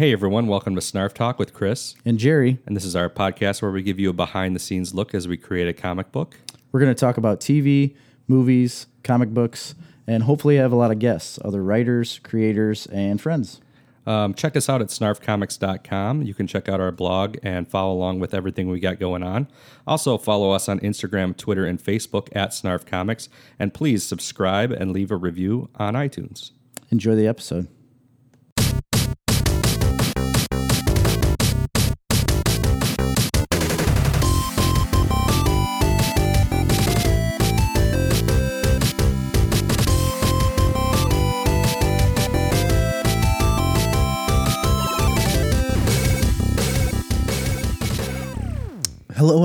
Hey everyone, welcome to Snarf Talk with Chris. And Jerry, And this is our podcast where we give you a behind the scenes look as we create a comic book. we're going to talk about TV, movies, comic books, and hopefully have a lot of guests, other writers, creators, and friends. Um, check us out at snarfcomics.com. You can check out our blog and follow along with everything we got going on. Also, follow us on Instagram, Twitter, and Facebook at Snarf Comics. And please subscribe and leave a review on iTunes. Enjoy the episode.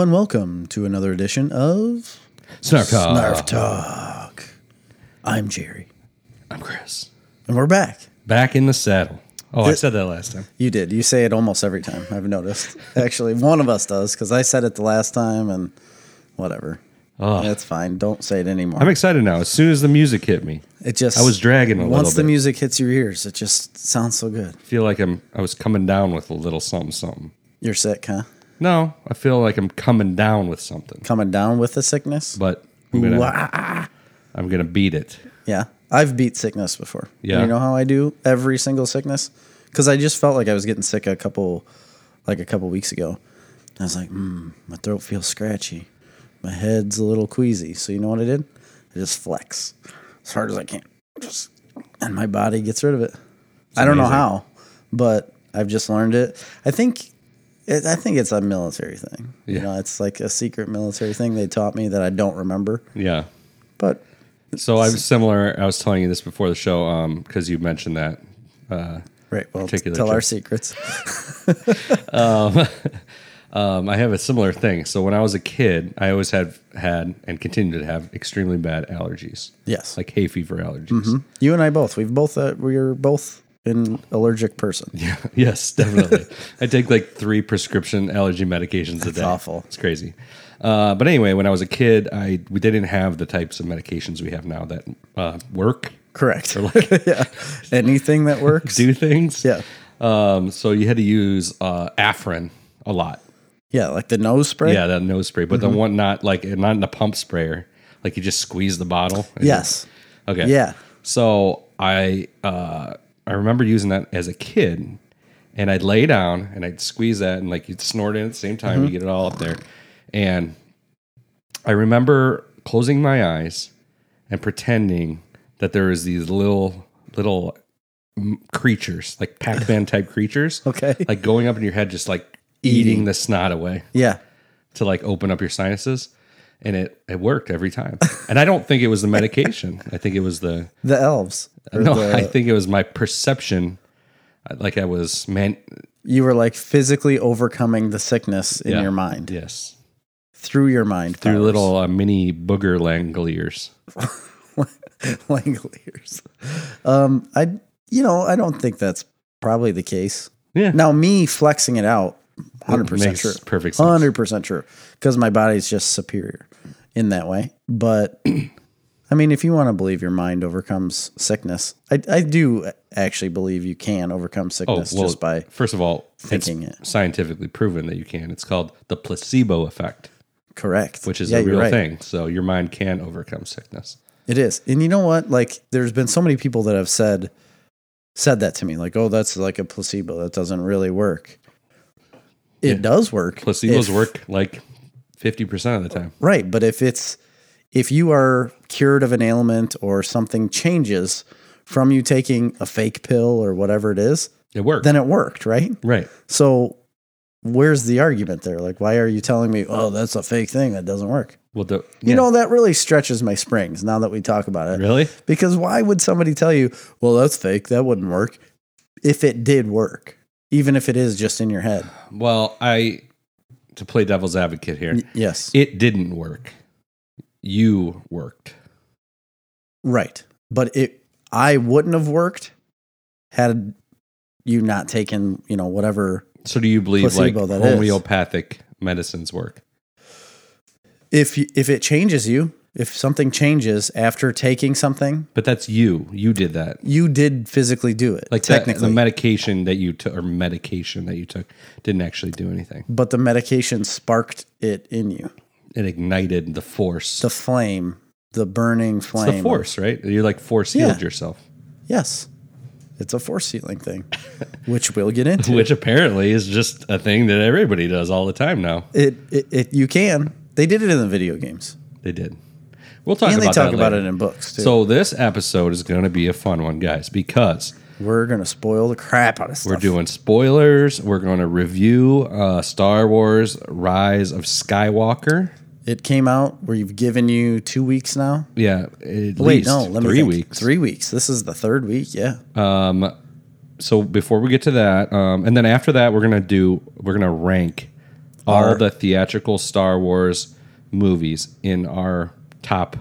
And welcome to another edition of Snarf Talk. Snarf Talk. I'm Jerry, I'm Chris. and we're back. Back in the saddle. Oh, I said that last time. You did. You say it almost every time. I've noticed. Actually, one of us does because I said it the last time, and whatever. Oh. That's fine. Don't say it anymore. I'm excited now. As soon as the music hit me, it just I was dragging a little once the bit. music hits your ears. It just sounds so good. I feel like I'm I was coming down with a little something something. You're sick, huh? No, I feel like I'm coming down with something. Coming down with the sickness. But I'm gonna Wah. Ah, ah. I'm gonna beat it. Yeah, I've beat sickness before. Yeah. You know how I do every single sickness? Because I just felt like I was getting sick a couple, like a couple weeks ago. I was like, hmm, my throat feels scratchy. My head's a little queasy. So you know what I did? I just flex as hard as I can. Just and my body gets rid of it. I don't know amazing. how, but I've just learned it. I think it, I think it's a military thing. Yeah. You know, it's like a secret military thing they taught me that I don't remember. Yeah. But So I was similar. I was telling you this before the show, um, because you mentioned that. Uh, right, well, Particular tell our secrets. um, I have a similar thing. So when I was a kid, I always had had and continue to have extremely bad allergies, Yes. like hay fever allergies. You and I both. We've both uh, we're both an allergic person. Yeah. yes, definitely. I take like three prescription allergy medications a day. It's awful. It's crazy. Uh, but anyway, when I was a kid, I we didn't have the types of medications we have now that uh, work, Correct. Or yeah. Anything that works. do things. Yeah. Um, so you had to use uh, Afrin a lot. Yeah, like the nose spray. Yeah, that nose spray, but Mm-hmm. the one not like not in the pump sprayer. Like you just squeeze the bottle. Yes. Okay. Yeah. So I uh, I remember using that as a kid, and I'd lay down and I'd squeeze that, and like you'd snort it at the same time. Mm-hmm. You get it all up there, and I remember closing my eyes and pretending that there was these little little mm, creatures, like Pac-Man type creatures, Okay. like going up in your head, just like eating the snot away Yeah. to like open up your sinuses and it it worked every time and i don't think it was the medication i think it was the The elves. No the- i think it was my perception like i was man you were like physically overcoming the sickness in Yeah. your mind yes through your mind through powers. little uh, mini booger langoliers Langoliers. Um, I you know I don't think that's probably the case. yeah Now me flexing it out, hundred percent true. perfect. Hundred percent true. Because my body's just superior in that way. But I mean, if you want to believe your mind overcomes sickness, I, I do actually believe you can overcome oh sickness well just by first of all thinking it's it. scientifically proven that you can it's called the placebo effect correct. which is Yeah, a real right. thing so your mind can overcome sickness It is. And you know what? Like there's been so many people that have said said that to me. Like, oh, that's like a placebo. That doesn't really work. It Yeah. does work. placebos if- work like 50% of the time Right. But if it's if you are cured of an ailment or something changes from you taking a fake pill or whatever it is, it worked then it worked, right? right So where's the argument there? Like, why are you telling me, oh, that's a fake thing that doesn't work? well the You know, that really stretches my springs now that we talk about it. really Because why would somebody tell you, well, that's fake, that wouldn't work, if it did work, even if it is just in your head? Well, I to play devil's advocate here. Yes. It didn't work. You worked. right. But it, I wouldn't have worked had you not taken, you know, whatever. So do you believe like that is. homeopathic medicines work? If you, if it changes you, If something changes after taking something, But that's you. You did that. you did physically do it. Like that, technically, the medication that you took or medication that you took didn't actually do anything. but the medication sparked it in you. It ignited the force. The flame, the burning It's flame. the force, right? You like force healed Yeah. yourself, Yes. It's a force healing thing, which we'll get into. which apparently is just a thing that everybody does all the time now. It, it, it you can. They did it in the video games. They did. We'll talk And they about talk about it in books too. So this episode is going to be a fun one, guys, because we're gonna spoil the crap out of stuff. we're doing spoilers. We're going to review uh, Star Wars: Rise of Skywalker. It came out. We've given you two weeks now. Yeah, Wait, least no, let me three weeks. Three weeks. This is the third week. Yeah. Um, So before we get to that, um, and then after that, we're gonna do we're gonna rank all the theatrical Star Wars movies in our top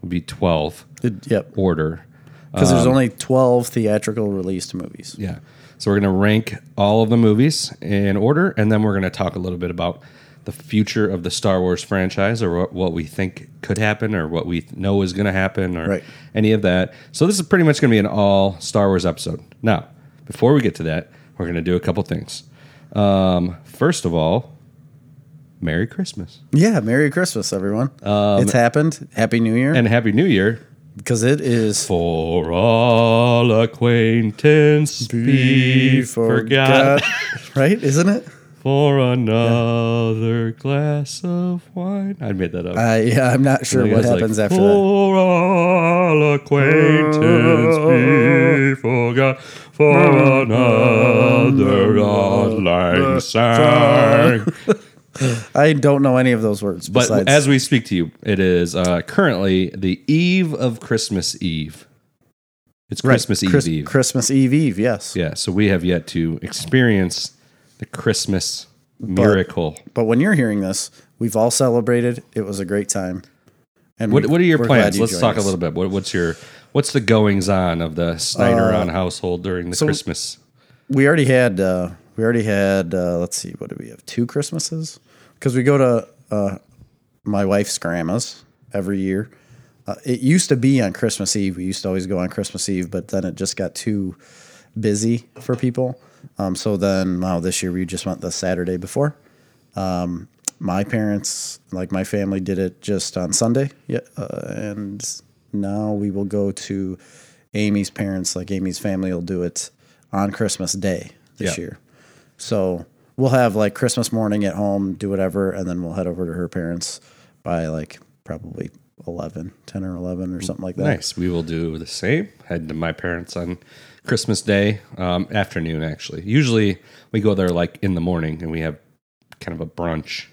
would be twelve It- yep. order. Because there's only twelve theatrical released movies. Yeah. So we're going to rank all of the movies in order, and then we're going to talk a little bit about the future of the Star Wars franchise, or what, what we think could happen, or what we know is going to happen, or Right. any of that. So this is pretty much going to be an all Star Wars episode. Now, before we get to that, we're going to do a couple things. Um, first of all, Merry Christmas Yeah. Merry Christmas, everyone. it's happened. Happy New Year. and Happy New Year. Because it is For all acquaintance be forgot. right? Isn't it? For another glass of wine. I made that up. Uh, yeah. I'm not sure what was like, happens after that. For all acquaintance be forgot. For another odd lang syne. I don't know any of those words. But Besides, as we speak to you, it is uh, currently the eve of Christmas Eve. It's Right, Christmas Eve Chris- Eve. Christmas Eve Eve. Yes. Yeah, so we have yet to experience the Christmas miracle. But when you're hearing this, we've all celebrated. It was a great time. And What, we- what are your plans? you Let's talk a little bit. What, what's your what's the goings on of the Snyder on household during the so- Christmas? we already had uh, we already had uh, let's see what do we have two christmases? Because we go to uh, my wife's grandma's every year. Uh, it used to be on christmas eve. We used to always go on christmas eve but then it just got too busy for people. Um, so then wow this year we just went the saturday before. Um, my parents like my family did it just on sunday. Yeah uh, and now we will go to amy's parents. Like amy's family will do it on christmas day this Yeah. year so we'll have like christmas morning at home do whatever and then we'll head over to her parents by like probably 11 10 or 11 or something like that Nice. We will do the same. Head to my parents on Christmas Day um, afternoon. Actually, usually we go there like in the morning, and we have kind of a brunch.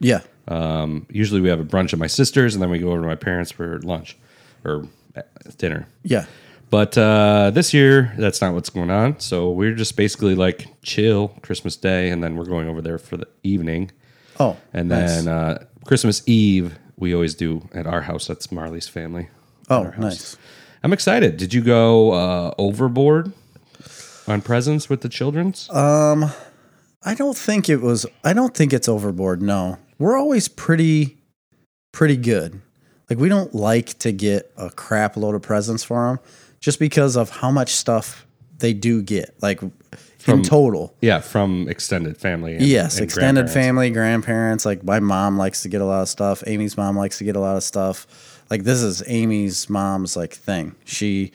yeah Um, usually we have a brunch at my sister's, and then we go over to my parents for lunch or uh, dinner. yeah But uh, this year, that's not what's going on. So we're just basically like chill Christmas Day, and then we're going over there for the evening. oh And nice. then uh, Christmas Eve, we always do at our house. That's Marley's family. oh nice I'm excited. Did you go uh, overboard on presents with the children's? Um, I don't think it was. I don't think it's overboard. No, we're always pretty, pretty good. Like we don't like to get a crap load of presents for them, just because of how much stuff they do get. Like in total, yeah, from extended family. And, yes, and extended grandparents. family, grandparents. Like my mom likes to get a lot of stuff. Amy's mom likes to get a lot of stuff. Like this is Amy's mom's like thing. She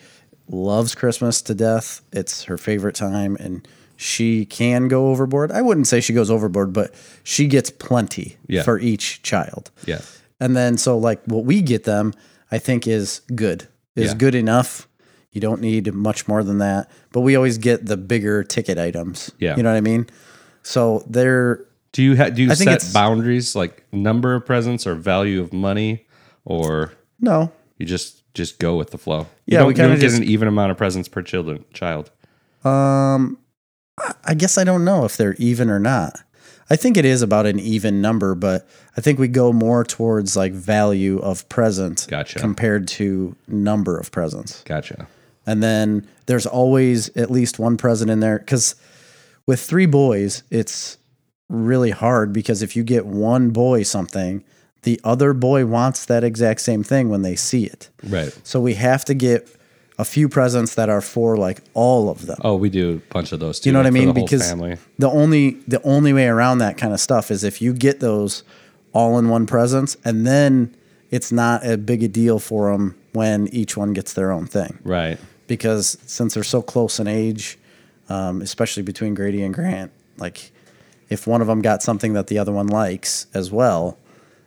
loves Christmas to death. It's her favorite time, and she can go overboard. I wouldn't say she goes overboard, but she gets plenty Yeah. for each child. Yeah. And then so like what we get them, I think is good. Is Yeah. good enough. You don't need much more than that. But we always get the bigger ticket items. Yeah. You know what I mean? So they're Do you ha- do you I set boundaries like number of presents or value of money, or no. you just just go with the flow? You Yeah, don't, we kinda don't get an even amount of presents per children child. Um, I guess I don't know if they're even or not. I think it is about an even number, but I think we go more towards like value of present Gotcha. compared to number of presents. Gotcha. And then there's always at least one present in there because with three boys, it's really hard because if you get one boy something, the other boy wants that exact same thing when they see it. Right. So we have to get a few presents that are for like all of them. Oh, we do a bunch of those too. You know what I mean? the Because family. the only the only way around that kind of stuff is if you get those all in one presents, and then it's not a big a deal for them when each one gets their own thing. Right. Because since they're so close in age, um, especially between Grady and Grant, like if one of them got something that the other one likes as well,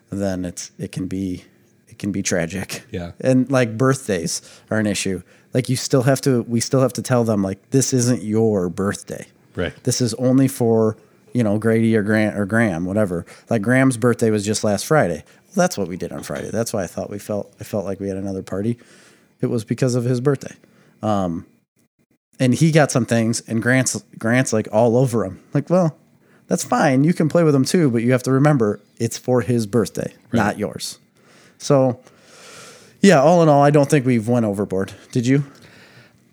then it's it can be it can be tragic. Yeah. And like birthdays are an issue. Like you still have to we still have to tell them like this isn't your birthday. Right. This is only for, you know, Grady or Grant or Graham, whatever. Like Graham's birthday was just last Friday. Well, that's what we did on Friday. That's why I thought we felt I felt like we had another party. It was because of his birthday. Um and he got some things and Grant's Grant's like all over him. Like, well, that's fine. You can play with him too, but you have to remember it's for his birthday, not yours. So yeah, all in all, I don't think we've went overboard. Did you?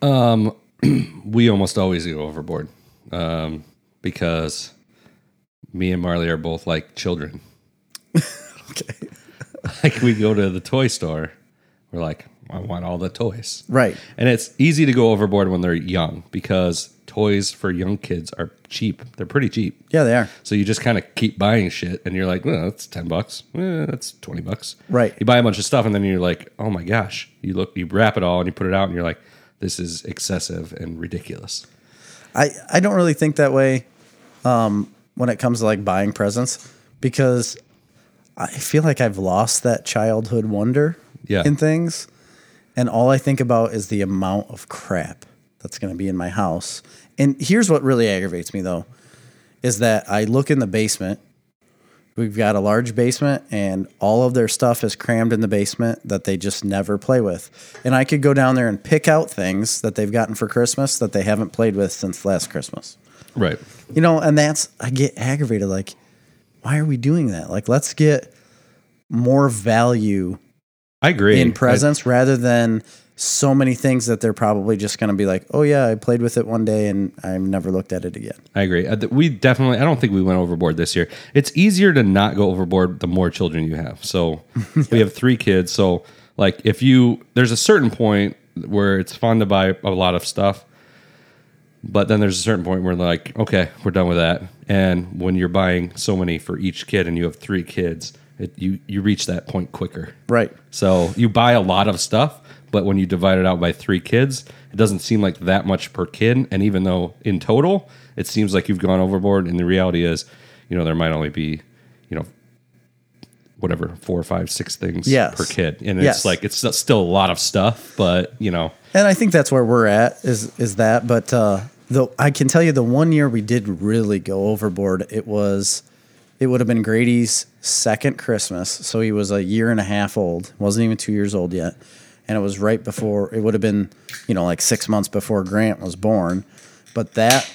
Um, we almost always go overboard um, because me and Marley are both like children. Okay. Like we go to the toy store, we're like, I want all the toys. Right. And it's easy to go overboard when they're young because toys for young kids are cheap. They're pretty cheap. Yeah, they are. So you just kind of keep buying shit, and you're like, well, that's ten bucks. Eh, that's twenty bucks. Right. You buy a bunch of stuff, and then you're like, oh my gosh. You look, you wrap it all, and you put it out, and you're like, this is excessive and ridiculous. I, I don't really think that way um, when it comes to like buying presents because I feel like I've lost that childhood wonder Yeah. in things. And all I think about is the amount of crap that's going to be in my house. And here's what really aggravates me though is that I look in the basement. We've got a large basement and all of their stuff is crammed in the basement that they just never play with. And I could go down there and pick out things that they've gotten for Christmas that they haven't played with since last Christmas. Right. You know, and that's I get aggravated like why are we doing that? Like let's get more value I agree. in presents rather than so many things that they're probably just going to be like, "Oh yeah, I played with it one day and I've never looked at it again." I, I agree. Uh, We definitely. I don't think we went overboard this year. It's easier to not go overboard the more children you have. So we have three kids. So like, if you there's a certain point where it's fun to buy a lot of stuff, but then there's a certain point where like, okay, we're done with that. And when you're buying so many for each kid, and you have three kids, it, you you reach that point quicker. Right. So you buy a lot of stuff, but when you divide it out by three kids, it doesn't seem like that much per kid. And even though in total, it seems like you've gone overboard, and the reality is, you know, there might only be, you know, whatever four, five, six things Yes. per kid, and it's Yes. like it's still a lot of stuff, but you know, And I think that's where we're at is is that. But uh, the I can tell you the one year we did really go overboard. It was it would have been Grady's second Christmas, so he was a year and a half old. wasn't even two years old yet, and it was right before. It would have been you know like six months before Grant was born. But that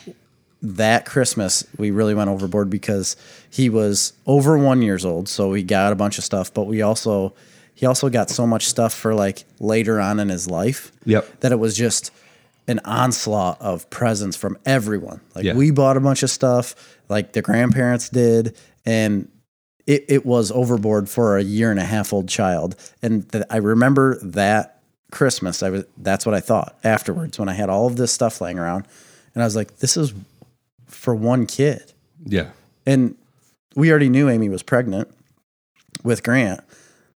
that Christmas we really went overboard because he was over one years old, so we got a bunch of stuff. But we also he also got so much stuff for like later on in his life. Yep. That it was just an onslaught of presents from everyone. Like Yeah. we bought a bunch of stuff, like the grandparents did, and it, it was overboard for a year and a half old child. And th- I remember that Christmas. I was that's what I thought afterwards when I had all of this stuff laying around, and I was like, this is for one kid. yeah, And we already knew Amy was pregnant with Grant.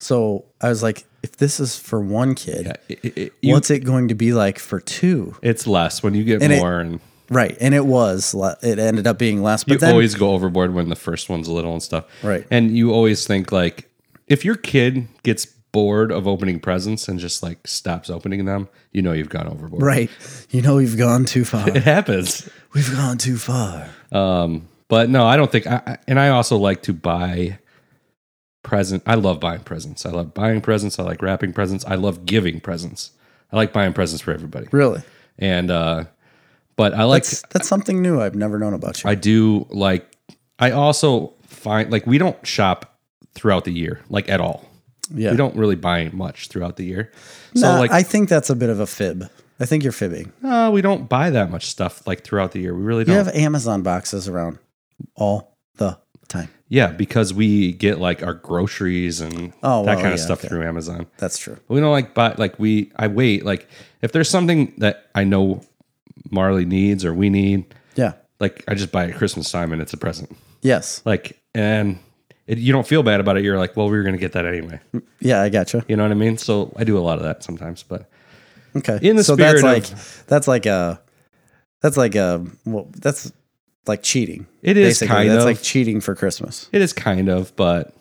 So I was like, if this is for one kid, yeah. It- it- it- you- what's it going to be like for two? it's less when you get And it- more, and Right. And it was, it ended up being less. But you then, always go overboard when the first one's little and stuff. Right. And you always think like if your kid gets bored of opening presents and just like stops opening them, you know you've gone overboard. right. You know, we've gone too far. It happens. we've gone too far. Um, but no, I don't think. I, I- and I also like to buy present. I love buying presents. I love buying presents. I like wrapping presents. I love giving presents. I like buying presents for everybody. Really? And uh, but I like That's, that's something new I've never known about you. I do like. I also find like we don't shop throughout the year like at all. yeah. We don't really buy much throughout the year. So Nah, like I think that's a bit of a fib. I think you're fibbing. uh, we don't buy that much stuff like throughout the year. We really don't. We have Amazon boxes around all the time. Yeah, because we get like our groceries and Oh, that well, kind of yeah, stuff okay. through Amazon. That's true. We don't like buy like we I wait like if there's something that I know Marley needs or we need, Yeah. like I just buy it at Christmas time and it's a present. Yes. Like and it, you don't feel bad about it. You're like, well, we were going to get that anyway. Yeah, I gotcha. You know what I mean? So I do a lot of that sometimes, but Okay. In the so that's like of- that's like a that's like a well, that's like cheating. It is basically. kind That's of. like cheating for Christmas. it is kind of, but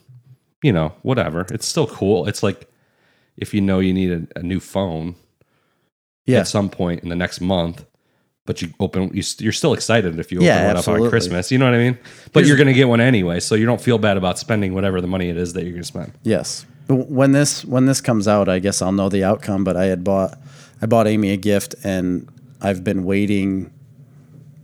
you know, whatever. It's still cool. It's like if you know you need a, a new phone Yeah. at some point in the next month, but you open, you're still excited if you open Yeah, one up on Christmas. You know what I mean? But Here's- you're going to get one anyway, so you don't feel bad about spending whatever the money it is that you're going to spend. Yes. When this when this comes out, I guess I'll know the outcome. But I had bought I bought Amy a gift, and I've been waiting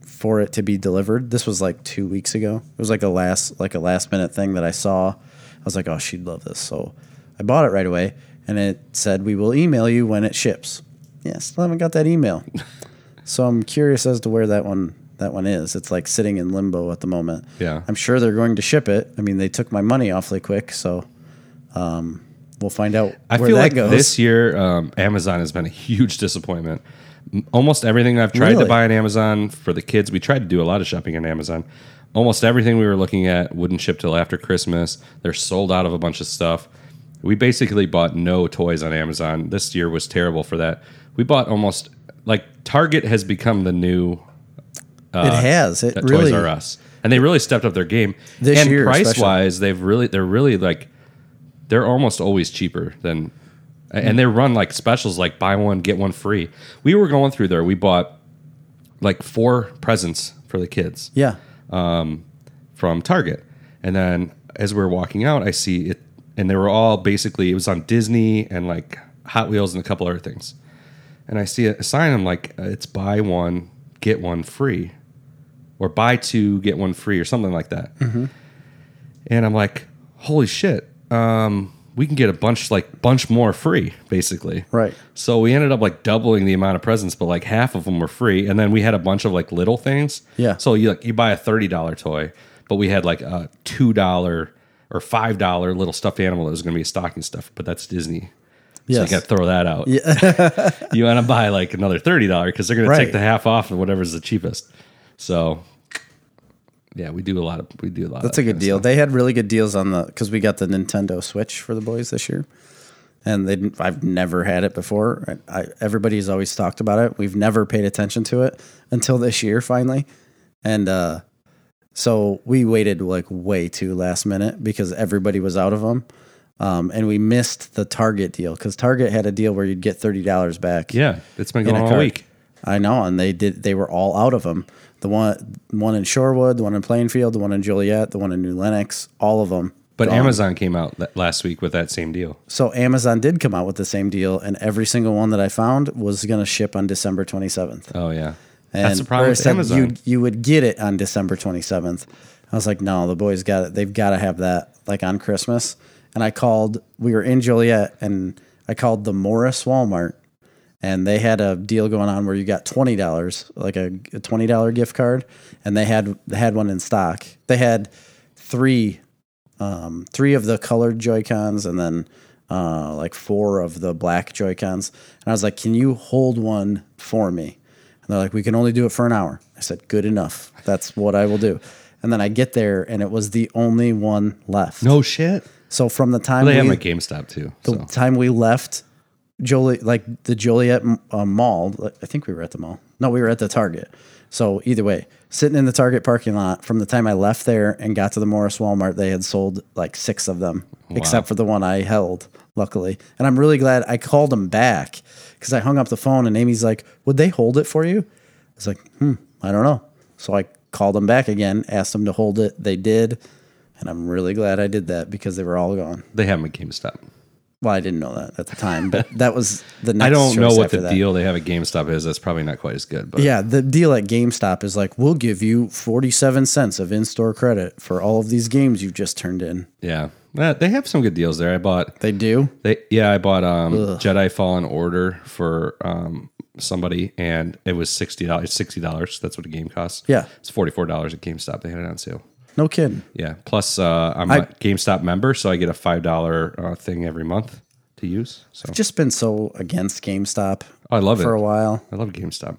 for it to be delivered. This was like two weeks ago. It was like a last like a last minute thing that I saw. I was like, oh, she'd love this, so I bought it right away. And it said, we will email you when it ships. Yeah, still haven't got that email. so I'm curious as to where that one that one is. It's like sitting in limbo at the moment. Yeah. I'm sure they're going to ship it. I mean, they took my money awfully quick, so um, we'll find out I where feel that like goes. this year, um, Amazon has been a huge disappointment. Almost everything I've tried to buy on Amazon for the kids, we tried to do a lot of shopping on Amazon. Almost everything we were looking at wouldn't ship till after Christmas. They're sold out of a bunch of stuff. We basically bought no toys on Amazon. This year was terrible for that. We bought almost like Target has become the new it has. It uh, really. Toys R Us, and they really stepped up their game. This and year price especially. wise, they've really they're really like they're almost always cheaper than, and they run like specials like buy one get one free. We were going through there. We bought like four presents for the kids Yeah. from Target, and then as we were walking out, I see it, and they were all basically it was on Disney and like Hot Wheels and a couple other things, and I see a sign. I'm like, uh, it's buy one get one free, or buy two get one free, or something like that. And I'm like, holy shit, um, we can get a bunch like bunch more free, basically. Right. So we ended up like doubling the amount of presents, but like half of them were free, and then we had a bunch of like little things. Yeah. So you like you buy a thirty dollar toy, but we had like a two dollar or five dollar little stuffed animal that was going to be a stocking stuff, but that's Disney. So you got to throw that out. Yeah. you want to buy like another thirty dollar because they're going to take the half off of whatever's the cheapest. So yeah, we do a lot of we do a lot. That's a good deal. They had really good deals on the because we got the Nintendo Switch for the boys this year, and they didn't, I've never had it before. I, I, everybody's always talked about it. We've never paid attention to it until this year finally, and uh, so we waited like way too last minute because everybody was out of them. Um, and we missed the Target deal because Target had a deal where you'd get thirty dollars back. Yeah, it's been going all cart. week. I know, and they did. They were all out of them. The one, one in Shorewood, the one in Plainfield, the one in Joliet, the one in New Lenox, all of them. But gone. Amazon came out last week with that same deal. So Amazon did come out with the same deal, and every single one that I found was going to ship on December twenty seventh. Oh yeah, And that's the problem with Amazon. You you would get it on December twenty seventh. I was like, no, the boys got it. They've got to have that like on Christmas. And I called. We were in Joliet, and I called the Morris Walmart, and they had a deal going on where you got twenty dollars, like a, a twenty dollar gift card, and they had they had one in stock. They had three um, three of the colored Joy Cons and then uh, like four of the black Joy Cons. And I was like, "Can you hold one for me?" And they're like, "We can only do it for an hour." I said, "Good enough. That's what I will do." And then I get there, and it was the only one left. no shit. So from the time They we, have at GameStop too. the So time we left Joliet, like the Joliet uh, Mall, I think we were at the mall. No, we were at the Target. So either way, sitting in the Target parking lot from the time I left there and got to the Morris Walmart, they had sold like six of them, except for the one I held, luckily. And I'm really glad I called them back because I hung up the phone and Amy's like, "Would they hold it for you?" I was like, "Hmm, I don't know." So I called them back again, asked them to hold it. They did. And I'm really glad I did that because they were all gone. they have them at GameStop. Well, I didn't know that at the time, but that was the next. I don't know what the that. deal they have at GameStop is. That's probably not quite as good. But Yeah, the deal at GameStop is like we'll give you forty-seven cents of in-store credit for all of these games you've just turned in. yeah, Uh, they have some good deals there. I bought They do. they yeah I bought um, Jedi Fallen Order for um, somebody and it was sixty dollars. Sixty dollars. That's what a game costs. Yeah. it's forty four dollars at GameStop. They had it on sale. No kidding. Yeah. Plus, uh, I'm I- a GameStop member, so I get a five dollar uh, thing every month to use. So I've Just been so against GameStop I love for it. For a while. I love GameStop.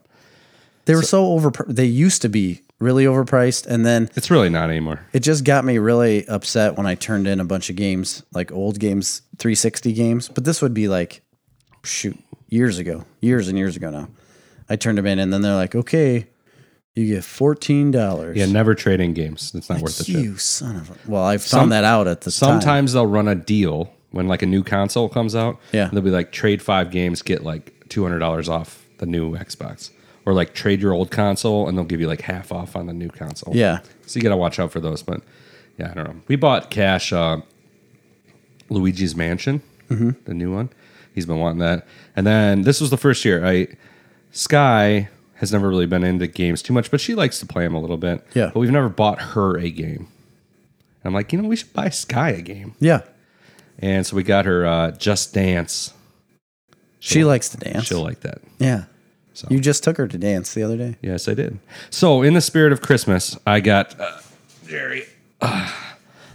They were so, over. They used to be really overpriced, and then It's really not anymore. it just got me really upset when I turned in a bunch of games, like old games, 360 games. But this would be like, shoot, years ago, years and years ago now. I turned them in, and then they're like, okay, you get fourteen dollars. Yeah, never trade in games. It's not worth the shit. You son of a. Well, I found Some- that out at the time. Sometimes they'll run a deal when like a new console comes out. Yeah. They'll be like trade five games, get like two hundred dollars off the new Xbox. Or like trade your old console and they'll give you like half off on the new console. Yeah. So you gotta watch out for those. But yeah, I don't know. We bought cash uh Luigi's Mansion, Mm-hmm. the new one. He's been wanting that. And then this was the first year. I Sky has never really been into games too much, but she likes to play them a little bit. Yeah. But we've never bought her a game. I'm like, you know, we should buy Sky a game. Yeah, And so we got her uh, Just Dance. she likes to dance. She'll like that. Yeah, So. you just took her to dance the other day. Yes, I did. So, in the spirit of Christmas, I got uh, Jerry uh,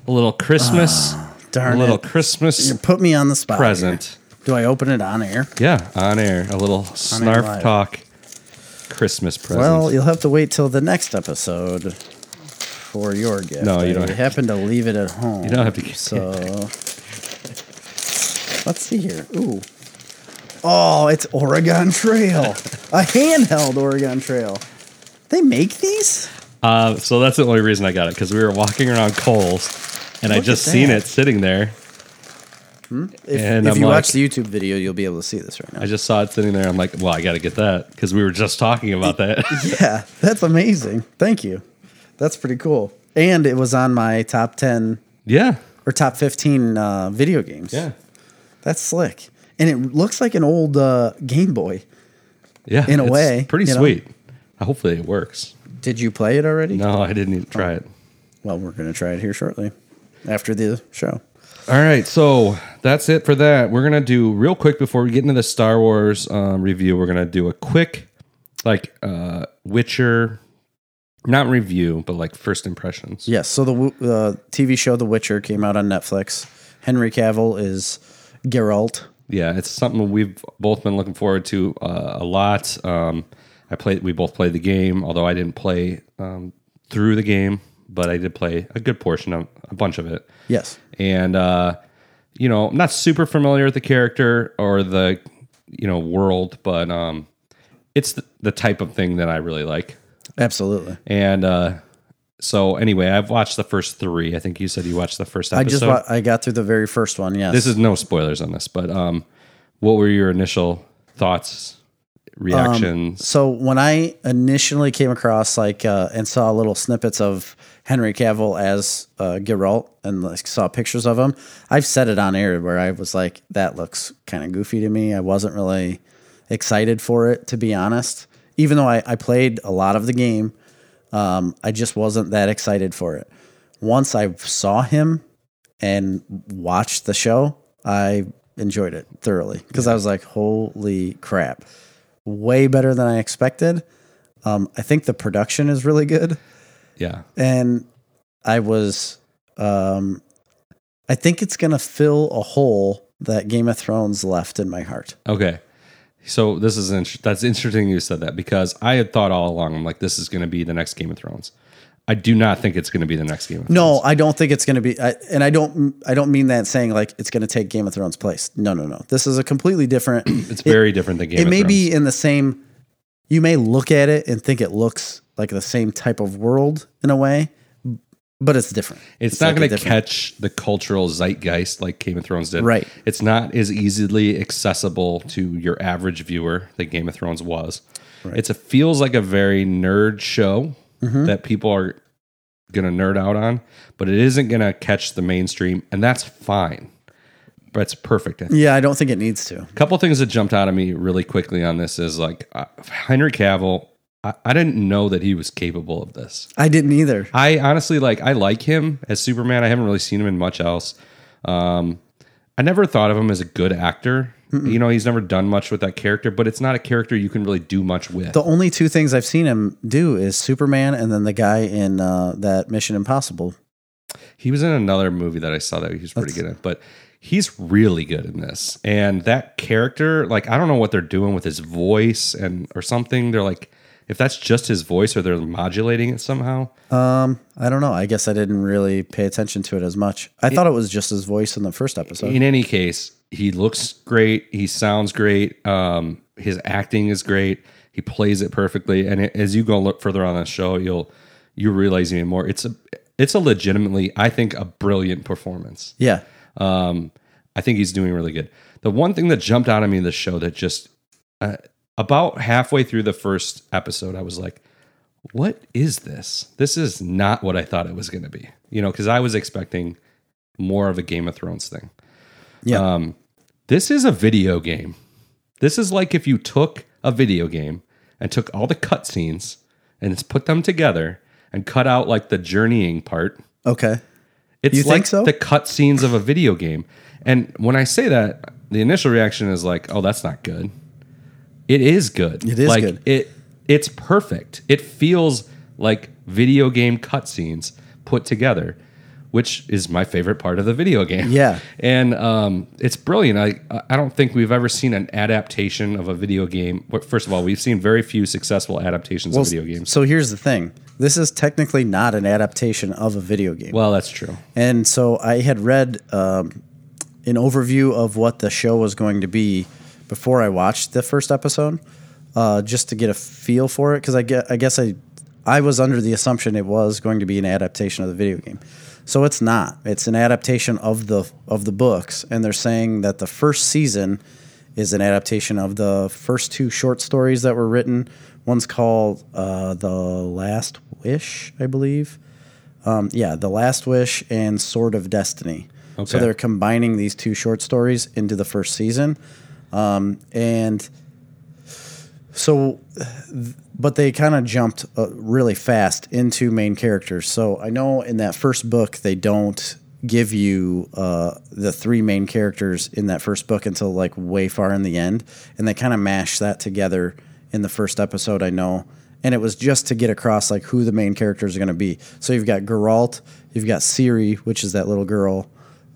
a little Christmas, a Darn little it! Christmas You put me on the spot. present. here. Do I open it on air? Yeah, on air, a little snarf talk Christmas present. Well, you'll have to wait till the next episode for your gift. No, you don't I have- happen to leave it at home. You don't have to- So let's see here. Ooh. Oh, it's Oregon Trail. a handheld Oregon Trail. They make these? uh, so that's the only reason I got it because we were walking around Kohl's, and I just seen it sitting there. If, And if I'm you like- watch the YouTube video, you'll be able to see this right now. I just saw it sitting there. I'm like, well, I got to get that because we were just talking about that. yeah, that's amazing. Thank you. That's pretty cool. And it was on my top 10 yeah, or top 15 uh, video games. yeah, That's slick. And it looks like an old uh, Game Boy. yeah. In a it's way, pretty you know? sweet. Hopefully, it works. Did you play it already? No, I didn't even try it. Well, we're going to try it here shortly after the show. All right, so that's it for that. We're gonna do real quick before we get into the Star Wars um, review. We're gonna do a quick, like, uh, Witcher, not review, but like first impressions. Yes. So the uh, TV show The Witcher came out on Netflix. Henry Cavill is Geralt. Yeah, it's something we've both been looking forward to uh, a lot. Um, I played. We both played the game, although I didn't play um, through the game, but I did play a good portion of a bunch of it. Yes. and uh, you know, I'm not super familiar with the character or the you know world, but um, it's the, the type of thing that I really like. Absolutely. And uh, so, anyway, I've watched the first three. I think you said you watched the first I just wa- I got through the very first one. Yes. this is no spoilers on this, but um, what were your initial thoughts, reactions? So when I initially came across like uh, and saw little snippets of Henry Cavill as uh, Geralt and like, saw pictures of him, I've said it on air where I was like, that looks kind of goofy to me. I wasn't really excited for it to be honest. Even though I, I played a lot of the game, um, I just wasn't that excited for it. Once I saw him and watched the show, I enjoyed it thoroughly because I was like, holy crap way better than I expected. Um, I think the production is really good, yeah, and I was, um, I think it's gonna fill a hole that Game of Thrones left in my heart. okay. So this is int- that's interesting you said that because I had thought all along I'm like this is going to be the next Game of Thrones. I do not think it's going to be the next Game of Thrones. No, I don't think it's gonna be, I, and I don't, I don't mean that saying like it's gonna take Game of Thrones place. No, no, no. This is a completely different. It's very different than Game it may Thrones. be in the same. You may look at it and think it looks like the same type of world in a way, but it's different. It's, not like going to catch the cultural zeitgeist like Game of Thrones did. Right. It's not as easily accessible to your average viewer that Game of Thrones was. It's a feels like a very nerd show Mm-hmm. that people are going to nerd out on, but it isn't going to catch the mainstream, and that's fine. But it's perfect. I. Yeah, I don't think it needs to. A couple things that jumped out at me really quickly on this is like uh, Henry Cavill. I, I didn't know that he was capable of this. I didn't either. I honestly like I like him as Superman. I haven't really seen him in much else. Um, I never thought of him as a good actor You know, he's never done much with that character, but it's not a character you can really do much with. The only two things I've seen him do is Superman and then the guy in uh, that Mission Impossible. He was in another movie that I saw that he was pretty good at, but he's really good in this. And that character, like I don't know what they're doing with his voice and or something. They're like if that's just his voice or they're modulating it somehow. Um, I don't know. I guess I didn't really pay attention to it as much. I thought it was just his voice in the first episode. In any case, he looks great. He sounds great. Um, his acting is great. He plays it perfectly. And it, as you go look further on the show, you'll you realize even more. It's a it's a legitimately, I think, a brilliant performance. yeah. Um, I think he's doing really good. The one thing that jumped out at me in the show that just uh, about halfway through the first episode, I was like, "What is this? This is not what I thought it was going to be." You know, because I was expecting more of a Game of Thrones thing. Yeah. Um, this is a video game. This is like if you took a video game and took all the cutscenes and it's put them together and cut out like the journeying part Okay. it's You like so? the cutscenes of a video game. And when I say that, the initial reaction is like, "Oh, that's not good." It is good. It is like, good. It it's perfect. It feels like video game cutscenes put together, which is my favorite part of the video game. Yeah. and um, it's brilliant. I I don't think we've ever seen an adaptation of a video game. First of all, we've seen very few successful adaptations of video games. So here's the thing. This is technically not an adaptation of a video game. Well, that's true. And so I had read um, an overview of what the show was going to be before I watched the first episode, uh, just to get a feel for it. Because I, get, I guess I, I was under the assumption it was going to be an adaptation of the video game. So it's not. It's an adaptation of the of the books, and they're saying that the first season is an adaptation of the first two short stories that were written. One's called uh, "The Last Wish," I believe. Um, yeah, The Last Wish and Sword of Destiny. Okay. So they're combining these two short stories into the first season. Um, and so, but they kind of jumped uh, really fast into main characters. So I know in that first book, they don't give you uh, the three main characters in that first book until like way far in the end. And they kind of mash that together in the first episode, I know. And it was just to get across like who the main characters are going to be. So you've got Geralt, you've got Ciri, which is that little girl,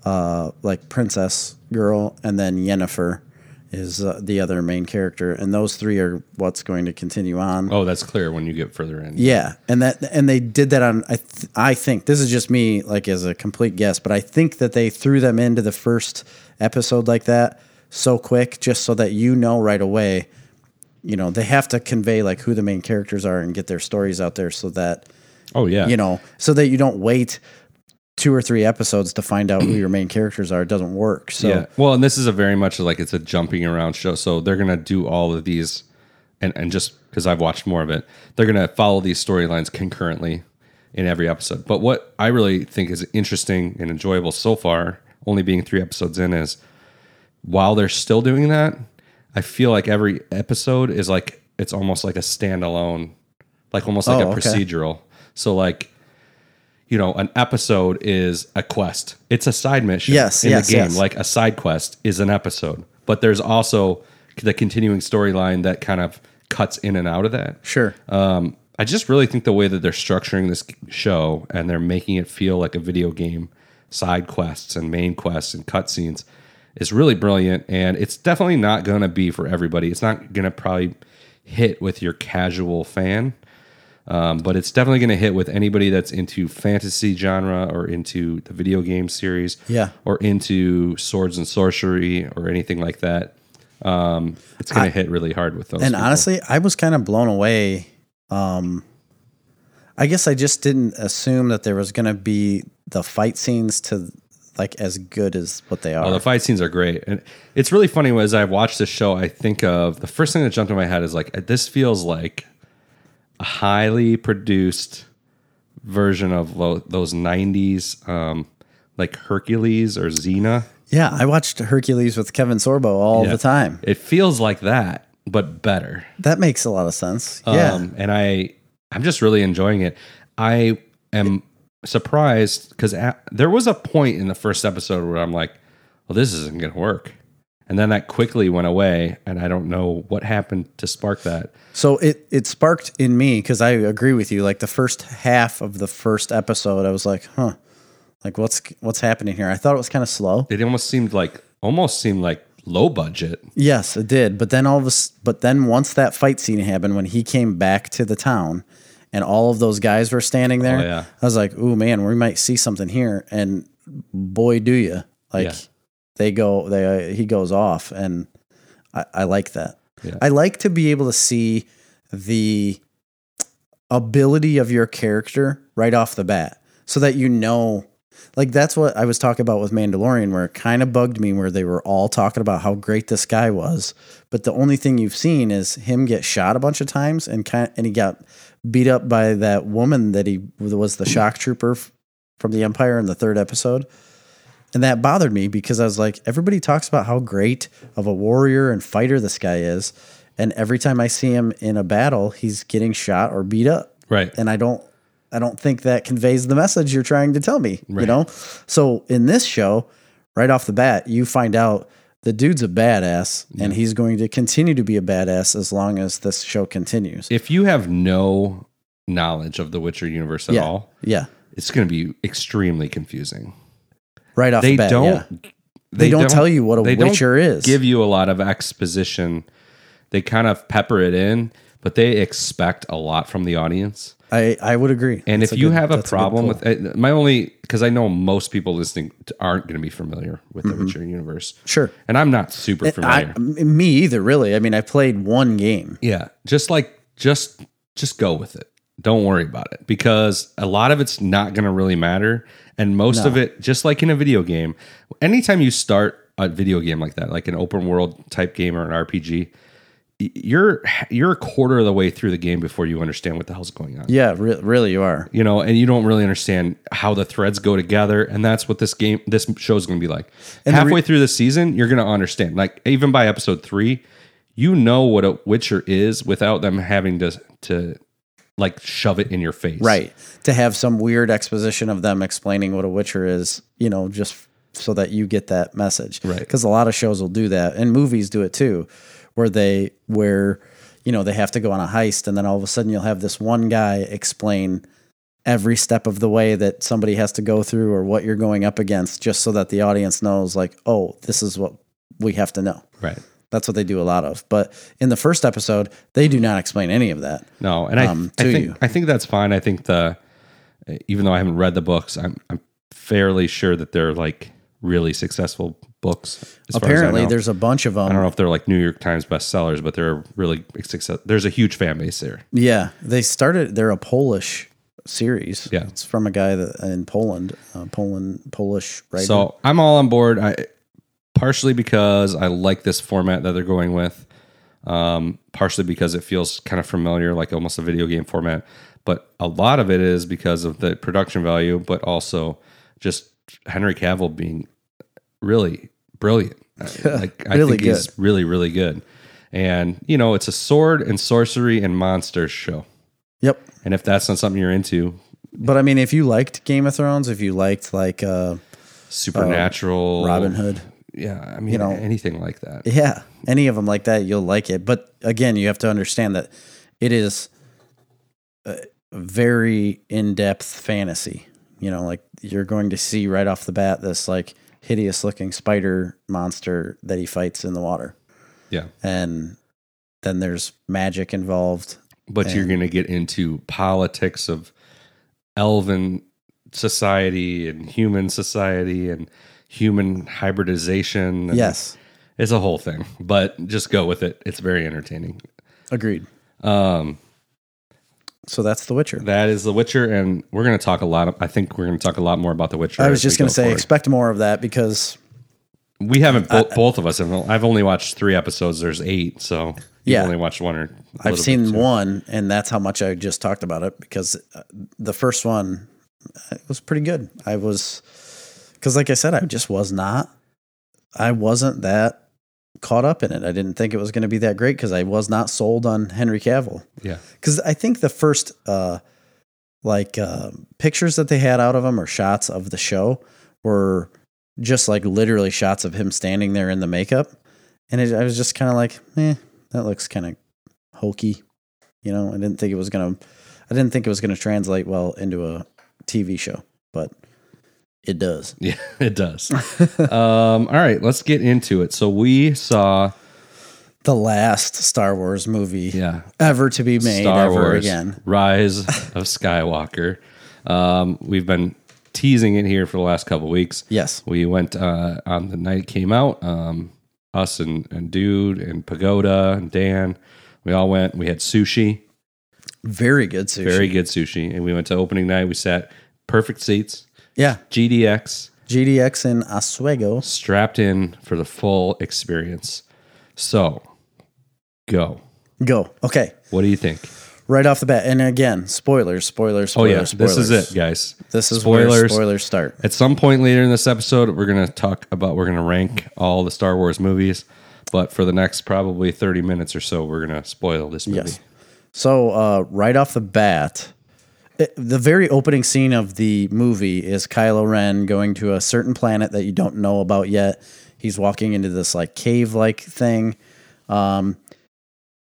uh, like princess girl, and then Yennefer is uh, the other main character, and those three are what's going to continue on. Oh, that's clear when you get further in. Yeah, and that and they did that on. I th- I think this is just me, like as a complete guess, but I think that they threw them into the first episode like that so quick, just so that you know right away. You know, they have to convey like who the main characters are and get their stories out there so that Oh yeah. you know, so that you don't wait two or three episodes to find out who your main characters are. It doesn't work. So yeah. Well, and this is a very much like it's a jumping around show. So they're gonna do all of these, and and just because I've watched more of it, they're gonna follow these storylines concurrently in every episode. But what I really think is interesting and enjoyable so far, only being three episodes in, is while they're still doing that, I feel like every episode is like it's almost like a standalone, like almost like Oh, a okay. procedural. So like. You know, an episode is a quest. It's a side mission Yes, in yes, the game. yes. Like a side quest is an episode, but there's also the continuing storyline that kind of cuts in and out of that. sure. Um, I just really think the way that they're structuring this show and they're making it feel like a video game, side quests and main quests and cutscenes is really brilliant. And it's definitely not going to be for everybody. It's not going to probably hit with your casual fan. Um, but it's definitely going to hit with anybody that's into fantasy genre or into the video game series, Yeah. or into swords and sorcery or anything like that. Um, it's going to hit really hard with those. and people. honestly, I was kind of blown away. Um, I guess I just didn't assume that there was going to be the fight scenes to like as good as what they are. Oh, the fight scenes are great, and it's really funny. As I watch this show, I think of the first thing that jumped in my head is like this feels like highly produced version of lo- those '90s, um, like Hercules or Xena. yeah, I watched Hercules with Kevin Sorbo all Yeah. the time. It feels like that, but better. That makes a lot of sense. yeah. Um, and I, I'm just really enjoying it. I am surprised because there was a point in the first episode where I'm like, well, this isn't going to work. And then that quickly went away, and I don't know what happened to spark that. So it it sparked in me because I agree with you. Like the first half of the first episode, I was like, huh, like what's what's happening here? I thought it was kind of slow. It almost seemed like almost seemed like low budget. Yes, it did. But then all of a, s- but then once that fight scene happened, when he came back to the town, and all of those guys were standing there, Oh, yeah. I was like, "Ooh, man, we might see something here." And boy, do you! Like Yeah. They go, they uh, he goes off, and I, I like that. Yeah. I like to be able to see the ability of your character right off the bat, so that you know. Like that's what I was talking about with Mandalorian, where it kind of bugged me, where they were all talking about how great this guy was, but the only thing you've seen is him get shot a bunch of times, and kind and he got beat up by that woman that he was the shock trooper from the Empire in the third episode, and that bothered me because I was like, everybody talks about how great of a warrior and fighter this guy is, and every time I see him in a battle, he's getting shot or beat up Right. and I don't I don't think that conveys the message you're trying to tell me, you know? So in this show, right off the bat, you find out the dude's a badass and he's going to continue to be a badass as long as this show continues. if you have no knowledge of the Witcher universe at yeah. all, Yeah. it's going to be extremely confusing. Right off They the bat. don't. yeah. They, don't, tell you what a they don't witcher is. Give you a lot of exposition. They kind of pepper it in, but they expect a lot from the audience. I, I would agree. And That's if you good- have a problem pull. with it, my only because I know most people listening aren't going to be familiar with Mm-hmm. the Witcher universe, Sure. and I'm not super familiar. m- me either, really. I mean, I played one game. yeah, just like just just go with it. Don't worry about it because a lot of it's not going to really matter, and most of it, just like in a video game, anytime you start a video game like that, like an open world type game or an RPG, you're you're a quarter of the way through the game before you understand what the hell's going on. Yeah, re- really, you are. you know, and you don't really understand how the threads go together, and that's what this game, this show is going to be like. Halfway through the season, you're going to understand. Like even by episode three, you know what a Witcher is without them having to to like shove it in your face. Right. To have some weird exposition of them explaining what a Witcher is, you know, just so that you get that message. Right. Because a lot of shows will do that, and movies do it too, where they where you know they have to go on a heist, and then all of a sudden you'll have this one guy explain every step of the way that somebody has to go through or what you're going up against, just so that the audience knows, like, oh, this is what we have to know. Right. That's what they do a lot of. But in the first episode, they do not explain any of that. No, and I, Um, I to think you. I think that's fine. I think the even though I haven't read the books, I'm I'm fairly sure that they're like really successful books. as far as Apparently, there's a bunch of them. I don't know if they're like New York Times bestsellers, but they're really success. There's a huge fan base there. Yeah, they started. They're a Polish series. Yeah. it's from a guy that in Poland, uh, Poland Polish writer. So I'm all on board. I partially because I like this format that they're going with. Um, partially because it feels kind of familiar, like almost a video game format. But a lot of it is because of the production value, but also just Henry Cavill being really brilliant. like I Really think he's really, really good. And you know, it's a sword and sorcery and monsters show. yep. And if that's not something you're into, But I mean, if you liked Game of Thrones, if you liked like uh, supernatural, Robin Hood, yeah, I mean you know, anything like that. yeah, any of them like that, you'll like it. But again, you have to understand that it is a very in-depth fantasy. You know, like you're going to see right off the bat this like hideous looking spider monster that he fights in the water, Yeah. and then there's magic involved. but you're going to get into politics of elven society and human society and human hybridization. Yes, it's a whole thing. But just go with it. It's very entertaining. agreed. Um, So that's The Witcher. that is The Witcher, and we're going to talk a lot. Of, I think we're going to talk a lot more about The Witcher. I was just going go to say, forward. expect more of that because we haven't. Bo- both of us have. I've only watched three episodes. There's eight, so you've Yeah. only watched one or. I've seen one, and that's how much I just talked about it because uh, the first one it was pretty good. I was because, like I said, I just was not. I wasn't that caught up in it. I didn't think it was going to be that great because I was not sold on Henry Cavill. Yeah, Because I think the first uh, like uh, pictures that they had out of him or shots of the show were just like literally shots of him standing there in the makeup. and it, I was just kind of like, eh, that looks kind of hokey. You know, I didn't think it was gonna. I didn't think it was gonna translate well into a TV show, but it does. Yeah, it does. um, all right, let's get into it. So we saw The last Star Wars movie yeah ever to be made Star ever Wars again. Rise of Skywalker. Um, we've been teasing it here for the last couple weeks. Yes. We went uh, on the night it came out. Um, us and, and Dude and Pagoda and Dan, we all went. We had sushi, Very good sushi. very good sushi, and we went to opening night. We sat perfect seats, yeah. GDX, GDX in Oswego. strapped in for the full experience. So, go. Go. Okay. What do you think? Right off the bat. And again, spoilers, spoilers, spoilers, Oh spoilers, yeah, spoilers. this is it, guys. This is where spoilers. spoilers start. At some point later in this episode, we're going to talk about, we're going to rank all the Star Wars movies. But for the next probably 30 minutes or so, we're going to spoil this movie. Yes. So uh, right off the bat, the very opening scene of the movie is Kylo Ren going to a certain planet that you don't know about yet. He's walking into this like cave-like thing, um,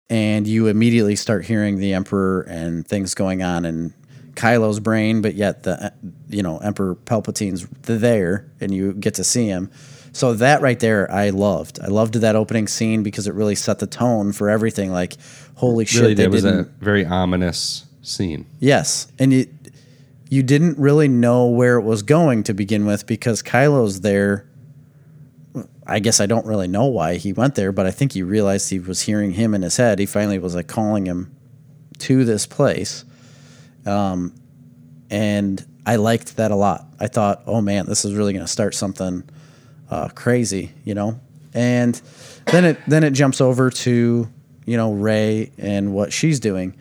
and you immediately start hearing the Emperor and things going on in Kylo's brain, but yet the you know Emperor Palpatine's there, and you get to see him. So that right there, I loved. I loved that opening scene because it really set the tone for everything. Like, holy shit, Really, they that was a very ominous scene. Yes, and you you didn't really know where it was going to begin with because Kylo's there. I guess I don't really know why he went there, but I think he realized he was hearing him in his head. He finally was like calling him to this place, um, and I liked that a lot. I thought, oh man, this is really going to start something uh, crazy, you know. And then it then it jumps over to you know Rey and what she's doing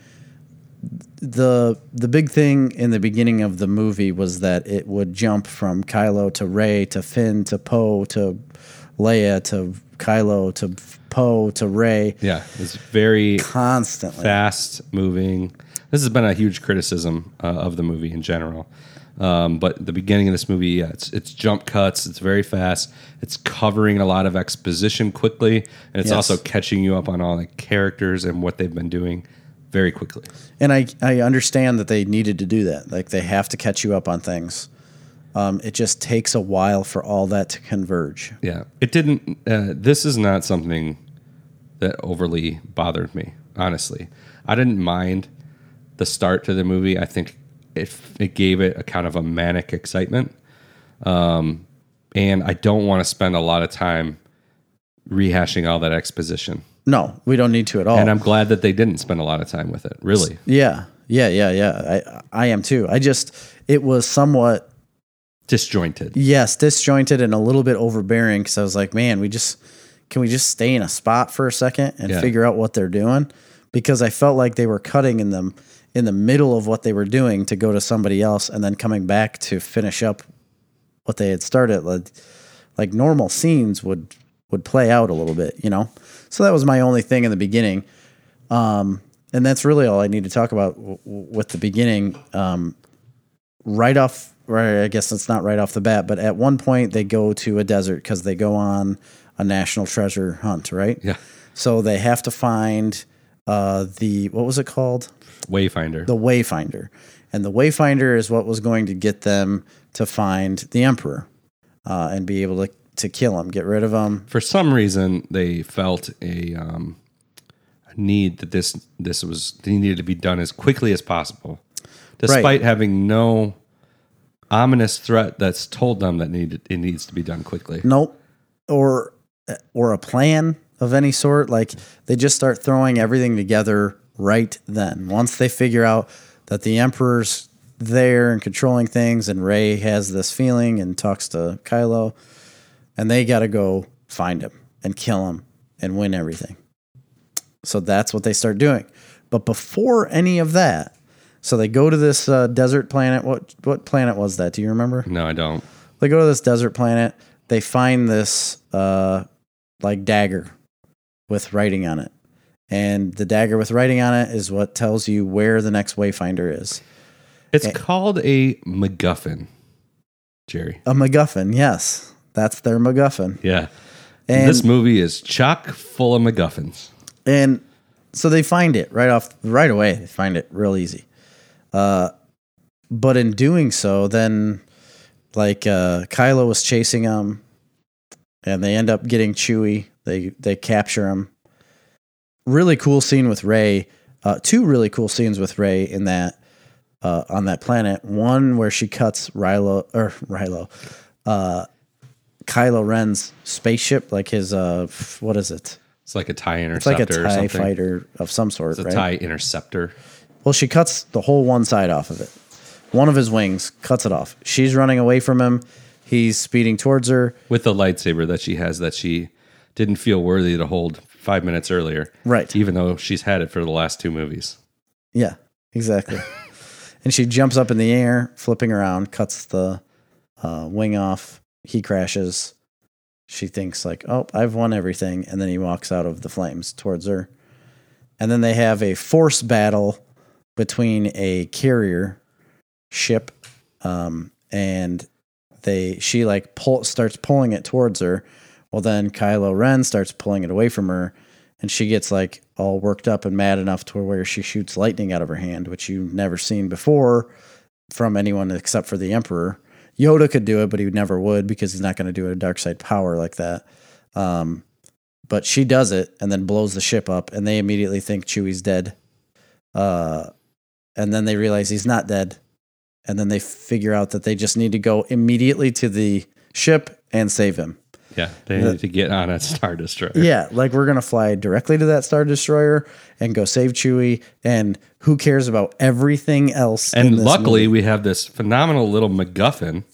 the the big thing in the beginning of the movie was that it would jump from Kylo to Rey to Finn to Poe to Leia to Kylo to Poe to Rey Yeah, it's very constantly. fast moving. This has been a huge criticism uh, of the movie in general. Um, but the beginning of this movie, yeah, it's it's jump cuts. It's very fast. It's covering a lot of exposition quickly, and it's Yes. also catching you up on all the characters and what they've been doing very quickly. And I I understand that they needed to do that. Like they have to catch you up on things. Um, it just takes a while for all that to converge. Yeah, it didn't. Uh, this is not something that overly bothered me. Honestly, I didn't mind the start to the movie. I think it it gave it a kind of a manic excitement, um, and I don't want to spend a lot of time rehashing all that exposition. No, we don't need to at all. And I'm glad that they didn't spend a lot of time with it. Really, yeah, yeah, yeah, yeah. I I am too. I just it was somewhat disjointed. Yes, disjointed and a little bit overbearing because I was like, man, we just can we just stay in a spot for a second and Yeah. figure out what they're doing? Because I felt like they were cutting in them in the middle of what they were doing to go to somebody else and then coming back to finish up what they had started. Like, like normal scenes would would play out a little bit, you know. So that was my only thing in the beginning. Um, and that's really all I need to talk about w- w- with the beginning. Um, right off, right, I guess it's not right off the bat, but at one point they go to a desert because they go on a national treasure hunt, right? Yeah, So they have to find uh, the what was it called? Wayfinder. The Wayfinder, and the Wayfinder is what was going to get them to find the Emperor uh, and be able to to kill him, get rid of him. for some reason they felt a, um, a need that this this was needed to be done as quickly as possible, despite having no ominous threat that's told them that needed it needs to be done quickly. Nope, or or a plan of any sort. Like they just start throwing everything together right then. Once they figure out that the Emperor's there and controlling things, and Rey has this feeling and talks to Kylo, and they got to go find him and kill him and win everything. So that's what they start doing. But before any of that, so they go to this uh, desert planet. What what planet was that? Do you remember? No, I don't. They go to this desert planet. They find this uh, like dagger with writing on it, and the dagger with writing on it is what tells you where the next wayfinder is. It's called a MacGuffin, Jerry. A MacGuffin, yes, that's their MacGuffin. Yeah. And this movie is chock full of MacGuffins. and so they find it right off right away. They find it real easy. Uh, but in doing so, then like uh, Kylo was chasing them, and they end up getting Chewie. They they capture him. Really cool scene with Rey. Uh, two really cool scenes with Rey in that uh, on that planet. One where she cuts Rilo or Rilo, uh, Kylo Ren's spaceship, like his uh, what is it? It's like a tie interceptor. It's like a or TIE something. fighter of some sort, It's a right? tie interceptor. Well, she cuts the whole one side off of it. One of his wings cuts it off. She's running away from him. He's speeding towards her. with the lightsaber that she has that she didn't feel worthy to hold five minutes earlier. Right. Even though she's had it for the last two movies. Yeah, exactly. and she jumps up in the air, flipping around, cuts the uh, wing off. He crashes. She thinks like, "Oh, I've won everything," and then he walks out of the flames towards her. And then they have a force battle between a carrier ship, um, and they she like pull starts pulling it towards her. Well, then Kylo Ren starts pulling it away from her, and she gets like all worked up and mad enough to where she shoots lightning out of her hand, which you've never seen before from anyone except for the Emperor. Yoda could do it, but he never would because he's not going to do a dark side power like that. Um, but she does it and then blows the ship up, and they immediately think Chewie's dead. Uh, and then they realize he's not dead, and then they figure out that they just need to go immediately to the ship and save him. Yeah. They The- need to get on a Star Destroyer. Yeah, like we're gonna fly directly to that star destroyer and go save Chewie, and who cares about everything else? And in this luckily, movie? we have this phenomenal little MacGuffin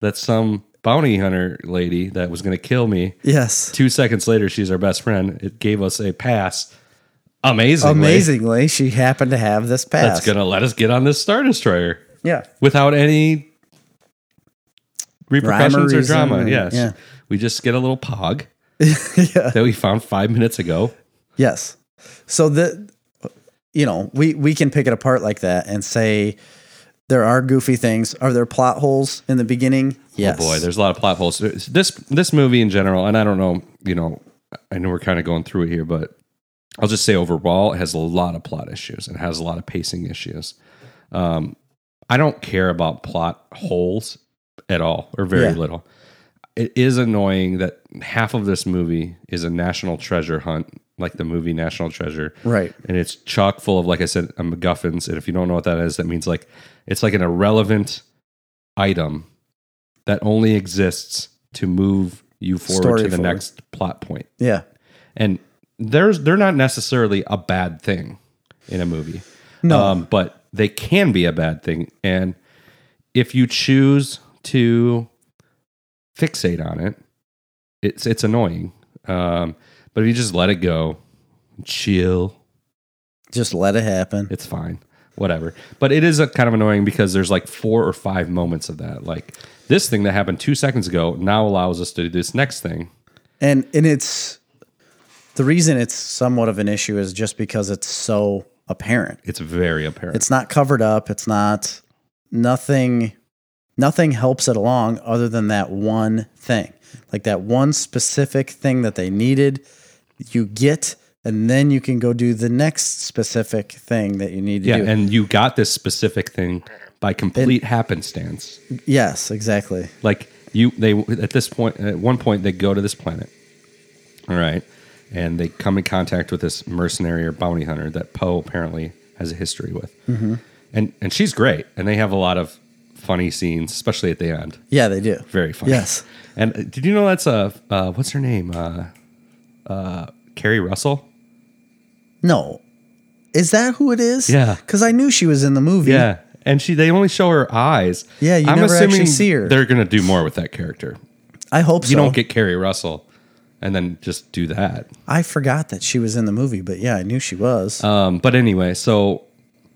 that some bounty hunter lady that was going to kill me. yes, Two seconds later, she's our best friend. It gave us a pass. Amazingly. amazingly, she happened to have this pass. That's going to let us get on this Star Destroyer yeah, without any repercussions or drama. or- yes. yeah. We just get a little pog yeah, that we found five minutes ago. yes. So the, you know, we we can pick it apart like that and say there are goofy things. Are there plot holes in the beginning? Yes. Oh boy, there's a lot of plot holes. This this movie in general, and I don't know, you know, I know we're kind of going through it here, but I'll just say overall, it has a lot of plot issues and has a lot of pacing issues. Um, I don't care about plot holes at all, or very Yeah. little. It is annoying that half of this movie is a national treasure hunt, like the movie National Treasure, right. and it's chock full of like i said macguffins and if you don't know what that is that means like it's like an irrelevant item that only exists to move you forward Story to the forward. next plot point Yeah. and there's they're not necessarily a bad thing in a movie No. um, but they can be a bad thing and if you choose to fixate on it. It's it's annoying. Um, but if you just let it go chill. Just let it happen. it's fine. Whatever. But it is a kind of annoying because there's like four or five moments of that. Like this thing that happened two seconds ago now allows us to do this next thing. And and it's the reason it's somewhat of an issue is just because it's so apparent. it's very apparent. It's not covered up. It's not nothing nothing helps it along other than that one thing. Like that one specific thing that they needed, you get and then you can go do the next specific thing that you need to yeah do. and you got this specific thing by complete happenstance yes, exactly. like you they at this point at one point they go to this planet all right and they come in contact with this mercenary or bounty hunter that poe apparently has a history with Mm-hmm. and and she's great and they have a lot of funny scenes especially at the end Yeah, they do. very funny Yes. and uh, did you know that's a uh, what's her name uh uh Keri Russell No. Is that who it is? Yeah. Because I knew she was in the movie. yeah and she they only show her eyes Yeah, you never actually see her. they're gonna do more with that character I hope so. you don't get Keri Russell and then just do that I forgot that she was in the movie, but yeah, I knew she was. Um, but anyway, so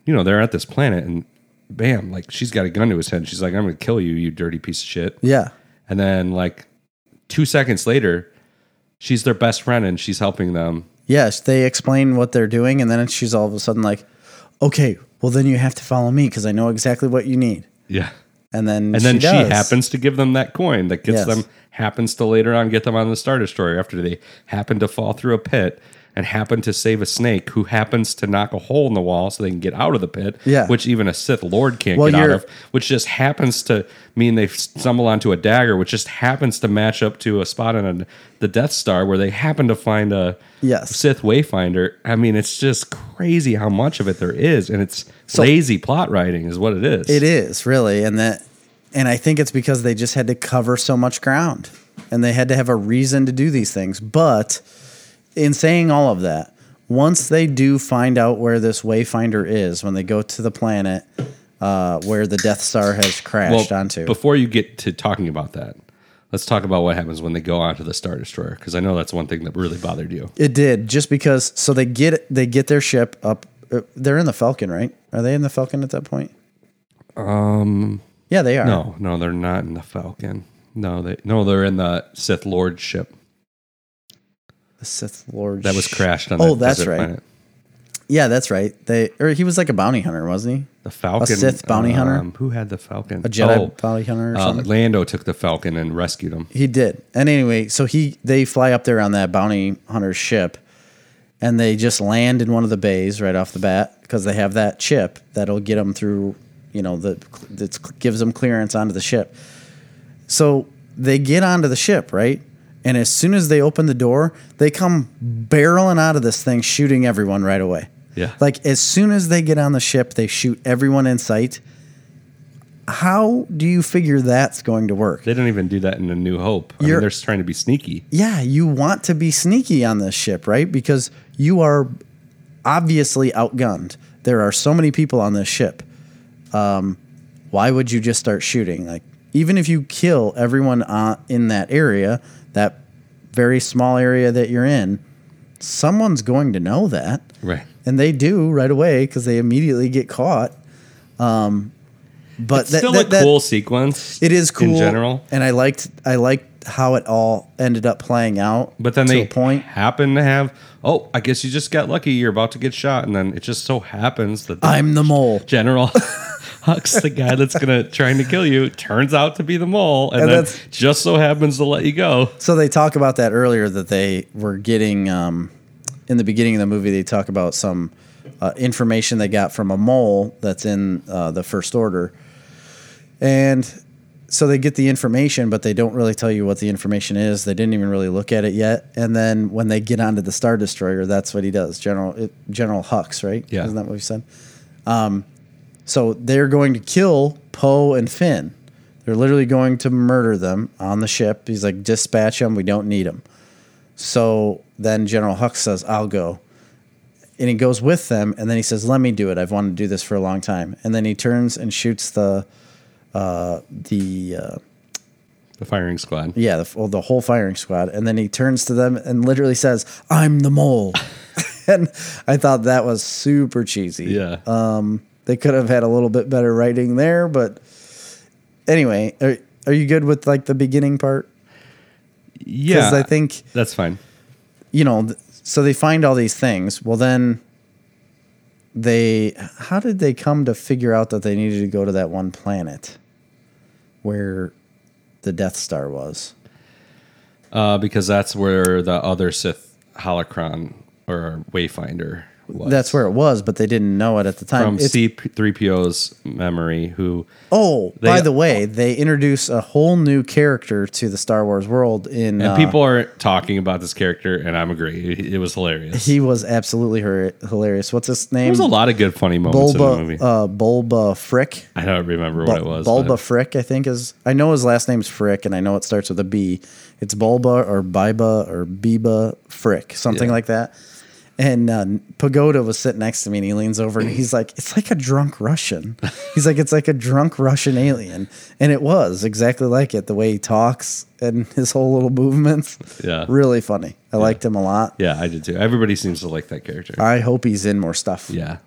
you know they're at this planet, and bam, like she's got a gun to his head. And she's like, "I'm gonna kill you, you dirty piece of shit." yeah. And then like two seconds later, she's their best friend, and she's helping them. Yes, they explain what they're doing, and then she's all of a sudden like, "Okay, well then you have to follow me because I know exactly what you need." Yeah, and then And then she, does. happens to give them that coin that gets Yes. them, happens to later on get them on the Star Destroyer after they happen to fall through a pit and happen to save a snake who happens to knock a hole in the wall so they can get out of the pit, Yeah. which even a Sith Lord can't Well, get out of, which just happens to mean they stumble onto a dagger, which just happens to match up to a spot on a, the Death Star where they happen to find a Yes. Sith Wayfinder. I mean, it's just crazy how much of it there is, and it's lazy plot writing, is what it is. It is really, and that, and I think it's because they just had to cover so much ground, and they had to have a reason to do these things. But in saying all of that, once they do find out where this Wayfinder is, when they go to the planet uh, where the Death Star has crashed onto, Before you get to talking about that, let's talk about what happens when they go onto the Star Destroyer because I know that's one thing that really bothered you. it did just because. So they get they get their ship up. uh, They're in the Falcon, right? Are they in the Falcon at that point? Um. Yeah, they are. No, no, they're not in the Falcon. No, they no, they're in the Sith Lord ship the Sith Lord that was crashed on. Oh, that that's right. planet. Yeah, that's right. They or he was like a bounty hunter, wasn't he? The Falcon, a Sith bounty hunter? um, Who had the Falcon? A Jedi Oh, bounty hunter or uh. Lando took the Falcon and rescued him. He did. And anyway, so he they fly up there on that bounty hunter ship, and they just land in one of the bays right off the bat because they have that chip that'll get them through. You know, that that gives them clearance onto the ship. So they get onto the ship, right? And as soon as they open the door, they come barreling out of this thing, shooting everyone right away. Yeah. Like as soon as they get on the ship, they shoot everyone in sight. How do you figure that's going to work? They don't even do that in A New Hope. I mean, You're- they're just trying to be sneaky. yeah, you want to be sneaky on this ship, right? Because you are obviously outgunned. There are so many people on this ship. Um, why would you just start shooting? Like, even if you kill everyone uh, in that area, that very small area that you're in, someone's going to know that. Right. And they do right away because they immediately get caught. Um, but It's that- still that- a that- cool sequence. it is cool in general. and I liked I liked how it all ended up playing out. But then they point. happen to have, oh, I guess you just got lucky. You're about to get shot, and then it just so happens that the I'm the mole. General Hux, the guy that's gonna trying to kill you, turns out to be the mole, and, And that's- just so happens to let you go. So they talk about that earlier that they were getting um, in the beginning of the movie. They talk about some uh, information they got from a mole that's in uh, the First Order, and so they get the information, but they don't really tell you what the information is. They didn't even really look at it yet. And then when they get onto the Star Destroyer, that's what he does, General General Hux, right? Yeah. isn't that what he said? Um, so they're going to kill Poe and Finn. They're literally going to murder them on the ship. He's like, dispatch them. We don't need them. So then General Hux says, I'll go. And he goes with them. And then he says, let me do it. I've wanted to do this for a long time. And then he turns and shoots the, uh, the, uh, The firing squad. yeah, the, well, the whole firing squad. And then he turns to them and literally says, I'm the mole. and I thought that was super cheesy. Yeah. Um, they could have had a little bit better writing there, but anyway, are, are you good with like the beginning part? yeah. Because I think that's fine. you know, th- so they find all these things. Well, then they, how did they come to figure out that they needed to go to that one planet where the Death Star was? Uh, because that's where the other Sith holocron or Wayfinder was. That's where it was, but they didn't know it at the time. from It's- C3PO's memory, who oh, they- by the way, they introduce a whole new character to the Star Wars world in and uh, people are talking about this character, and I'm agree. It, it was hilarious. He was absolutely her- hilarious. What's his name? There's a lot of good funny moments in the movie. Bulba, uh, Bulba Frick. I don't remember what it was. Bulba but- Frick, I think is. I know his last name's Frick, and I know it starts with a B. It's Bulba or Biba or Biba Frick, something Yeah. like that. And uh, Pagoda was sitting next to me, and he leans over and he's like, "It's like a drunk Russian." He's like, "It's like a drunk Russian alien," and it was exactly like it. The way he talks and his whole little movements, Yeah. really funny. I liked him a lot. Yeah, I did too. Everybody seems to like that character. I hope he's in more stuff. Yeah.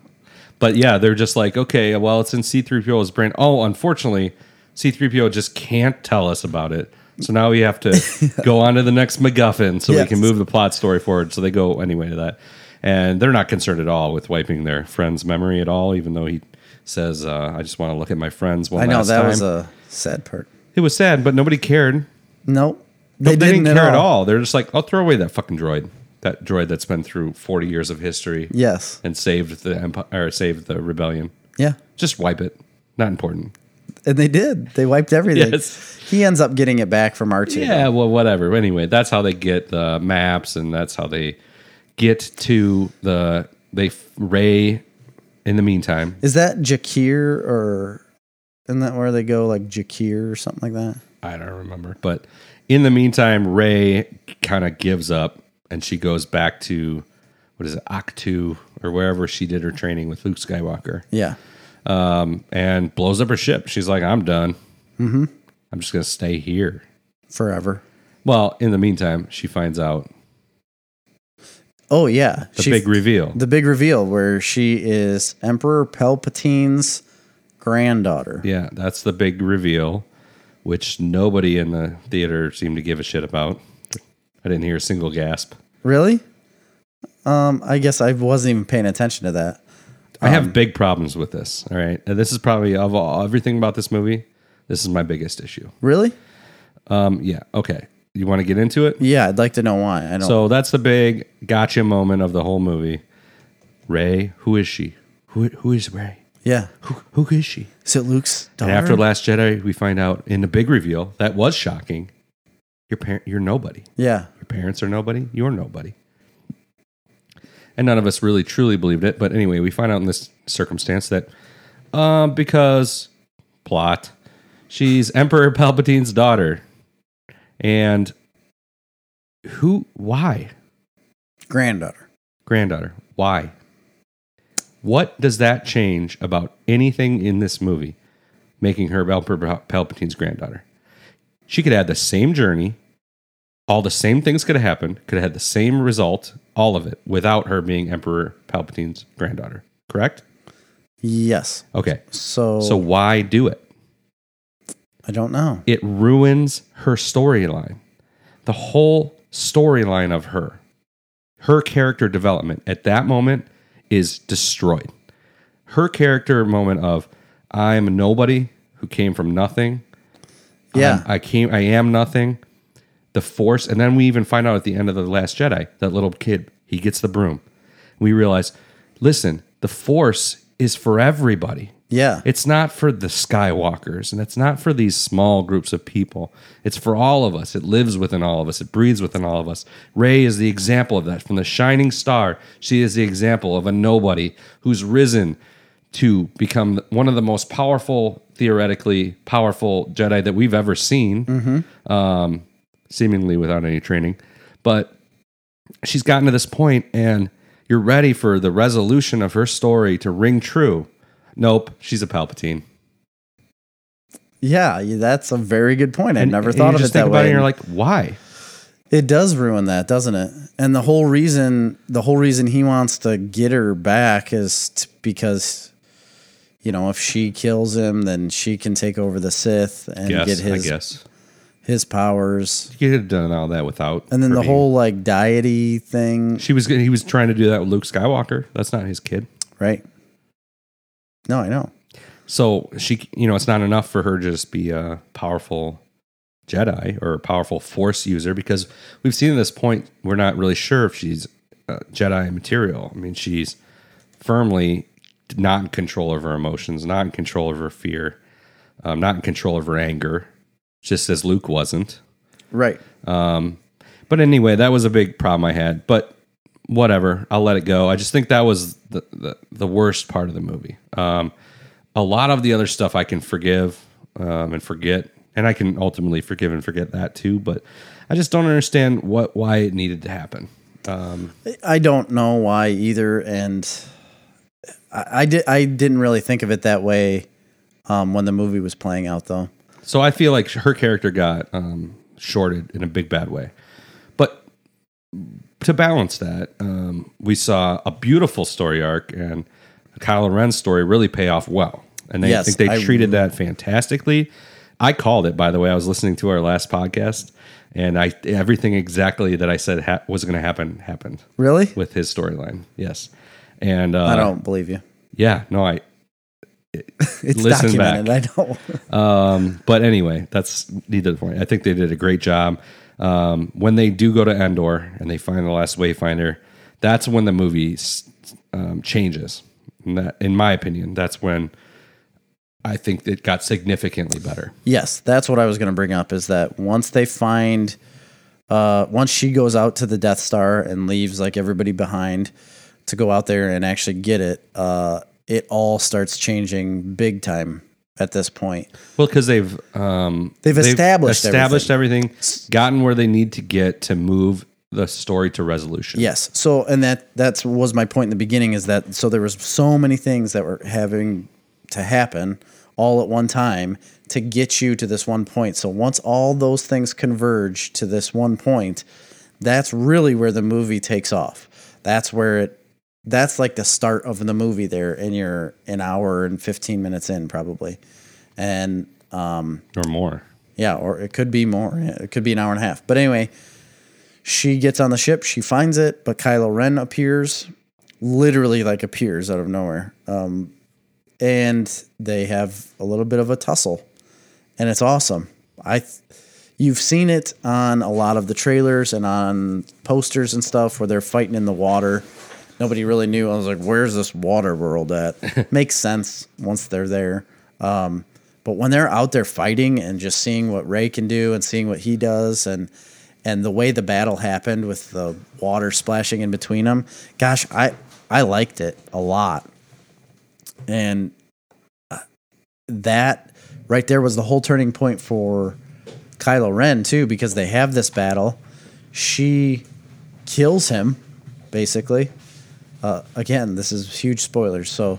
But yeah, they're just like, okay, well, it's in C3PO's brain. Oh, unfortunately, C3PO just can't tell us about it. So now we have to go on to the next MacGuffin so we can move the plot story forward. So they go anyway to that. And they're not concerned at all with wiping their friend's memory at all, even though he says, uh, I just want to look at my friends one I know last that time. was a sad part. It was sad, but nobody cared. Nope. They, didn't, care at all. They're just like, I'll throw away that fucking droid. That droid that's been through 40 years of history Yes. and saved the empire or saved the rebellion. Yeah. Just wipe it. Not important. And they did. They wiped everything. Yes. He ends up getting it back from R2. Yeah, well, whatever. Anyway, that's how they get the maps, and that's how they get to the they Rey. In the meantime, Is that Jakir or isn't that where they go like Jakir or something like that? I don't remember, but in the meantime, Rey kind of gives up, and she goes back to what is it, Ahch-To or wherever she did her training with Luke Skywalker, Yeah. um, and blows up her ship. She's like, "I'm done. Mm-hmm. I'm just gonna stay here." Forever. Well, in the meantime, she finds out Oh yeah. the She- big reveal. the big reveal where she is Emperor Palpatine's granddaughter. Yeah, that's the big reveal, which nobody in the theater seemed to give a shit about. I didn't hear a single gasp. Really? Um, I guess I wasn't even paying attention to that. I have big problems with this. All right, and this is probably of all, everything about this movie. This is my biggest issue. Really? Um, yeah. Okay. You want to get into it? Yeah, I'd like to know why. I don't. So that's the big gotcha moment of the whole movie. Rey, who is she? Who who is Rey? yeah. Who who is she? Is it Luke's daughter? And after Last Jedi, we find out in the big reveal that was shocking. Your parent, you're nobody. yeah. Your parents are nobody. You're nobody. And none of us really truly believed it. But anyway, we find out in this circumstance that um, because plot, she's Emperor Palpatine's daughter. And who, why? Granddaughter. Granddaughter. Why? What does that change about anything in this movie making her Emperor Palpatine's granddaughter? She could have had the same journey, all the same things could have happened, could have had the same result, all of it, without her being Emperor Palpatine's granddaughter. Correct? Yes. Okay. So, So why do it? I don't know. It ruins her storyline. The whole storyline of her, her character development at that moment is destroyed. Her character moment of I'm nobody who came from nothing. Yeah. I'm- I came I am nothing. The force and then we even find out at the end of the last Jedi, that little kid, he gets the broom. We realize, listen, the force is for everybody. Yeah. It's not for the Skywalkers and it's not for these small groups of people. It's for all of us. It lives within all of us. It breathes within all of us. Rey is the example of that. From the shining star, she is the example of a nobody who's risen to become one of the most powerful, theoretically powerful Jedi that we've ever seen, um, seemingly without any training. But she's gotten to this point and you're ready for the resolution of her story to ring true. Nope, she's a Palpatine. yeah. That's a very good point. I And- never thought of it that way. It and you're like, why? It does ruin that, doesn't it? And the whole reason, the whole reason he wants to get her back is t- because, you know, if she kills him, then she can take over the Sith and Yes, get his I guess his powers. He could have done all that without. And then the being- whole like deity thing, she was he was trying to do that with Luke Skywalker. That's not his kid. right? No, I know. So she, you know, it's not enough for her to just be a powerful Jedi or a powerful Force user because we've seen at this point we're not really sure if she's uh, Jedi material. I mean, she's firmly not in control of her emotions, not in control of her fear, um, not in control of her anger, just as Luke wasn't. Right. Um, but anyway, that was a big problem I had. But whatever, I'll let it go. I just think that was the the, the worst part of the movie. Um, a lot of the other stuff I can forgive um, and forget, and I can ultimately forgive and forget that too. But I just don't understand what why it needed to happen. Um, I don't know why either, and I, I did. I didn't really think of it that way um, when the movie was playing out, though. So I feel like her character got um, shorted in a big bad way. But to balance that, um, we saw a beautiful story arc and Kylo Ren's story really pay off well. And they, I think they I- treated that fantastically. I called it, by the way. I was listening to our last podcast, and I everything exactly that I said ha- was going to happen happened Really? with his storyline. Yes, and uh, I don't believe you. yeah, no, I. It's listen back. documented. I know. Um, but anyway, that's neither the point. I think they did a great job. Um, when they do go to Endor and they find the last Wayfinder, that's when the movie um, changes. That, in my opinion, that's when I think it got significantly better. Yes, that's what I was going to bring up. Is that once they find, uh, once she goes out to the Death Star and leaves like everybody behind to go out there and actually get it, uh, it all starts changing big time at this point. Well, because they've um, They've established established everything. gotten where they need to get to move the story to resolution. Yes. So, and that that's was my point in the beginning is that so there was so many things that were having to happen all at one time to get you to this one point. So once all those things converge to this one point, that's really where the movie takes off. That's where it that's like the start of the movie there and you're an hour and 15 minutes in probably. And um or more. yeah, or it could be more. It could be an hour and a half. But anyway, she gets on the ship, she finds it, but Kylo Ren appears, literally like appears out of nowhere. Um, and they have a little bit of a tussle, and it's awesome. I, th- you've seen it on a lot of the trailers and on posters and stuff where they're fighting in the water. Nobody really knew. I was like, "Where's this water world at?" Makes sense once they're there. Um, but when they're out there fighting and just seeing what Rey can do and seeing what he does and and the way the battle happened with the water splashing in between them, gosh, I I liked it a lot. And uh, that right there was the whole turning point for Kylo Ren too because they have this battle. She kills him basically. Uh, again, this is huge spoilers. So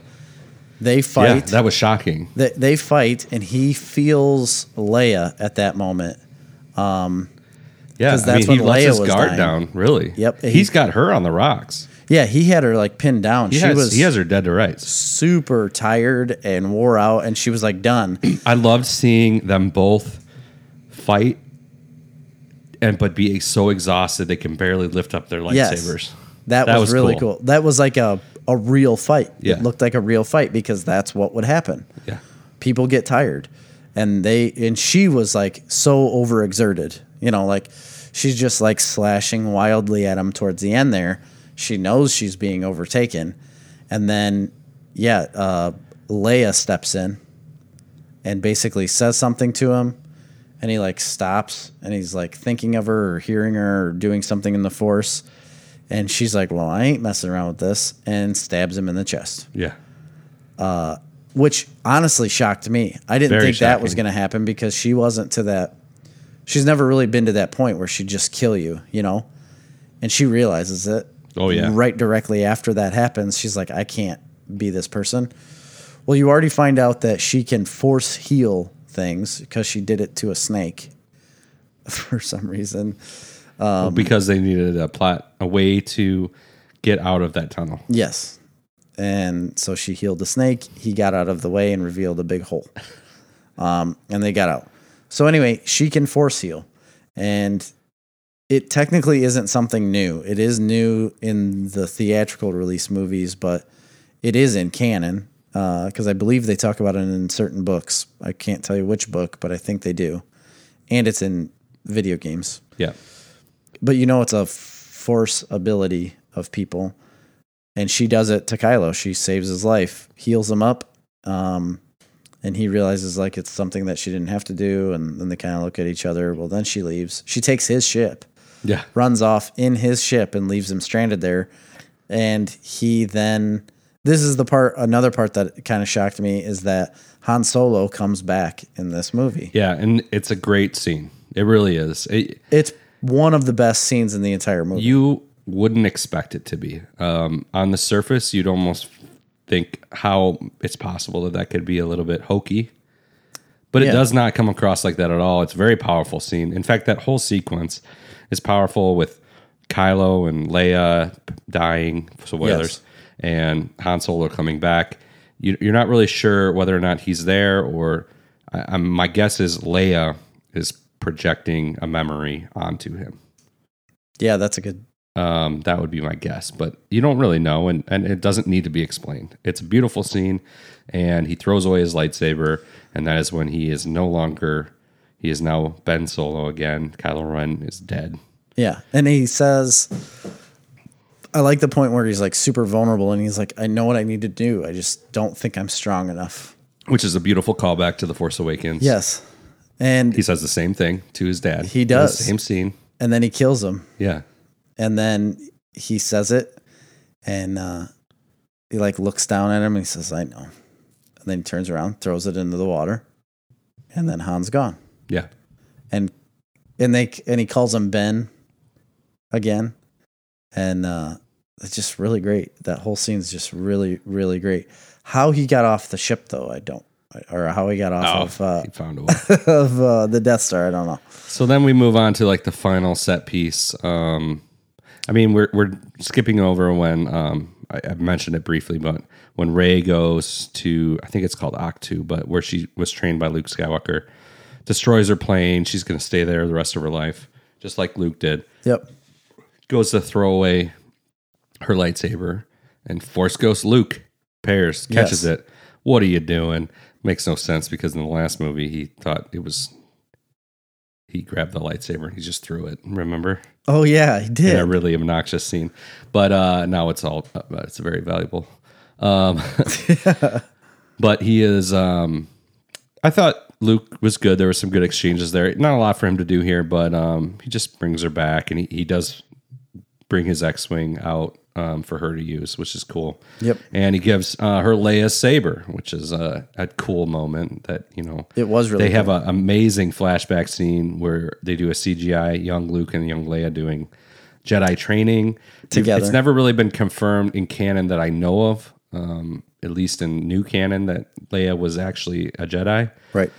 they fight. Yeah, that was shocking. they, they fight and he feels Leia at that moment. Yeah, 'Cause I that's mean, he when lets Leia his was guard dying. down. Really? Yep, he- He's got her on the rocks. Yeah, he had her like pinned down. He she has, was he has her dead to rights. super tired and wore out, and she was like done. I loved seeing them both fight, and but be so exhausted they can barely lift up their Yes. Lightsabers. That, was, really cool. That was like a, a real fight. Yeah. It looked like a real fight because that's what would happen. Yeah, People get tired. And they and she was like so overexerted. You know, like she's just like slashing wildly at him towards the end there. She knows she's being overtaken. And then yeah, uh Leia steps in and basically says something to him and he like stops and he's like thinking of her or hearing her or doing something in the force and she's like well i ain't messing around with this and stabs him in the chest. Yeah. Uh, which honestly shocked me. I didn't Very think that was going to happen because she wasn't to that she's never really been to that point where she'd just kill you you know? And she realizes it Oh, yeah. right directly after that happens. She's like i can't be this person. Well you already find out that she can force heal things because she did it to a snake for some reason Well, because they needed a plot, a way to get out of that tunnel. Yes. And so she healed the snake. He got out of the way and revealed a big hole. Um, and they got out. So anyway, she can force heal. And it technically isn't something new. It is new in the theatrical release movies, but it is in canon because I believe they talk about it in certain books. I can't tell you which book, but I think they do. And it's in video games Yeah, but you know it's a force ability of people. And she does it to kylo. She saves his life heals him up um, and he realizes like it's something that she didn't have to do and then they kind of look at each other. Well then she leaves. She takes his ship. Yeah. runs off in his ship and leaves him stranded there. And he then this is the part another part that kind of shocked me is that han solo comes back in this movie. Yeah, and it's a great scene. It really is. It, it's one of the best scenes in the entire movie you wouldn't expect it to be. Um, on the surface, you'd almost think how it's possible that that could be a little bit hokey, but it Yeah. does not come across like that at all. It's a very powerful scene. In fact, that whole sequence is powerful with Kylo and Leia dying, spoilers, Yes. and Han Solo coming back. You, you're not really sure whether or not he's there, or I, I'm, my guess is Leia is projecting a memory onto him. yeah that's a good Um, that would be my guess, but you don't really know, and, and it doesn't need to be explained. It's a beautiful scene, and he throws away his lightsaber, and that is when he is no longer. He is now Ben Solo again. Kylo Ren is dead. Yeah. And he says, I like the point where he's like super vulnerable and he's like, I know what I need to do. I just don't think I'm strong enough. which is a beautiful callback to the Force Awakens. Yes. And he says the same thing to his dad. He does. same scene. and then he kills him. Yeah, And then he says it and uh, he like looks down at him and he says, I know. And then he turns around, throws it into the water, and then Han's gone. yeah, and and they and he calls him Ben again, and uh, it's just really great. That whole scene's just really really great. How he got off the ship though, I don't, or how he got off of uh, he found a way. of uh, the Death Star, I don't know. so then we move on to like the final set piece. Um, I mean, we're we're skipping over when um, I, I mentioned it briefly, but when Rey goes to I think it's called Ahch-To, but where she was trained by Luke Skywalker, destroys her plane. She's going to stay there the rest of her life, just like Luke did. Yep. goes to throw away her lightsaber, and Force Ghost Luke pairs catches Yes. it. What are you doing? Makes no sense because in the last movie he thought it was he grabbed the lightsaber and he just threw it. Remember? Oh yeah, he In did. a really obnoxious scene, but uh, now it's all uh, it's very valuable. Um, but he is. Um, I thought Luke was good. There were some good exchanges there. Not a lot for him to do here, but um, he just brings her back, and he, he does bring his X-wing out um, for her to use, which is cool. Yep. And he gives uh, her Leia saber, which is a, a cool moment that you know It was really they have an amazing flashback scene where they do a CGI young Luke and young Leia doing Jedi training Together. It's never really been confirmed in canon that I know of, um, at least in new canon, that Leia was actually a Jedi. right.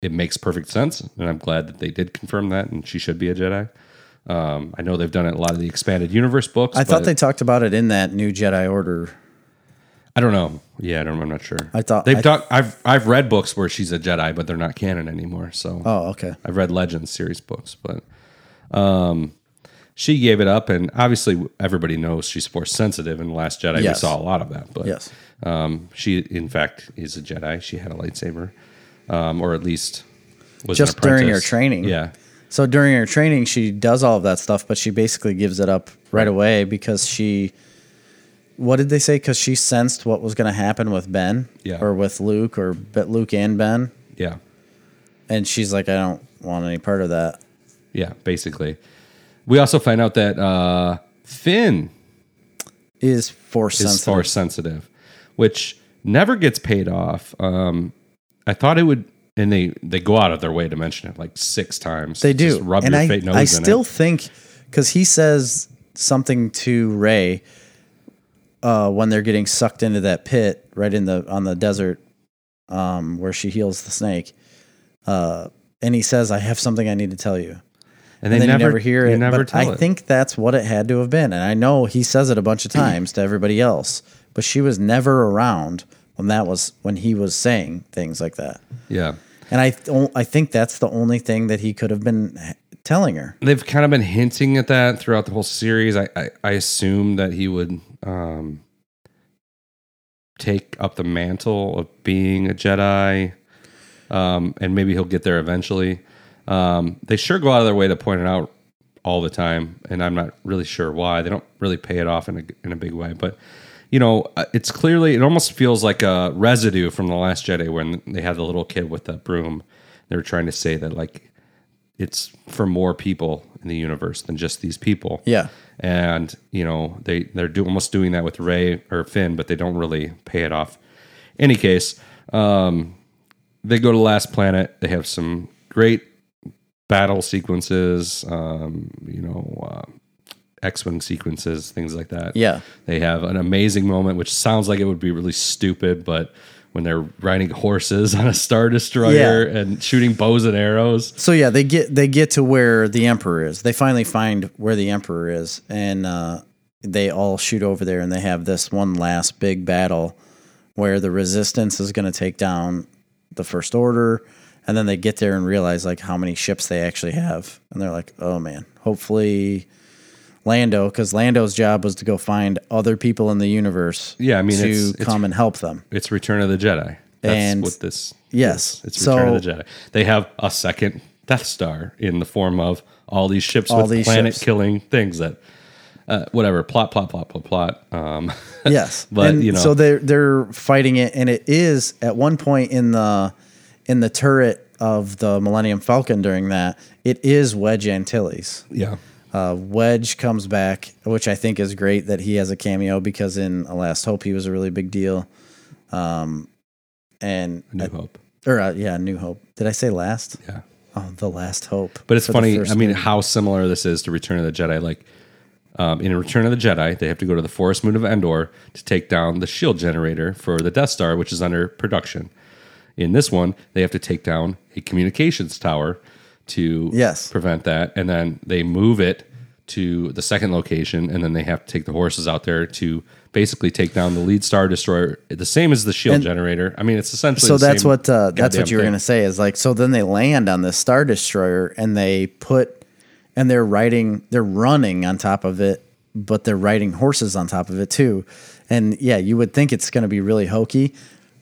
It makes perfect sense, and I'm glad that they did confirm that, and she should be a Jedi. Um, I know they've done it in a lot of the expanded universe books. I thought they talked about it in that new Jedi Order. I don't know. Yeah, I don't. I'm not sure. I thought- they've I- talked. I've I've read books where she's a Jedi, but they're not canon anymore. So Oh, okay. I've read Legends series books, but um, she gave it up, and obviously everybody knows she's force sensitive. In the Last Jedi, Yes. we saw a lot of that. But Yes. um, she in fact is a Jedi. She had a lightsaber, um, or at least was Just during her training. Yeah, So during her training, she does all of that stuff, but she basically gives it up right away because she. What did they say? Because she sensed what was going to happen with Ben, Yeah. or with Luke, or but Luke and Ben, yeah, and she's like, I don't want any part of that. yeah. Basically, we also find out that uh, Finn Is force is sensitive? force sensitive, which never gets paid off. Um, I thought it would, and they they go out of their way to mention it like six times. They do, Just rub and your I, fake nose I still it. think because he says something to Rey uh, when they're getting sucked into that pit right in the on the desert um, where she heals the snake, uh, and he says, "I have something I need to tell you." and And they then never, you never hear it. Never but tell I it. think that's what it had to have been, and I know he says it a bunch of times to everybody else, but she was never around when that was when he was saying things like that. yeah. And I th- I think that's the only thing that he could have been telling her. They've kind of been hinting at that throughout the whole series. I I, I assume that he would um, take up the mantle of being a Jedi, um, and maybe he'll get there eventually. Um, they sure go out of their way to point it out all the time, and I'm not really sure why. They don't really pay it off in a in a big way, but you know, uh, it's clearly it almost feels like a residue from the Last Jedi when they had the little kid with the broom. They were trying to say that like it's for more people in the universe than just these people. Yeah. And you know they they're do, almost doing that with Rey or Finn, but they don't really pay it off. Any case, um, they go to the last planet. They have some great battle sequences. Um, you know, uh, X-wing sequences, things like that. Yeah. They have an amazing moment, which sounds like it would be really stupid, but when they're riding horses on a star destroyer Yeah. and shooting bows and arrows. So yeah, they get they get to where the emperor is. They finally find where the emperor is, and uh, they all shoot over there, and they have this one last big battle where the resistance is going to take down the first order, and then they get there and realize like how many ships they actually have, and they're like, oh man, hopefully. Lando because Lando's job was to go find other people in the universe. Yeah, I mean, to it's- it's- come and help them. It's Return of the Jedi. That's And- what this. Yes, is. it's Return of the Jedi. They have a second Death Star in the form of all these ships All with planet-killing things that, uh, whatever, plot, plot, plot, plot, plot. Um, Yes, But, And you know- so they're they're fighting it, and it is at one point in the in the turret of the Millennium Falcon. During that, it is Wedge Antilles. yeah, Uh, Wedge comes back, which I think is great that he has a cameo because in A Last Hope he was a really big deal. Um, and New Hope. or uh, yeah, New Hope. Did I say last? Yeah. Oh, the Last Hope. But it's funny. I mean, movie. how similar this is to Return of the Jedi. Like um, in Return of the Jedi, they have to go to the forest moon of Endor to take down the shield generator for the Death Star, which is under production. In this one, they have to take down a communications tower to Yes. prevent that, and then they move it to the second location, and then they have to take the horses out there to basically take down the lead star destroyer. The same as the shield And- generator. I mean, it's essentially so the that's same what uh, that's what you were thing. to say is like so then they land on the star destroyer and they put and they're riding they're running on top of it but they're riding horses on top of it too and yeah you would think it's going to be really hokey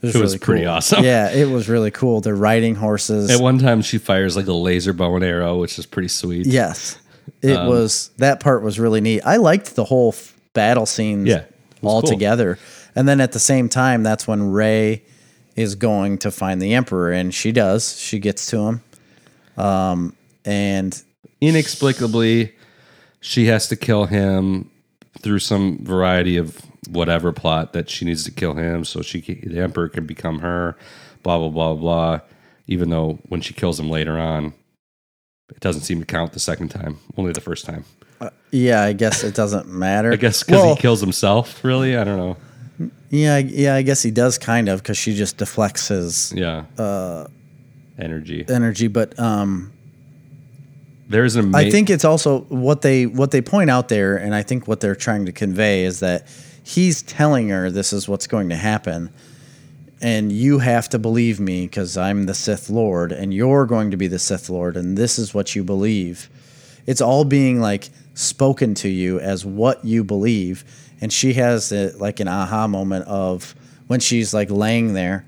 it was, It was pretty cool. awesome. yeah it was really cool they're riding horses At one time, she fires like a laser bow and arrow, which is pretty sweet. yes it Um, was that part was really neat i liked the whole f- battle scenes Yeah, all cool. together and then at the same time that's when Rey is going to find the emperor and she does she gets to him um and inexplicably she has to kill him through some variety of whatever plot that she needs to kill him so she can, the emperor can become her blah blah blah blah. Even though when she kills him later on it doesn't seem to count the second time only the first time. Yeah i guess it doesn't matter. I guess because well, he kills himself really? I don't know. Yeah yeah i guess he does kind of because she just deflects his yeah. uh energy. energy but um there's an I think it's also what they what they point out there, and I think what they're trying to convey is that he's telling her this is what's going to happen, and you have to believe me because I'm the Sith Lord, and you're going to be the Sith Lord, and this is what you believe. It's all being like spoken to you as what you believe, and she has a, like an aha moment of when she's like laying there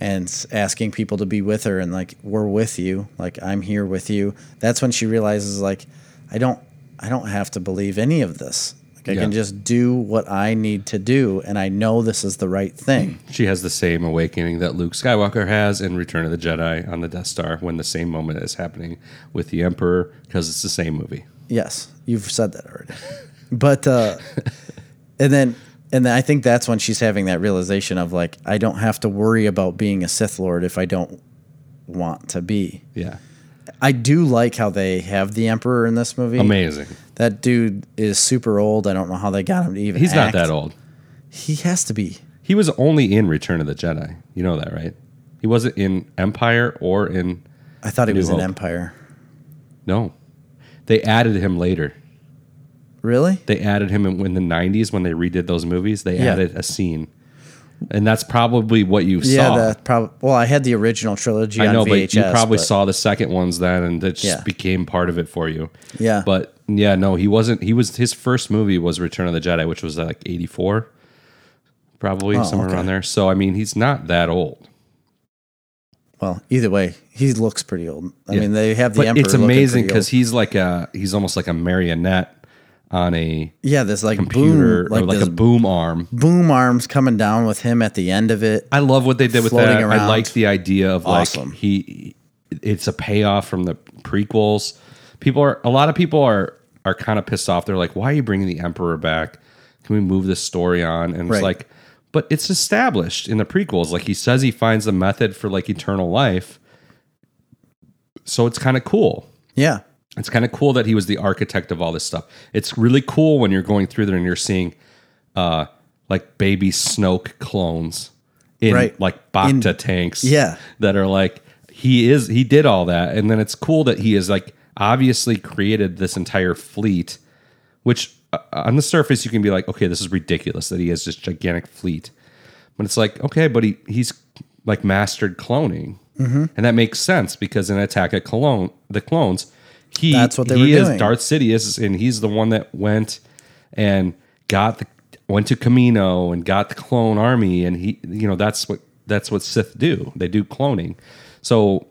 and asking people to be with her and like we're with you. Like i'm here with you. That's when she realizes like i don't i don't have to believe any of this i Yeah. can just do what i need to do and i know this is the right thing she has the same awakening that Luke Skywalker has in Return of the Jedi on the Death Star when the same moment is happening with the Emperor because it's the same movie. yes you've said that already but uh and then and then i think that's when she's having that realization of like i don't have to worry about being a sith lord if i don't want to be Yeah. i do like how they have the emperor in this movie Amazing. That dude is super old. I don't know how they got him to even. He's not that old. He has to be. He was only in Return of the Jedi. You know that, right? He wasn't in Empire or in I thought he New was in Empire. no. They added him later. Really? They added him in, in the '90s when they redid those movies. They Yeah. added a scene, and that's probably what you saw. Yeah. saw. That probably. Well, I had the original trilogy. I know, on but you probably but- saw the second ones then, and that just Yeah. became part of it for you. Yeah. But yeah, no, he wasn't. He was his first movie was Return of the Jedi, which was like '84, probably Oh, somewhere okay. around there. So I mean, he's not that old. Well, either way, he looks pretty old. I Yeah. mean, they have the But emperor. it's amazing because he's like a he's almost like a marionette on a yeah, there's like computer boom, or like, like this a boom arm. boom arms coming down with him at the end of it. I love what they did with that. I like the idea of Awesome. like he it's a payoff from the prequels. People are a lot of people are are kind of pissed off. They're like, "Why are you bringing the emperor back? Can we move this story on?" And Right. it's like, but it's established in the prequels. Like he says he finds the method for like eternal life. So it's kind of cool. Yeah, It's kind of cool that he was the architect of all this stuff. It's really cool when you're going through there and you're seeing uh like baby Snoke clones in Right. like Bacta In- tanks. yeah. That are like he is he did all that. And then it's cool that he is like obviously created this entire fleet, which uh, on the surface you can be like, okay, this is ridiculous that he has this gigantic fleet. But it's like, okay, but he he's like mastered cloning. And that makes sense because in Attack of Cologne, the clones, he That's what they he were is doing. Darth Sidious, and he's the one that went and got the went to Kamino and got the clone army, and he you know that's what that's what Sith do. They do cloning. So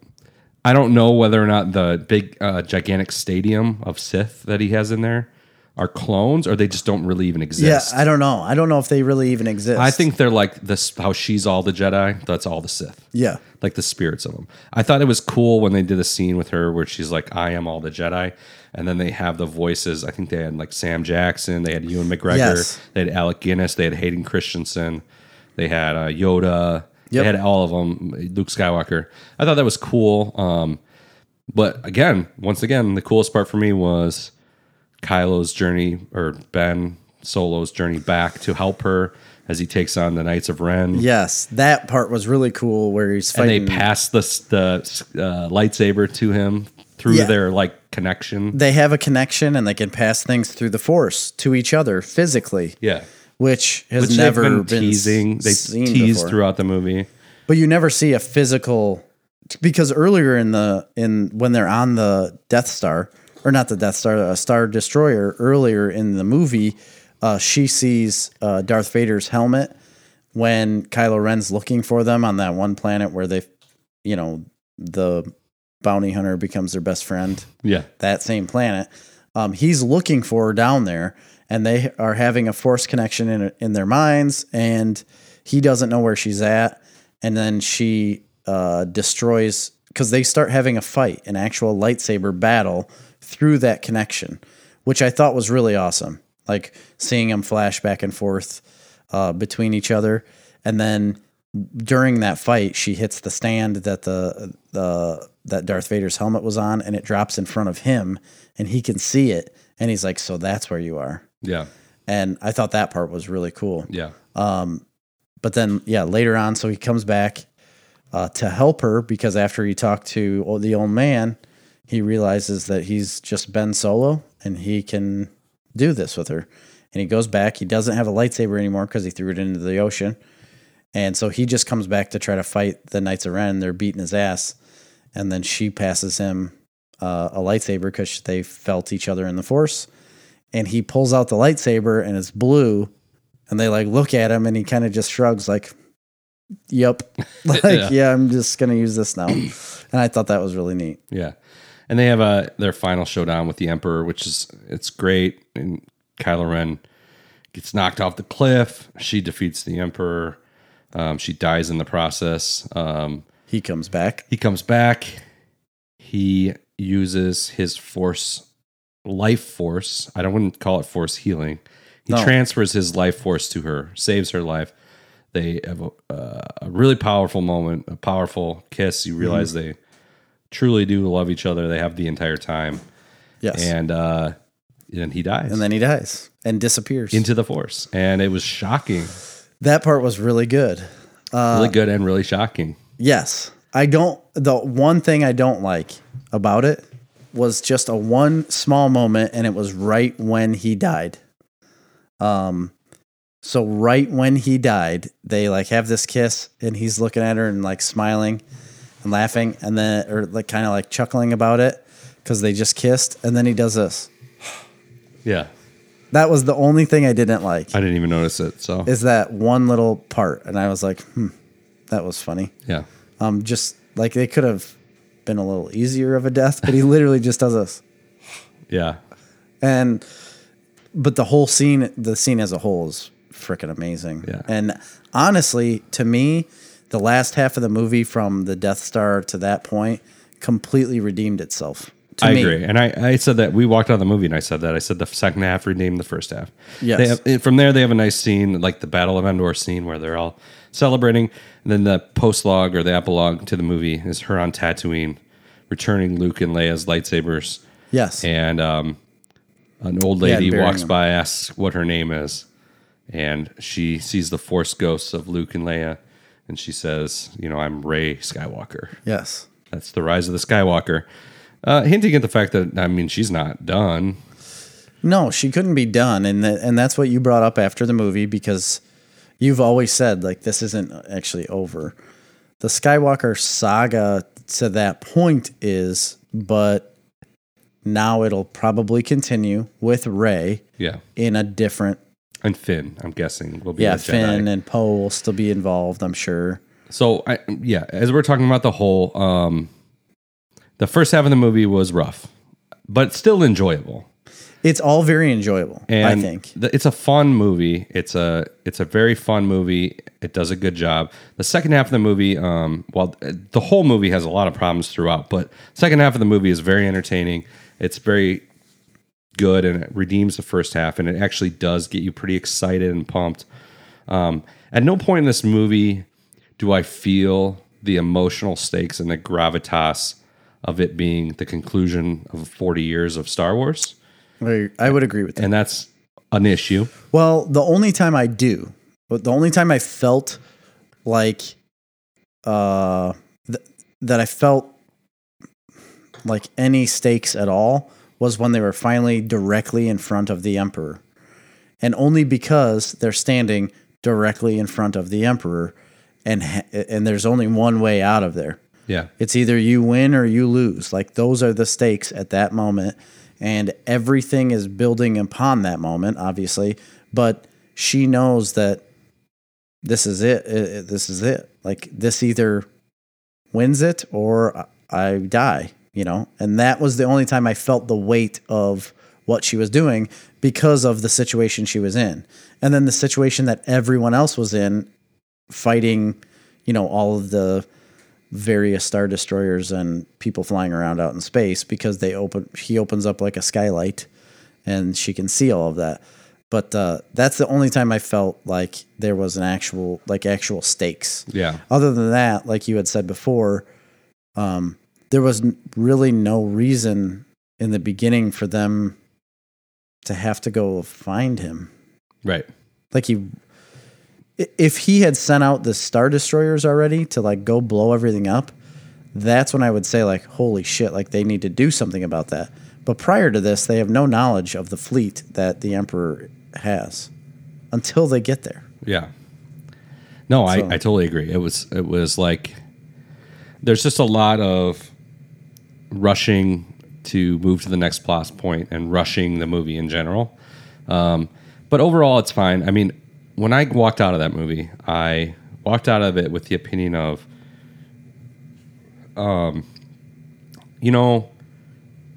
I don't know whether or not the big uh, gigantic stadium of Sith that he has in there are clones, or they just don't really even exist. Yeah. I don't know. I don't know if they really even exist. I think they're like this how she's all the Jedi. That's all the Sith. Yeah. Like the spirits of them. I thought it was cool when they did a scene with her where she's like, I am all the Jedi. And then they have the voices. I think they had like Sam Jackson, they had Ewan McGregor, Yes. they had Alec Guinness, they had Hayden Christensen, they had uh, Yoda, Yep. they had all of them, Luke Skywalker. I thought that was cool. Um, but again, once again, the coolest part for me was Kylo's journey or Ben Solo's journey back to help her as he takes on the Knights of Ren. Yes, that part was really cool where he's And they pass the the uh, lightsaber to him through Yeah. their like connection. they have a connection and they can pass things through the force to each other physically, Yeah, which has which never been, been teasing. They tease before. throughout the movie. But you never see a physical because earlier in the in when they're on the Death Star or not the Death Star, a Star Destroyer earlier in the movie, uh, she sees uh, Darth Vader's helmet when Kylo Ren's looking for them on that one planet where they, you know, the bounty hunter becomes their best friend Yeah, that same planet. Um, he's looking for her down there, and they are having a force connection in in their minds, and he doesn't know where she's at. And then she uh, destroys because they start having a fight, an actual lightsaber battle through that connection, which I thought was really awesome. Like seeing them flash back and forth uh, between each other, and then during that fight, she hits the stand that the the that Darth Vader's helmet was on, and it drops in front of him, and he can see it, and he's like, "So that's where you are." Yeah, And I thought that part was really cool. yeah, Um, But then, yeah, later on, so he comes back uh, to help her because after he talked to the old man, he realizes that he's just Ben Solo and he can do this with her. And he goes back. He doesn't have a lightsaber anymore because he threw it into the ocean. And so he just comes back to try to fight the Knights of Ren. They're beating his ass. And then she passes him uh, a lightsaber because they felt each other in the Force. And he pulls out the lightsaber and it's blue. And they like look at him and he kind of just shrugs, like, yep. like, Yeah. yeah. I'm just going to use this now. and I thought that was really neat. yeah. And they have a their final showdown with the Emperor, which is it's great. And Kylo Ren gets knocked off the cliff. She defeats the Emperor. Um, she dies in the process. Um, He comes back. He comes back. He uses his force, life force. I don't wouldn't call it force healing. He No. transfers his life force to her, saves her life. They have a, uh, a really powerful moment, a powerful kiss. You realize Mm-hmm. they truly do love each other. They have the entire time, Yes. and uh, and he dies and then he dies and disappears. into the force, and it was shocking, that part was really good. Uh, really good, and really shocking. Yes. I don't the one thing I don't like about it was just a one small moment and it was right when he died. Um so right when he died, they like have this kiss and he's looking at her and like smiling and laughing and then or like kind of like chuckling about it cuz they just kissed and then he does this. Yeah, That was the only thing I didn't like. I didn't even notice it. So Is that one little part and I was like, "Hmm, that was funny." yeah, Um, just like they could have been a little easier of a death, but he literally just does this. yeah. And but the whole scene, the scene as a whole is freaking amazing. Yeah. And honestly, to me, the last half of the movie from the Death Star to that point completely redeemed itself. To I me. agree, and I, I said that we walked out of the movie, and I said that I said the second half redeemed the first half. Yes. They have, from there they have a nice scene, like the Battle of Endor scene, where they're all celebrating. And then the post log or the epilogue to the movie is her on Tatooine, returning Luke and Leia's lightsabers, Yes. and um, an old Yeah, lady burying walks them. by, asks what her name is, and she sees the Force ghosts of Luke and Leia, and she says, "You know, I'm Rey Skywalker." yes. That's the rise of the Skywalker. Uh, hinting at the fact that I mean she's not done. No, she couldn't be done, and and that's what you brought up after the movie because you've always said like this isn't actually over. The Skywalker saga to that point is, but now it'll probably continue with Rey Yeah. in a different. And Finn, I'm guessing, will be Yeah. Finn and Poe will still be involved. I'm sure. So I yeah, as we're talking about the whole um the first half of the movie was rough, but still enjoyable. It's all very enjoyable. And I think. th- it's a fun movie. It's a it's a very fun movie. It does a good job. The second half of the movie, um, well, the whole movie has a lot of problems throughout, but second half of the movie is very entertaining. It's very good and it redeems the first half, and it actually does get you pretty excited and pumped. Um, at no point in this movie do I feel the emotional stakes and the gravitas of it being the conclusion of 40 years of Star Wars. I, I would agree with that. And that's an issue. Well, the only time I do, but the only time I felt like uh th- that I felt like any stakes at all was when they were finally directly in front of the emperor. And only because they're standing directly in front of the emperor and ha- and there's only one way out of there. Yeah. It's either you win or you lose. Like those are the stakes at that moment. And everything is building upon that moment, obviously. But she knows that this is it. This is it. Like this either wins it or I die, you know? And that was the only time I felt the weight of what she was doing because of the situation she was in. And then the situation that everyone else was in fighting, you know, all of the various star destroyers and people flying around out in space because they open he opens up like a skylight and she can see all of that but uh, that's the only time i felt like there was an actual like actual stakes Yeah. other than that like you had said before um, there was really no reason in the beginning for them to have to go find him Right. like he if he had sent out the star destroyers already to like go blow everything up that's when i would say like holy shit like they need to do something about that but prior to this they have no knowledge of the fleet that the emperor has until they get there Yeah. No, I, I totally agree. It was it was like there's just a lot of rushing to move to the next plot point and rushing the movie in general. Um, but overall, it's fine. I mean, when I walked out of that movie, I walked out of it with the opinion of, um, you know,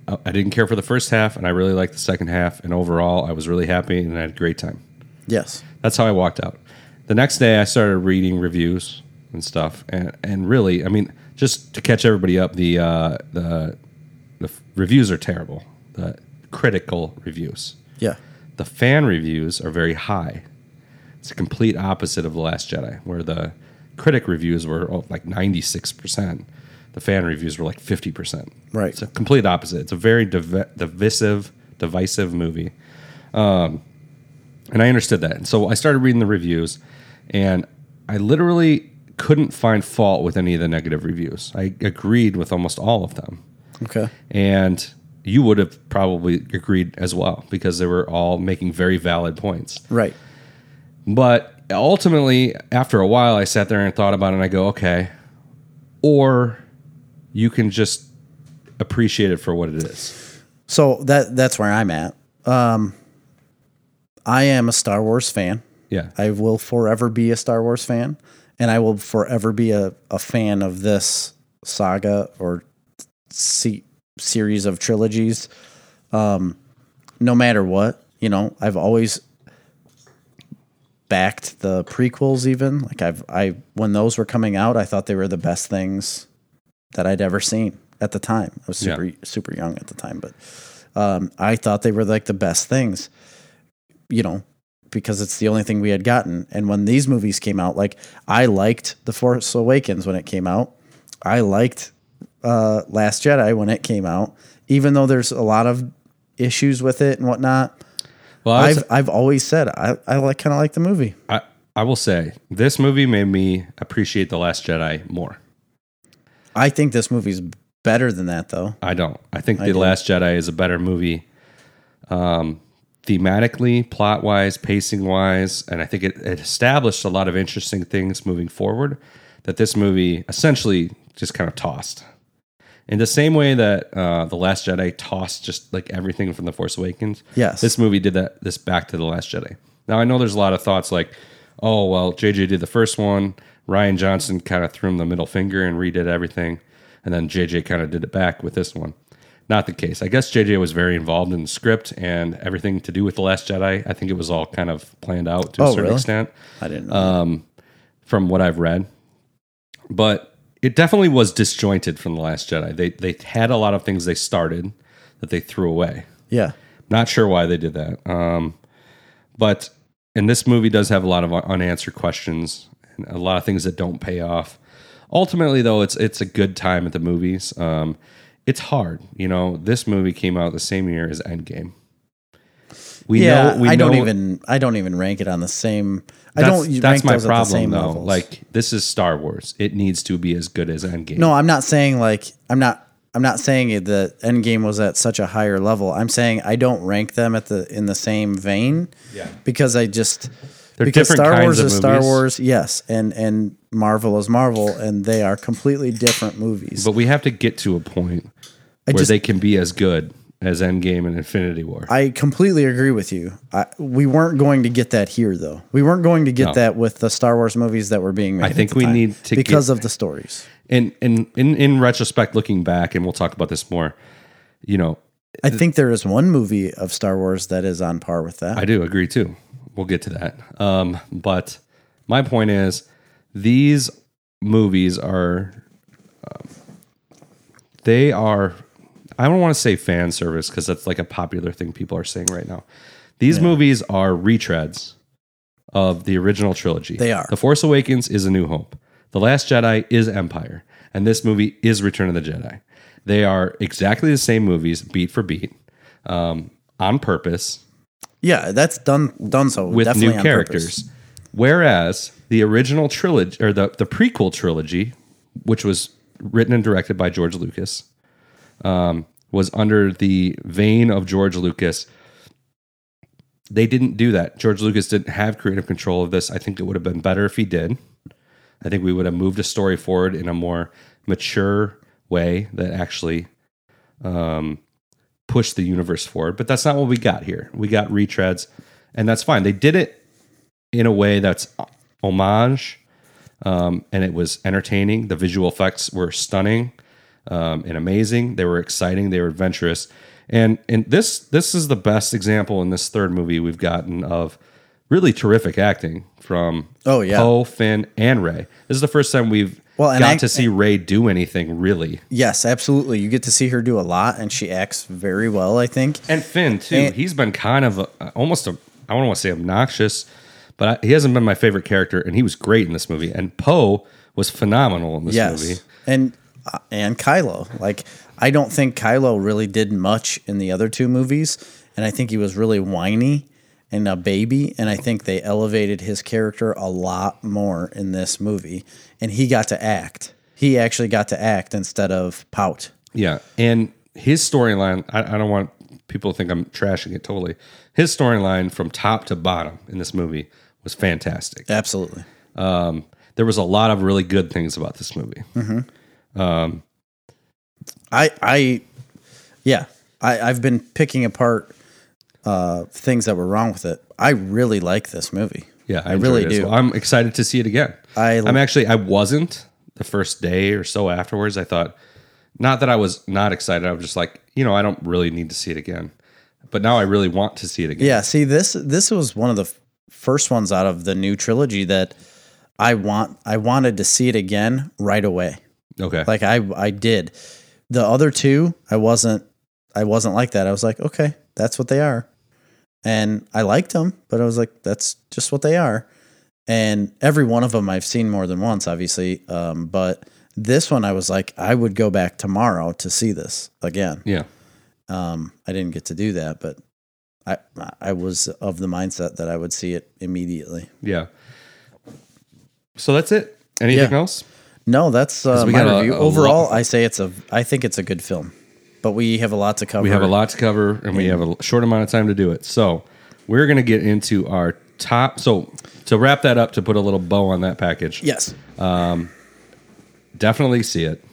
I, I didn't care for the first half, and I really liked the second half, and overall, I was really happy and I had a great time. yes That's how I walked out. The next day, I started reading reviews and stuff, and and really, I mean, just to catch everybody up, the uh, the the reviews are terrible. The critical reviews, yeah the fan reviews are very high. It's a complete opposite of the Last Jedi, where the critic reviews were oh, like ninety six percent. The fan reviews were like fifty percent. Right. It's a complete opposite. It's a very div- divisive, divisive movie um, and I understood that. And so I started reading the reviews, and I literally couldn't find fault with any of the negative reviews. I agreed with almost all of them, okay and you would have probably agreed as well because they were all making very valid points. right But ultimately, after a while, I sat there and thought about it, and I go, okay, or you can just appreciate it for what it is. so that that's where i'm at um i am a star wars fan Yeah. I will forever be a Star Wars fan, and I will forever be a, a fan of this saga or se- series of trilogies. Um, no matter what, you know, I've always backed the prequels. Even like I've I when those were coming out, I thought they were the best things that I'd ever seen at the time. I was super Yeah. super young at the time, but um, I thought they were like the best things. You know, because it's the only thing we had gotten. And when these movies came out, like I liked The Force Awakens when it came out. I liked uh, Last Jedi when it came out, even though there's a lot of issues with it and whatnot. Well, I was, I've I've always said I I like kind of like the movie. I, I will say this movie made me appreciate The Last Jedi more. I think this movie's better than that though. I don't. I think The do. Last Jedi is a better movie, um, thematically, plot wise, pacing wise, and I think it, it established a lot of interesting things moving forward. That this movie essentially just kind of tossed, In the same way that uh, the Last Jedi tossed just like everything from the Force Awakens, Yes. this movie did that. This back to the Last Jedi. Now I know there's a lot of thoughts like, oh well, JJ did the first one. Rian Johnson kind of threw him the middle finger and redid everything, and then JJ kind of did it back with this one. Not the case. I guess JJ was very involved in the script and everything to do with the Last Jedi. I think it was all kind of planned out to a Oh, certain really? extent I didn't know. Um, from what I've read. But it definitely was disjointed from the Last Jedi. They they had a lot of things they started that they threw away. yeah. Not sure why they did that. Um, but and this movie does have a lot of unanswered questions and a lot of things that don't pay off. Ultimately, though, it's it's a good time at the movies. Um, it's hard, you know. This movie came out the same year as Endgame. We yeah, know. We I don't even I don't even rank it on the same. I that's, don't. that's my those at the problem same though. levels. Like this is Star Wars. It needs to be as good as Endgame. no, I'm not saying like I'm not. I'm not saying that Endgame was at such a higher level. I'm saying I don't rank them at the in the same vein. Yeah. Because I just They're because Star Wars is Star. Wars, yes, and and Marvel is Marvel, and they are completely different movies. but we have to get to a point where just- they can be as good as Endgame and Infinity War. I completely agree with you. I, we weren't going to get that here, though. We weren't going to get No. that with the Star Wars movies that were being made. I think at the we time need to because of the stories. and and in in retrospect, looking back, and we'll talk about this more. You know, I think there is one movie of Star Wars that is on par with that. I do agree too. We'll get to that. Um, but my point is, these movies are, um, they are. I don't want to say fan service because that's like a popular thing people are saying right now. These movies are retreads of the original trilogy. They are. The Force Awakens is A New Hope. The Last Jedi is Empire, and this movie is Return of the Jedi. They are exactly the same movies, beat for beat, um, on purpose yeah, that's done done so with new characters. purpose. Whereas the original trilogy or the, the prequel trilogy, which was written and directed by George Lucas, um, was under the vein of George Lucas. They didn't do that. George Lucas didn't have creative control of this. I think it would have been better if he did. I think we would have moved a story forward in a more mature way that actually um, pushed the universe forward. But that's not what we got here. We got retreads, and that's fine. They did it in a way that's homage, um, and it was entertaining. The visual effects were stunning um, and amazing. They were exciting. They were adventurous, and and this this is the best example in this third movie we've gotten of really terrific acting from Oh, yeah. Poe, Finn, and Rey. This is the first time we've Well, got act- to see Rey do anything really. Yes, absolutely. You get to see her do a lot, and she acts very well. I think. And Finn too. And- he's been kind of a, almost a I don't want to say obnoxious, but I, he hasn't been my favorite character, and he was great in this movie. And Poe was phenomenal in this Yes, movie. and and Kylo. Like I don't think Kylo really did much in the other two movies, and I think he was really whiny and a baby. And I think they elevated his character a lot more in this movie, and he got to act. He actually got to act instead of pout. Yeah, and his storyline. I, I don't want people to think I'm trashing it totally. His storyline from top to bottom in this movie was fantastic. Absolutely. Um, there was a lot of really good things about this movie. I I yeah. I, I've been picking apart uh, things that were wrong with it. I really like this movie. Yeah, I, I really enjoyed it as do. well. I'm excited to see it again. I- I'm actually I wasn't the first day or so afterwards. I thought not that I was not excited. I was just like, you know, I don't really need to see it again. But now I really want to see it again. Yeah, see this this was one of the first ones out of the new trilogy that I want I wanted to see it again right away. Okay. Like I I did. The other two, I wasn't I wasn't like that. I was like, okay, that's what they are. And I liked them, but I was like, that's just what they are. And every one of them I've seen more than once, obviously. Um, but this one, I was like, I would go back tomorrow to see this again. yeah. Um, I didn't get to do that, but I I was of the mindset that I would see it immediately. Yeah. So that's it. Anything Yeah. else? No, that's uh, my a- review. a Overall, lot- I say it's a. I think it's a good film, but we have a lot to cover. We have a lot to cover and we have a short amount of time to do it. So we're going to get into our top. So to wrap that up, to put a little bow on that package, Yes, definitely see it.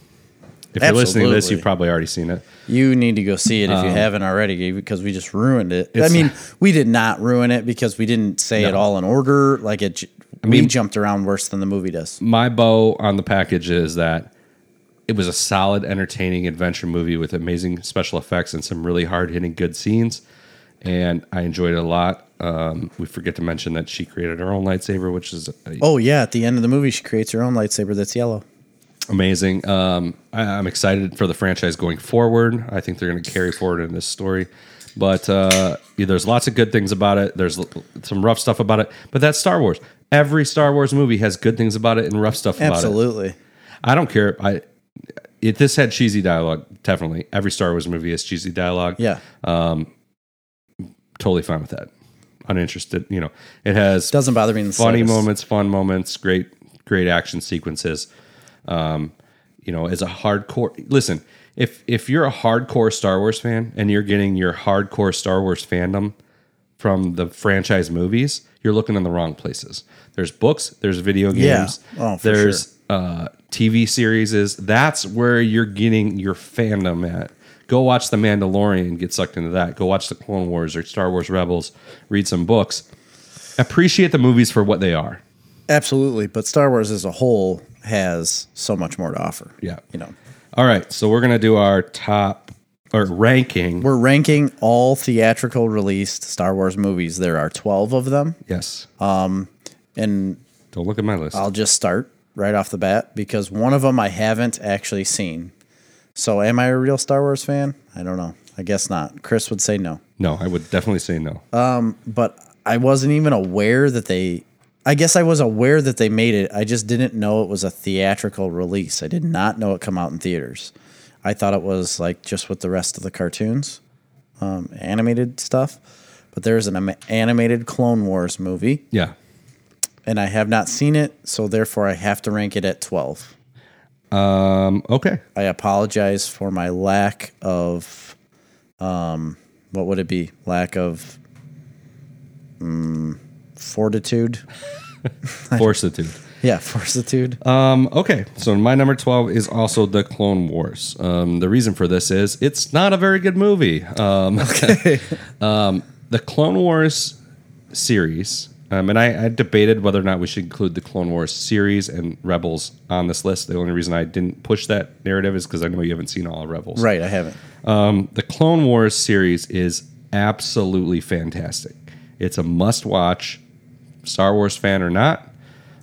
If you're listening to this, you've probably already seen it. You need to go see it if you haven't already because we just ruined it. I Um, mean, we did not ruin it because we didn't say it all in order. Like it, we mean- jumped around worse than the movie does. My bow on the package is that it was a solid, entertaining adventure movie with amazing special effects and some really hard hitting good scenes. And I enjoyed it a lot. Um, we forget to mention that she created her own lightsaber, which is a, Oh yeah, at the end of the movie, she creates her own lightsaber that's yellow. amazing. Um, I, I'm excited for the franchise going forward. I think they're going to carry forward in this story. But uh, yeah, there's lots of good things about it. There's some rough stuff about it. But that's Star Wars. Every Star Wars movie has good things about it and rough stuff about it. Absolutely. I don't care. I it this had cheesy dialogue. Definitely, every Star Wars movie has cheesy dialogue. Yeah, Um, totally fine with that. Uninterested. You know, it has doesn't bother me in the funny slightest. moments, fun moments, great, great action sequences. Um, you know, as a hardcore, listen, if if you're a hardcore Star Wars fan and you're getting your hardcore Star Wars fandom from the franchise movies, you're looking in the wrong places. There's books, there's video Yeah. games, Oh, for there's uh, TV series. That's where you're getting your fandom at. Go watch The Mandalorian, get sucked into that. Go watch The Clone Wars or Star Wars Rebels, read some books. Appreciate the movies for what they are. Absolutely, but Star Wars as a whole has so much more to offer. Yeah. you know, All right, so we're gonna do our top or ranking. we're ranking all theatrical released Star Wars movies. There are twelve of them, yes. Um, and Don't look at my list. I'll just start right off the bat because one of them I haven't actually seen. So, am I a real Star Wars fan? I don't know. I guess not. Chris would say no. no, I would definitely say no. Um, but I wasn't even aware that they. I guess I was aware that they made it. I just didn't know it was a theatrical release. I did not know it come out in theaters. I thought it was like just with the rest of the cartoons, um, animated stuff. But there's an am- animated Clone Wars movie, yeah. and I have not seen it, so therefore I have to rank it at twelve. Um. Okay. I apologize for my lack of, um, what would it be? Lack of, mm, fortitude. Fortitude. Yeah, fortitude. Um, okay, so my number 12 is also The Clone Wars. Um, the reason for this is it's not a very good movie. Um, okay. um, the Clone Wars series, um, and I, I debated whether or not we should include the Clone Wars series and Rebels on this list. The only reason I didn't push that narrative is because I know you haven't seen all of Rebels. right, I haven't. Um, the Clone Wars series is absolutely fantastic. It's a must watch, Star Wars fan or not.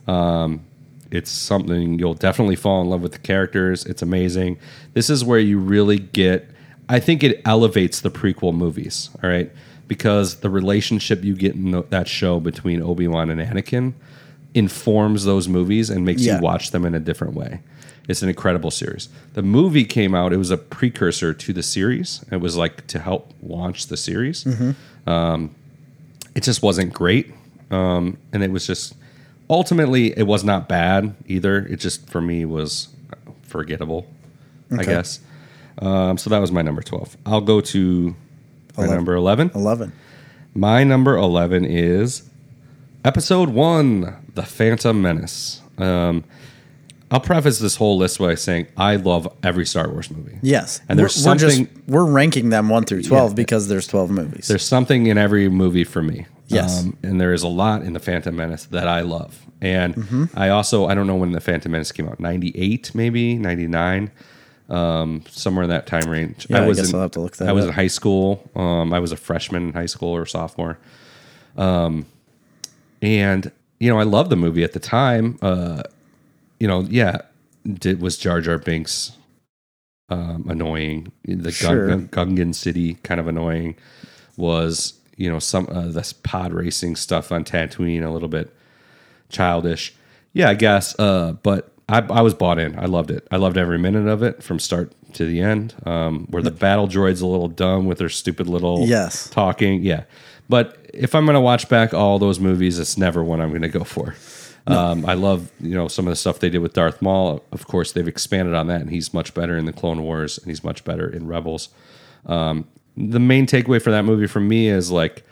Um, it's something you'll definitely fall in love with the characters. It's amazing. This is where you really get, I think it elevates the prequel movies, all right? Because the relationship you get in the, that show between Obi Wan and Anakin informs those movies and makes Yeah. you watch them in a different way. It's an incredible series. The movie came out, it was a precursor to the series. It was like to help launch the series. Um, it just wasn't great. Um, and it was just ultimately, it was not bad either. It just, for me, was forgettable, I Okay. guess. Um, so that was my number 12. I'll go to my Eleven. number 11. Eleven. My number 11 is episode one The Phantom Menace. Um, I'll preface this whole list by saying I love every Star Wars movie. Yes, And there's we're, we're something- just we're ranking them one through twelve because there's twelve movies. There's something in every movie for me. Um, Yes. and there is a lot in The Phantom Menace that I love. And Mm-hmm. I also, I don't know when The Phantom Menace came out, 98 maybe, 99, um, somewhere in that time range. Yeah, I was guess in, I'll have to look that I was in high school. Um, I was a freshman in high school or sophomore. Um, and, you know, I loved the movie at the time. Uh, you know, yeah, did, was Jar Jar Binks um, annoying? The Sure. Gun, Gungan City kind of annoying. Was you know some uh, this pod racing stuff on Tatooine a little bit childish? Yeah, I guess. Uh, but I, I was bought in. I loved it. I loved every minute of it from start to the end. Um, where the battle droids a little dumb with their stupid little Yes. talking. Yeah, but if I'm gonna watch back all those movies, it's never one I'm gonna go for. Um, I love you know some of the stuff they did with Darth Maul. Of course, they've expanded on that, and he's much better in the Clone Wars, and he's much better in Rebels. Um, the main takeaway for that movie for me is like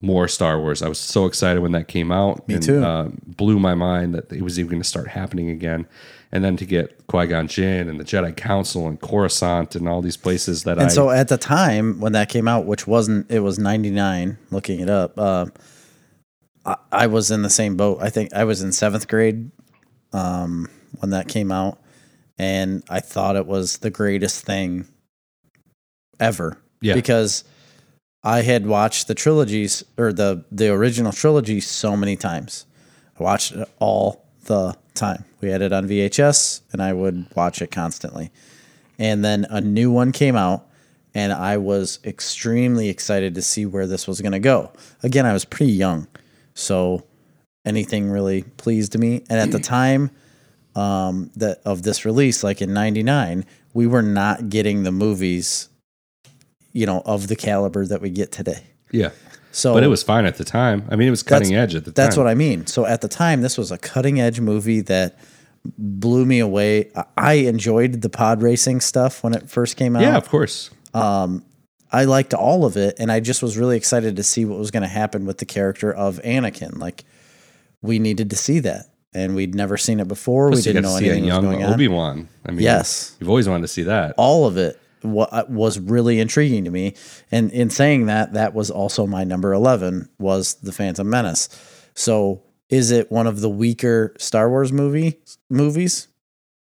more Star Wars. I was so excited when that came out. Me and, too. Uh, blew my mind that it was even going to start happening again. and then to get Qui Gon Jinn and the Jedi Council and Coruscant and all these places that I And so at the time when that came out, which wasn't, it was 99, looking it up, uh, I, I was in the same boat. I think I was in seventh grade um, when that came out. And I thought it was the greatest thing ever. Yeah. Because I had watched the trilogies or the, the original trilogy so many times. I watched it all the time. We had it on VHS and I would watch it constantly and then a new one came out and i was extremely excited to see where this was going to go again i was pretty young so anything really pleased me and at the time um, that of this release like in 99 we were not getting the movies you know of the caliber that we get today yeah, so but it was fine at the time. I mean, it was cutting edge at the time. that's what I mean. So at the time, this was a cutting edge movie that blew me away. I- enjoyed the pod racing stuff when it first came out. yeah, of course. Um, I liked all of it, and I just was really excited to see what was going to happen with the character of Anakin. Like we needed to see that, and we'd never seen it before. Plus we didn't know see a anything was young going on. Obi Wan. I mean, Yes. you've always wanted to see that. all of it wa- uh, was really intriguing to me. And in saying that, that was also my number 11 was The Phantom Menace. So is it one of the weaker Star Wars movie movies?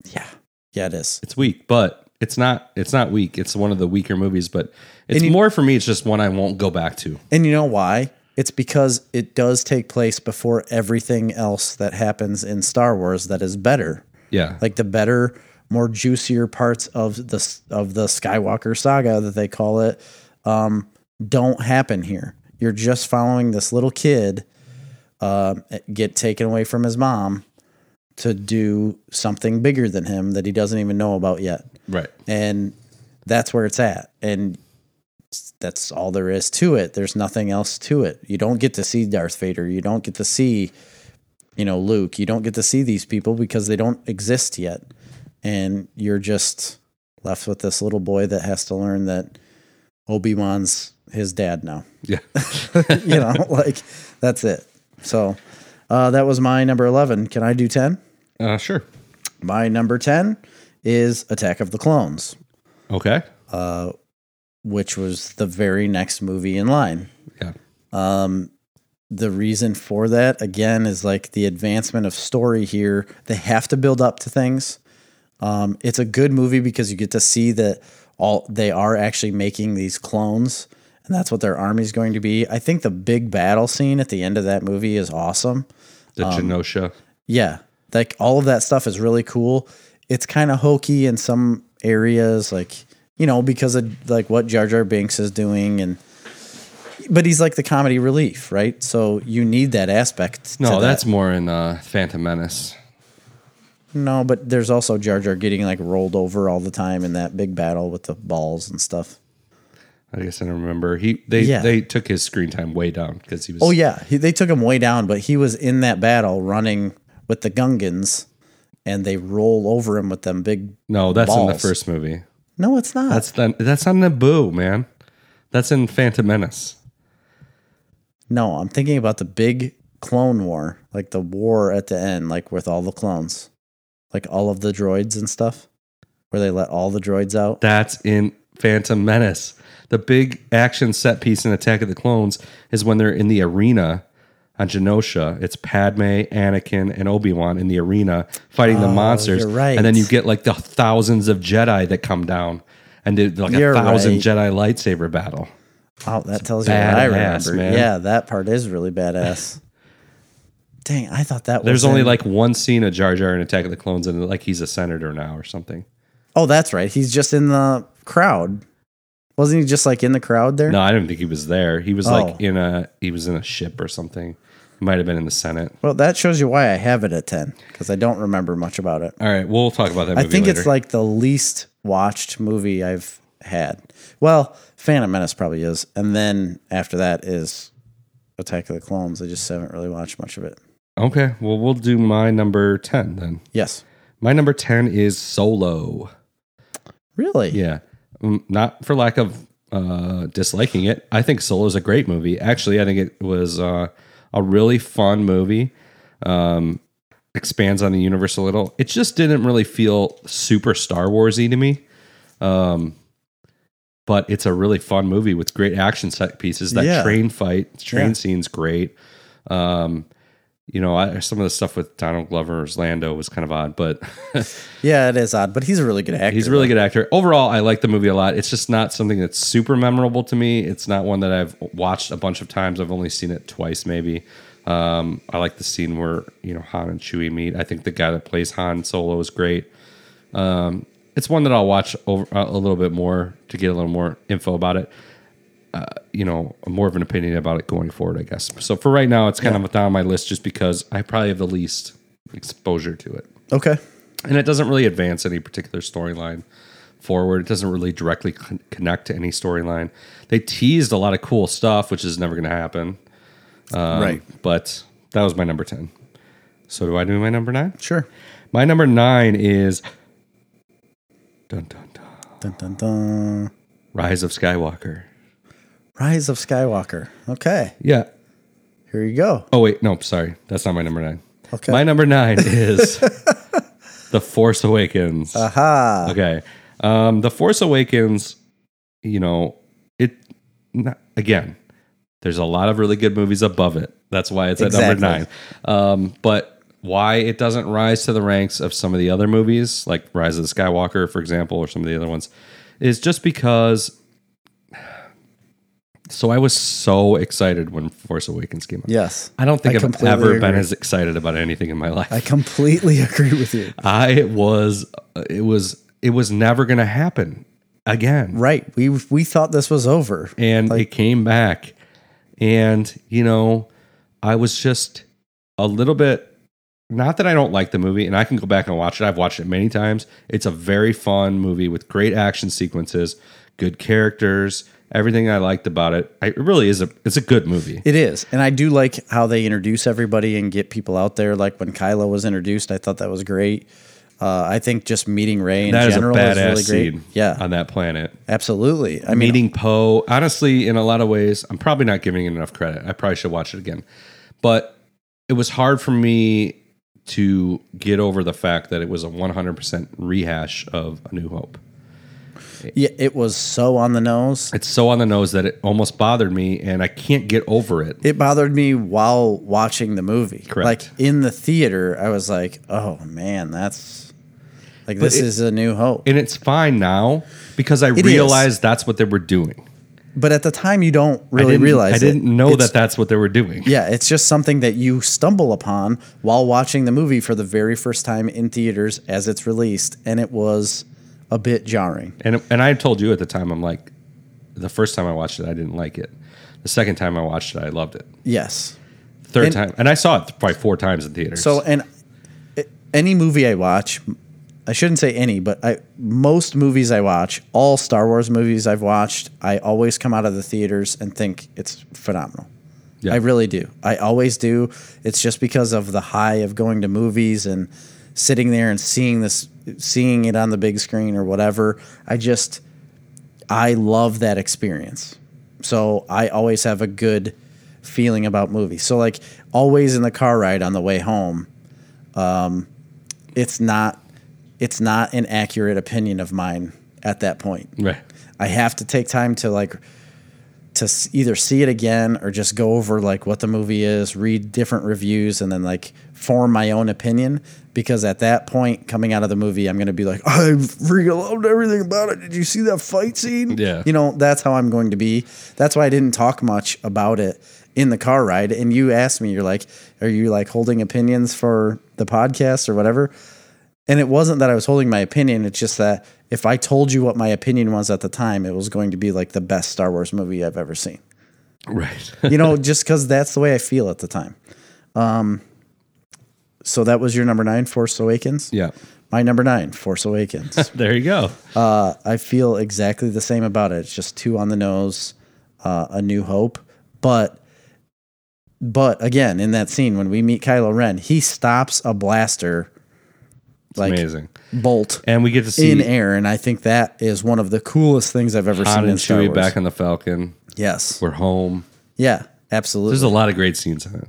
Yeah. Yeah, it is. It's weak, but it's not. It's not weak. It's one of the weaker movies, but it's you- more for me. It's just one I won't go back to. And you know why? It's because it does take place before everything else that happens in Star Wars that is better. Yeah, Like the better, more juicier parts of the of the Skywalker saga that they call it um, don't happen here. You're just following this little kid uh, get taken away from his mom to do something bigger than him that he doesn't even know about yet. Right. and that's where it's at. And that's all there is to it. There's nothing else to it. You don't get to see darth vader. You don't get to see you know luke. You don't get to see these people because they don't exist yet and you're just left with this little boy that has to learn that obi-wan's his dad now Yeah, you know like that's it so uh, that was my number 11 can i do 10 uh, sure. my number 10 is attack of the clones Okay. which was the very next movie in line. Yeah. Um, the reason for that again is like the advancement of story here. They have to build up to things. Um, it's a good movie because you get to see that all they are actually making these clones, and that's what their army is going to be. I think the big battle scene at the end of that movie is awesome. The Um, Geonosis. Yeah, like all of that stuff is really cool. It's kind of hokey in some areas, like you know, because of like what Jar Jar Binks is doing, and but he's like the comedy relief, right? So you need that aspect. No, to that's more in uh, Phantom Menace. No, but there's also Jar Jar getting like rolled over all the time in that big battle with the balls and stuff. I guess I don't remember. He they Yeah. they took his screen time way down because he was. Oh yeah, he, they took him way down, but he was in that battle running with the Gungans, and they roll over him with them big. No, that's in the first movie. No, it's not. That's the, that's on Naboo, man. That's in Phantom Menace. No, I'm thinking about the big clone war, like the war at the end, like with all the clones, like all of the droids and stuff, where they let all the droids out. That's in Phantom Menace. The big action set piece in Attack of the Clones is when they're in the arena on Geonosis. It's Padme, Anakin, and Obi Wan in the arena fighting the oh, monsters. Oh, you're right. And then you get like the thousands of Jedi that come down and do like You're a thousand right. Jedi lightsaber battle. Oh, that tells you what I remember. man. Yeah, that part is really badass. Dang, I thought that was. There's only in- like one scene of Jar Jar in Attack of the Clones, and like he's a senator now or something. Oh, that's right. He's just in the crowd. Wasn't he just like in the crowd there? No, I didn't think he was there. He was Oh. like in a he was in a ship or something. He might have been in the Senate. Well, that shows you why I have it at 10 because I don't remember much about it. All right, we'll talk about that. I Movie think later. it's like the least watched movie I've had. Well, Phantom Menace probably is, and then after that is Attack of the Clones. I just haven't really watched much of it. Okay. Well, we'll do my number ten then. Yes, My number ten is Solo. really. Yeah, Mm, not for lack of uh, disliking it. I think Solo is a great movie. Actually, I think it was uh, a really fun movie. Um, expands on the universe a little. It just didn't really feel super Star Warsy to me. Um, but it's a really fun movie with great action set pieces. That Yeah. train fight, train Yeah. scene's great. Um, you know, I, some of the stuff with Donald Glover's Lando was kind of odd, but Yeah, it is odd, but he's a really good actor. he's a really good actor. Overall, I like the movie a lot. It's just not something that's super memorable to me. It's not one that I've watched a bunch of times. I've only seen it twice, maybe. Um, I like the scene where you know Han and Chewie meet. I think the guy that plays Han Solo is great. Um, it's one that I'll watch over uh, a little bit more to get a little more info about it. Uh, you know, more of an opinion about it going forward, I guess. So for right now, it's kind of down my list just because I probably have the least exposure to it Okay. and it doesn't really advance any particular storyline forward. It doesn't really directly con- connect to any storyline. They teased a lot of cool stuff, which is never going to happen. Um, right. But that was my number 10. So do I do my number nine? Sure. My number nine is dun, dun, dun, Dun, dun, dun. Rise of Skywalker. Rise of Skywalker. Okay. Yeah. Here you go. Oh, wait. No, sorry. That's not my number nine. Okay. My number nine is The Force Awakens. Aha. Okay. Um, the Force Awakens, you know, it not, again, there's a lot of really good movies above it. That's why it's at number nine. Um, but why it doesn't rise to the ranks of some of the other movies, like Rise of the Skywalker, for example, or some of the other ones, is just because. So I was so excited when Force Awakens came out. Yes. I don't think I I've completely ever been as excited about anything in my life. I completely agree with you. I was uh, it was it was never going to happen again. Right. We we thought this was over. And it came back and you know, I was just a little bit not that I don't like the movie and I can go back and watch it. I've watched it many times. It's a very fun movie with great action sequences, good characters, everything I liked about it. I, it really is a it's a good movie. It is. And I do like how they introduce everybody and get people out there. Like when Kylo was introduced, I thought that was great. Uh, I think just meeting Rey in That is a general badass is really great. scene Yeah, on that planet. absolutely. I mean, meeting Poe. Honestly, in a lot of ways, I'm probably not giving it enough credit. I probably should watch it again. But it was hard for me to get over the fact that it was a 100% rehash of A New Hope. Yeah, it was so on the nose. It's so on the nose that it almost bothered me, and I can't get over it. It bothered me while watching the movie. Correct. Like in the theater, I was like, "Oh man, that's like this it- is a new hope." And it's fine now because I is. realized that's what they were doing. but at the time, you don't really didn't, realize. I didn't it. know It's- that that's what they were doing. Yeah, it's just something that you stumble upon while watching the movie for the very first time in theaters as it's released, and it was a bit jarring. And and I told you at the time, I'm like, the first time I watched it, I didn't like it. The second time I watched it, I loved it. Yes. Third And- time, and I saw it probably four times in theaters. So, and any movie I watch, I shouldn't say any, but I most movies I watch, all Star Wars movies I've watched, I always come out of the theaters and think it's phenomenal. Yeah. I really do. I always do. It's just because of the high of going to movies and sitting there and seeing this, seeing it on the big screen or whatever. I just, I love that experience. So I always have a good feeling about movies. So like always in the car ride on the way home, um, it's not, it's not an accurate opinion of mine at that point. right. I have to take time to like to either see it again or just go over like what the movie is, read different reviews, and then like form my own opinion. Because at that point, coming out of the movie, I'm going to be like, I freaking loved everything about it. Did you see that fight scene? Yeah. You know, that's how I'm going to be. That's why I didn't talk much about it in the car ride. And you asked me, you're like, are you like holding opinions for the podcast or whatever? And it wasn't that I was holding my opinion. It's just that if I told you what my opinion was at the time, it was going to be like the best Star Wars movie I've ever seen. Right. You know, just because that's the way I feel at the time. Um, so that was your number nine, Force Awakens. yeah. My number nine, Force Awakens. There you go. uh, I feel exactly the same about it. It's just two on the nose, uh, A New Hope. But, but again, in that scene when we meet Kylo Ren, he stops a blaster like Amazing. bolt And we get to see in air, and I think that is one of the coolest things I've ever Han seen in and Chewie back on the Falcon. yes, We're home. yeah, absolutely. There's a lot of great scenes in it.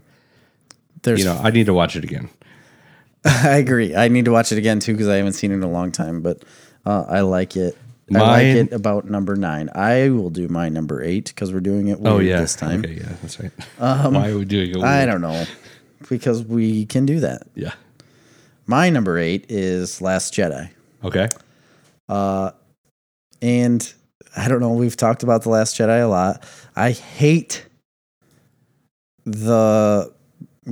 There's You know, I need to watch it again. I agree. I need to watch it again too because I haven't seen it in a long time. But uh, I like it. I like it about number nine. I will do my number eight because we're doing it weird Oh yeah, this time. Okay, yeah, that's right. Why are we doing it? I don't know because we can do that. Yeah. My number eight is Last Jedi. Okay. Uh, And I don't know, we've talked about The Last Jedi a lot. I hate the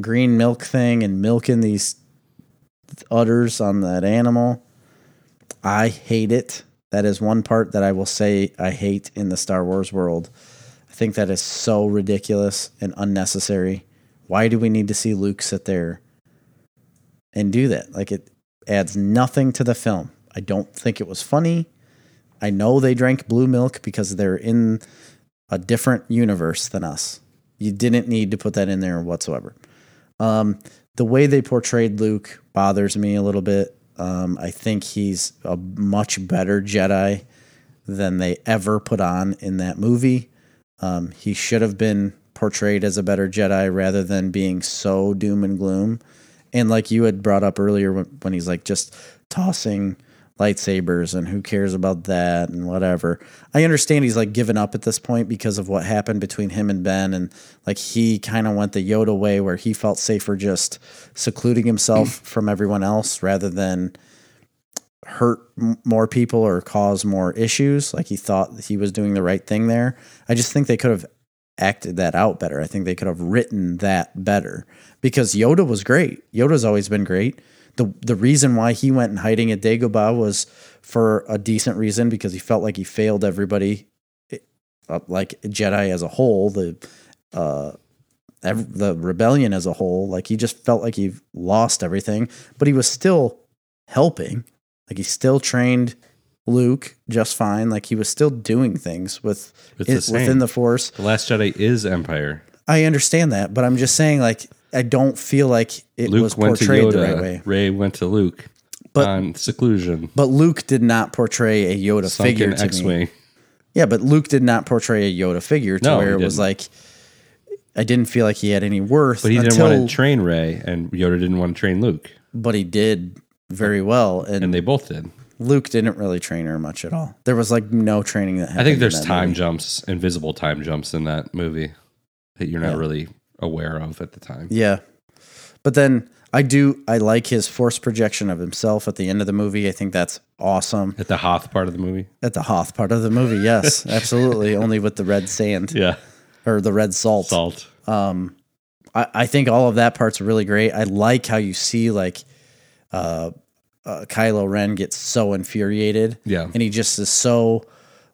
green milk thing and milking these udders on that animal. I hate it. That is one part that I will say I hate in the Star Wars world. I think that is so ridiculous and unnecessary. Why do we need to see Luke sit there and do that? Like it adds nothing to the film. I don't think it was funny. I know they drank blue milk because they're in a different universe than us. You didn't need to put that in there whatsoever. Um, the way they portrayed Luke bothers me a little bit. Um, I think he's a much better Jedi than they ever put on in that movie. Um, he should have been portrayed as a better Jedi rather than being so doom and gloom. And like you had brought up earlier, when, when he's like just tossing lightsabers and who cares about that and whatever. I understand he's like given up at this point because of what happened between him and Ben. And like he kind of went the Yoda way where he felt safer just secluding himself hmm. from everyone else rather than hurt m- more people or cause more issues. Like he thought he was doing the right thing there. I just think they could have acted that out better. I think they could have written that better because Yoda was great. Yoda's always been great. The the reason why he went in hiding at Dagobah was for a decent reason because he felt like he failed everybody, uh, like Jedi as a whole, the uh, ev- the rebellion as a whole. Like he just felt like he lost everything, but he was still helping. Like he still trained Luke just fine. Like he was still doing things with the it, within the Force. The Last Jedi is Empire. I understand that, but I'm just saying, like, I don't feel like it Luke was portrayed the right way. Rey went to Luke But- on seclusion. But Luke did not portray a Yoda figure to me. X-wing. Yeah, but Luke did not portray a Yoda figure to No, where it was like I didn't feel like he had any worth. But he didn't until, want to train Rey, and Yoda didn't want to train Luke, but he did very well, and, and they both did. Luke didn't really train her much at all. There was like no training that happened. I think in there's time movie. jumps, invisible time jumps in that movie that you're not Yeah. really aware of at the time. Yeah. But then I do I like his force projection of himself at the end of the movie. I think that's awesome. At the Hoth part of the movie. At the Hoth part of the movie, yes, absolutely. Only with the red sand Yeah. or the red salt. Salt. Um I, I think all of that part's really great. I like how you see like uh, uh Kylo Ren gets so infuriated. Yeah. And he just is so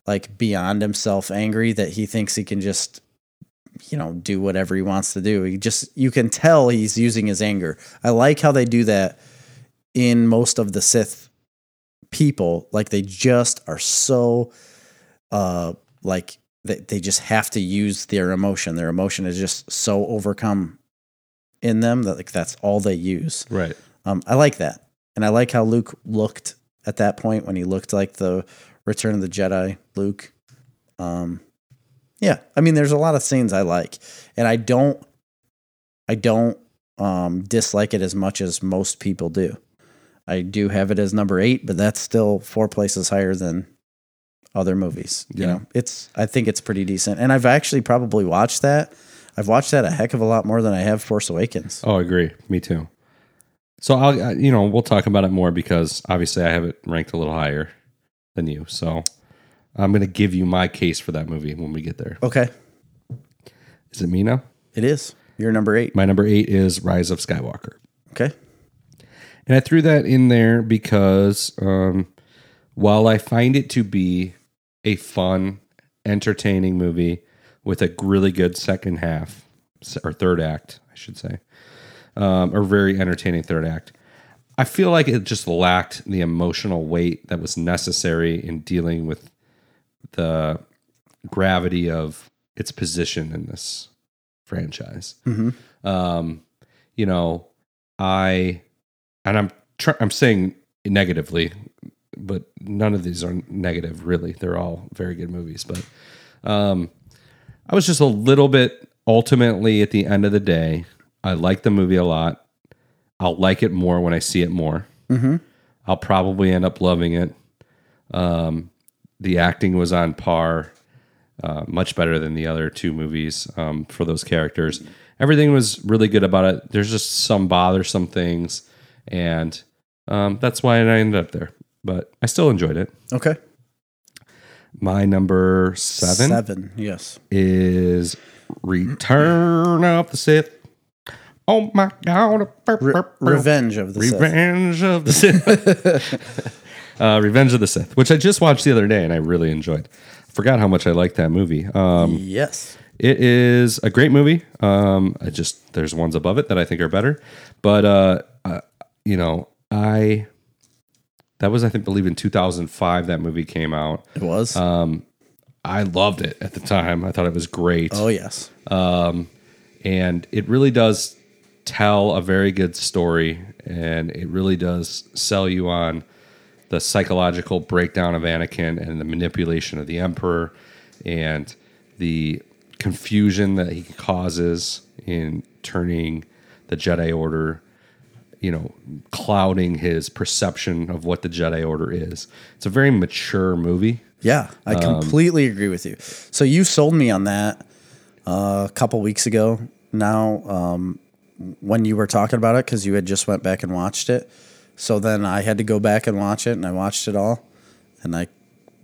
like beyond himself angry that he thinks he can just you know do whatever he wants to do. He just you can tell he's using his anger. I like how they do that in most of the Sith people. Like they just are so uh like they, they just have to use their emotion. Their emotion is just so overcome in them that like that's all they use. Right. Um, I like that, and I like how Luke looked at that point when he looked like the Return of the Jedi Luke. Um, yeah, I mean, there's a lot of scenes I like, and I don't, I don't um, dislike it as much as most people do. I do have it as number eight, but that's still four places higher than other movies. You know, it's I think it's pretty decent, and I've actually probably watched that. I've watched that a heck of a lot more than I have Force Awakens. Oh, I agree. Me too. So I'll, I- you know, we'll talk about it more because obviously I have it ranked a little higher than you. So I'm going to give you my case for that movie when we get there. Okay, Is it me now? it is. You're number eight. My number eight is Rise of Skywalker. Okay. And I threw that in there because um, while I find it to be a fun, entertaining movie with a really good second half or third act, I should say, um, or very entertaining third act, I feel like it just lacked the emotional weight that was necessary in dealing with the gravity of its position in this franchise. Um, you know, I and I'm tr- I'm saying negatively, but none of these are negative really. They're all very good movies, but um, I was just a little bit ultimately at the end of the day. I like the movie a lot. I'll like it more when I see it more. Mm-hmm. I'll probably end up loving it. Um, the acting was on par, uh, much better than the other two movies um, for those characters. Everything was really good about it. There's just some bothersome things, and um, that's why I ended up there. But I still enjoyed it. Okay. My number seven, Seven. Yes. is Return of the Sith. Oh my God! Re- Revenge of the Sith. Revenge of the Sith. uh, Revenge of the Sith, which I just watched the other day and I really enjoyed. Forgot how much I liked that movie. Um, Yes. it is a great movie. Um, I just there's ones above it that I think are better, but uh, uh, you know, I that was I think believe in 2005 that movie came out. It was. Um, I loved it at the time. I thought it was great. oh yes. Um, and it really does tell a very good story and it really does sell you on the psychological breakdown of Anakin and the manipulation of the emperor and the confusion that he causes in turning the Jedi order you know clouding his perception of what the Jedi order is it's a very mature movie Yeah, I completely agree with you. So you sold me on that uh, a couple weeks ago. Now, um, when you were talking about it, because you had just went back and watched it. So then I had to go back and watch it, and I watched it all, and I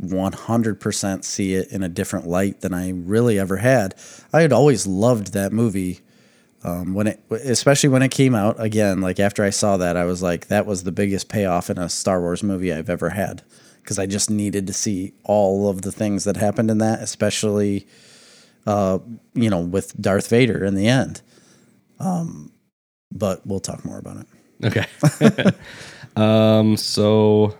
100% see it in a different light than I really ever had. I had always loved that movie um, when it, especially when it came out. Again, like after I saw that, I was like, that was the biggest payoff in a Star Wars movie I've ever had because I just needed to see all of the things that happened in that, especially, uh, you know, with Darth Vader in the end. Um, but we'll talk more about it. Okay um so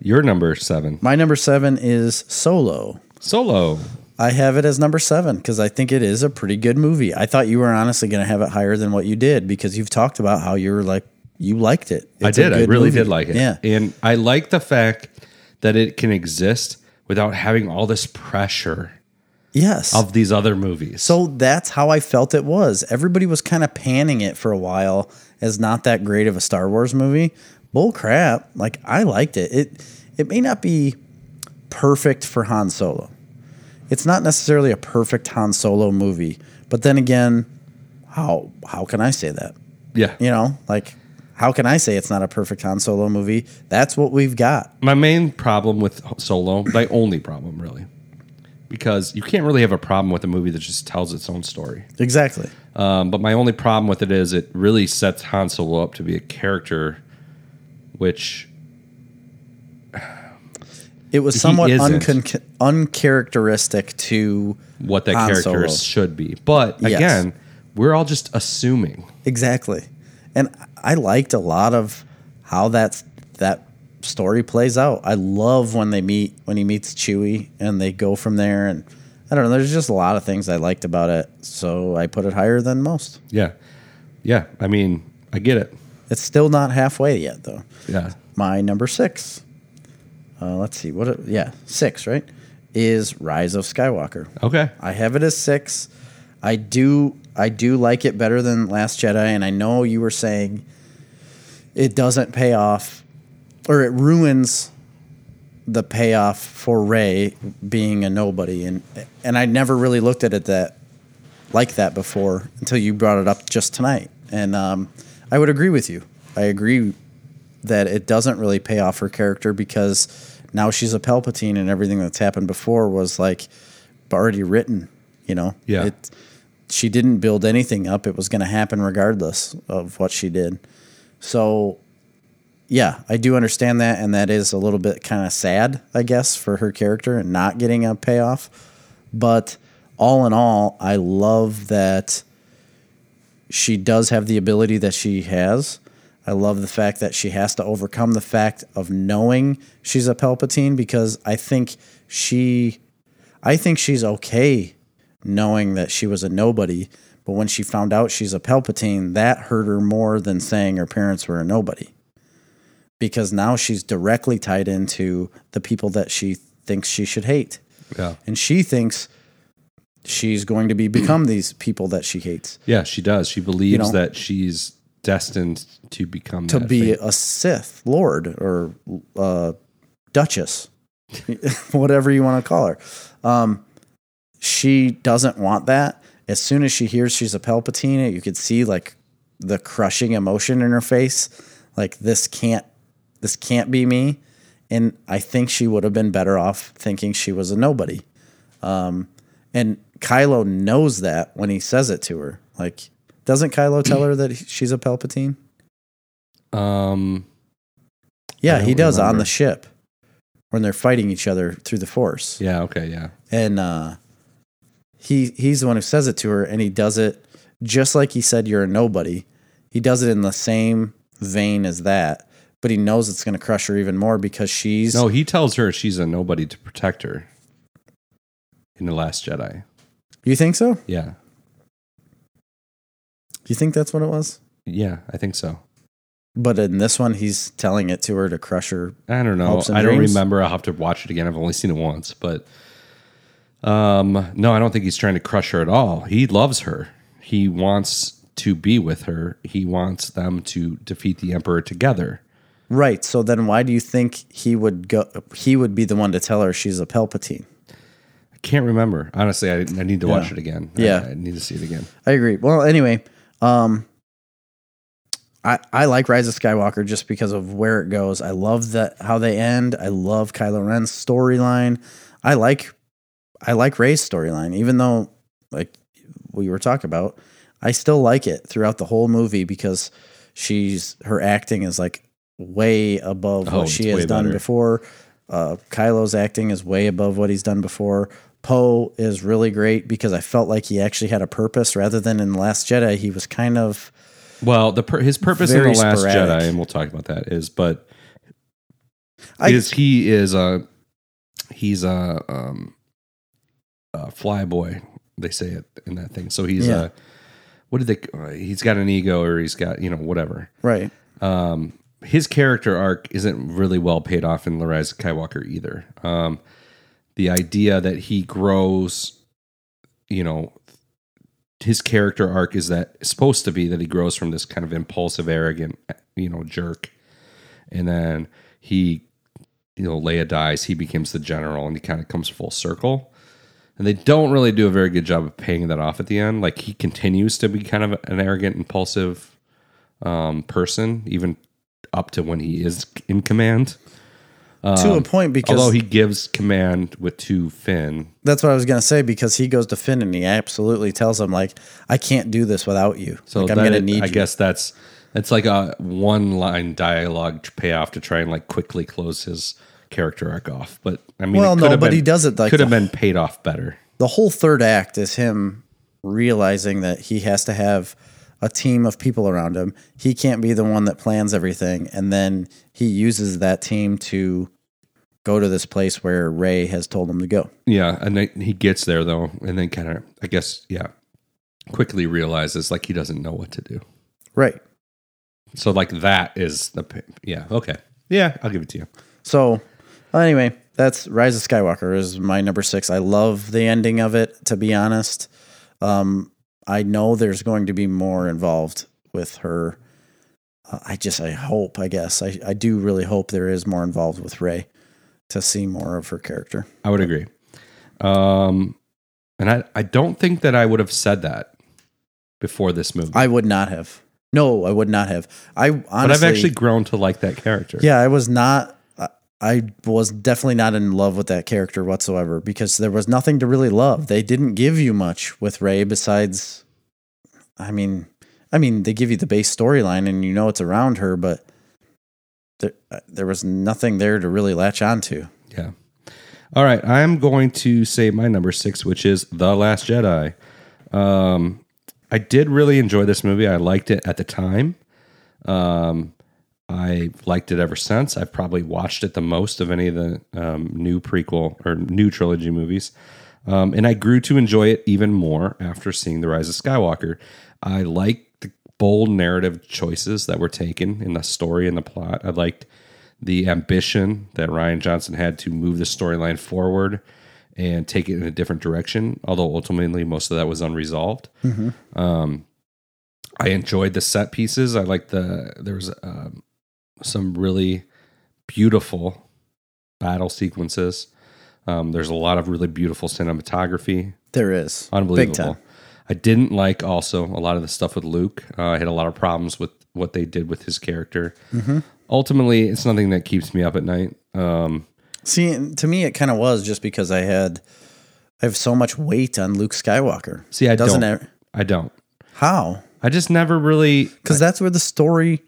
your number 7 My number seven is Solo. Solo. I have it as number seven because I think it is a pretty good movie. I thought you were honestly going to have it higher than what you did because you've talked about how you were like you liked it. I It's a did. I really movie. did like it. Yeah, And I like the fact that it can exist without having all this pressure yes. of these other movies. so that's how I felt it was. Everybody was kind of panning it for a while as not that great of a Star Wars movie. Bull crap. Like I liked it. It it may not be perfect for Han Solo. It's not necessarily a perfect Han Solo movie, but then again, how how can I say that? yeah. You know, like how can I say it's not a perfect Han Solo movie? That's what we've got. My main problem with Solo, my only problem really, because you can't really have a problem with a movie that just tells its own story. Exactly. Um, but my only problem with it is it really sets Han Solo up to be a character which It was somewhat uncon- uncharacteristic to what that Han character Solo. should be. But Yes. again, we're all just assuming. exactly. And I liked a lot of how that that story plays out. I love when they meet when he meets Chewie and they go from there and I don't know, there's just a lot of things I liked about it. So I put it higher than most. Yeah. Yeah. I mean, I get it. It's still not halfway yet though. Yeah. my number six. Uh, let's see what. It, yeah, six right is Rise of Skywalker. Okay. I have it as six. I do. I do like it better than Last Jedi, and I know you were saying it doesn't pay off, or it ruins the payoff for Rey being a nobody, and and I never really looked at it that like that before until you brought it up just tonight, and um, I would agree with you. I agree that it doesn't really pay off her character because now she's a Palpatine and everything that's happened before was like already written, you know? Yeah. It, she didn't build anything up. It was going to happen regardless of what she did. So, yeah, I do understand that. And that is a little bit kind of sad, I guess, for her character and not getting a payoff. But all in all, I love that she does have the ability that she has. I love the fact that she has to overcome the fact of knowing she's a Palpatine because I think she I think she's okay knowing that she was a nobody, but when she found out she's a Palpatine, that hurt her more than saying her parents were a nobody. Because now she's directly tied into the people that she thinks she should hate. Yeah. And she thinks she's going to be become these people that she hates. Yeah, she does. She believes know? that she's destined to become to be fate. a Sith Lord or uh, Duchess, whatever you want to call her. Um, she doesn't want that. As soon as she hears she's a Palpatine, you could see like the crushing emotion in her face. Like this can't, this can't be me. And I think she would have been better off thinking she was a nobody. Um, and Kylo knows that when he says it to her. Like, doesn't Kylo tell her that she's a Palpatine? Um, Yeah, he does on the ship when they're fighting each other through the Force. yeah, okay, yeah. And uh, he he's the one who says it to her, and he does it just like he said, "You're a nobody." He does it in the same vein as that, but he knows it's going to crush her even more because she's No, he tells her she's a nobody to protect her in the Last Jedi. You think so? Yeah, You think that's what it was? yeah, I think so. But in this one, he's telling it to her to crush her. I don't know. I don't dreams? remember. I'll have to watch it again. I've only seen it once, but um, no, I don't think he's trying to crush her at all. He loves her. He wants to be with her. He wants them to defeat the Emperor together. Right. So then, why do you think he would go? He would be the one to tell her she's a Palpatine. I can't remember. Honestly, I, I need to watch Yeah. it again. Yeah. I, I need to see it again. I agree. Well, anyway, um, I I like Rise of Skywalker just because of where it goes. I love that how they end. I love Kylo Ren's storyline. I like I like Rey's storyline, even though like we were talking about. I still like it throughout the whole movie because she's her acting is like way above Oh, what she has done better. before. Uh, Kylo's acting is way above what he's done before. Poe is really great because I felt like he actually had a purpose rather than in the Last Jedi. He was kind of Well, the pur- his purpose in the Last sporadic. Jedi, and we'll talk about that, is but I- is he is a he's a um a flyboy. They say it in that thing. So he's Yeah. a what did they? Uh, he's got an ego, or he's got you know whatever. right. Um, his character arc isn't really well paid off in The Rise of Skywalker either. Um, the idea that he grows, you know, his character arc is that supposed to be that he grows from this kind of impulsive, arrogant, you know, jerk, and then he, you know, Leia dies, he becomes the general, and he kind of comes full circle. And they don't really do a very good job of paying that off at the end. Like he continues to be kind of an arrogant, impulsive um, person, even up to when he is in command. to a point because Um, Although he gives command with to Finn, that's what I was gonna say because he goes to Finn and he absolutely tells him like I can't do this without you. so like I'm gonna it- need I you. guess that's it's like a one line dialogue payoff to try and like quickly close his character arc off. But I mean, Well, no, but been- he does it like could have been paid off better. the whole third act is him realizing that he has to have a team of people around him. He can't be the one that plans everything, and then he uses that team to go to this place where Rey has told him to go. Yeah, and then he gets there though, and then kind of, I guess, yeah, quickly realizes like he doesn't know what to do. Right. So like that is the yeah okay yeah I'll give it to you. So, well, anyway, that's Rise of Skywalker is my number six. I love the ending of it. To be honest, um, I know there's going to be more involved with her. Uh, I just, I hope, I guess, I, I do really hope there is more involved with Rey to see more of her character. I would agree. Um, and I I don't think that I would have said that before this movie. I would not have. No, I would not have. I honestly, but I've actually grown to like that character. yeah, I was not. I- was definitely not in love with that character whatsoever because there was nothing to really love. They didn't give you much with Rey besides, I mean, I mean, they give you the base storyline and you know it's around her, but there uh, there was nothing there to really latch onto. Yeah. All right, I'm going to say my number six, which is The Last Jedi. Um, I did really enjoy this movie. I liked it at the time. Um, I liked it ever since. I've probably watched it the most of any of the um, new prequel or new trilogy movies. Um, and I grew to enjoy it even more after seeing The Rise of Skywalker. I liked the bold narrative choices that were taken in the story and the plot. I liked the ambition that Rian Johnson had to move the storyline forward and take it in a different direction, although ultimately most of that was unresolved. Um, I enjoyed the set pieces. I liked the there was um, some really beautiful battle sequences. Um, there's a lot of really beautiful cinematography. There is Unbelievable. I didn't like also a lot of the stuff with Luke. Uh, I had a lot of problems with what they did with his character. Mm-hmm. Ultimately, it's nothing that keeps me up at night. Um, See, to me, it kind of was just because I had I have so much weight on Luke Skywalker. see, I Doesn't don't. I don't. How? I just never really Because that's where the story.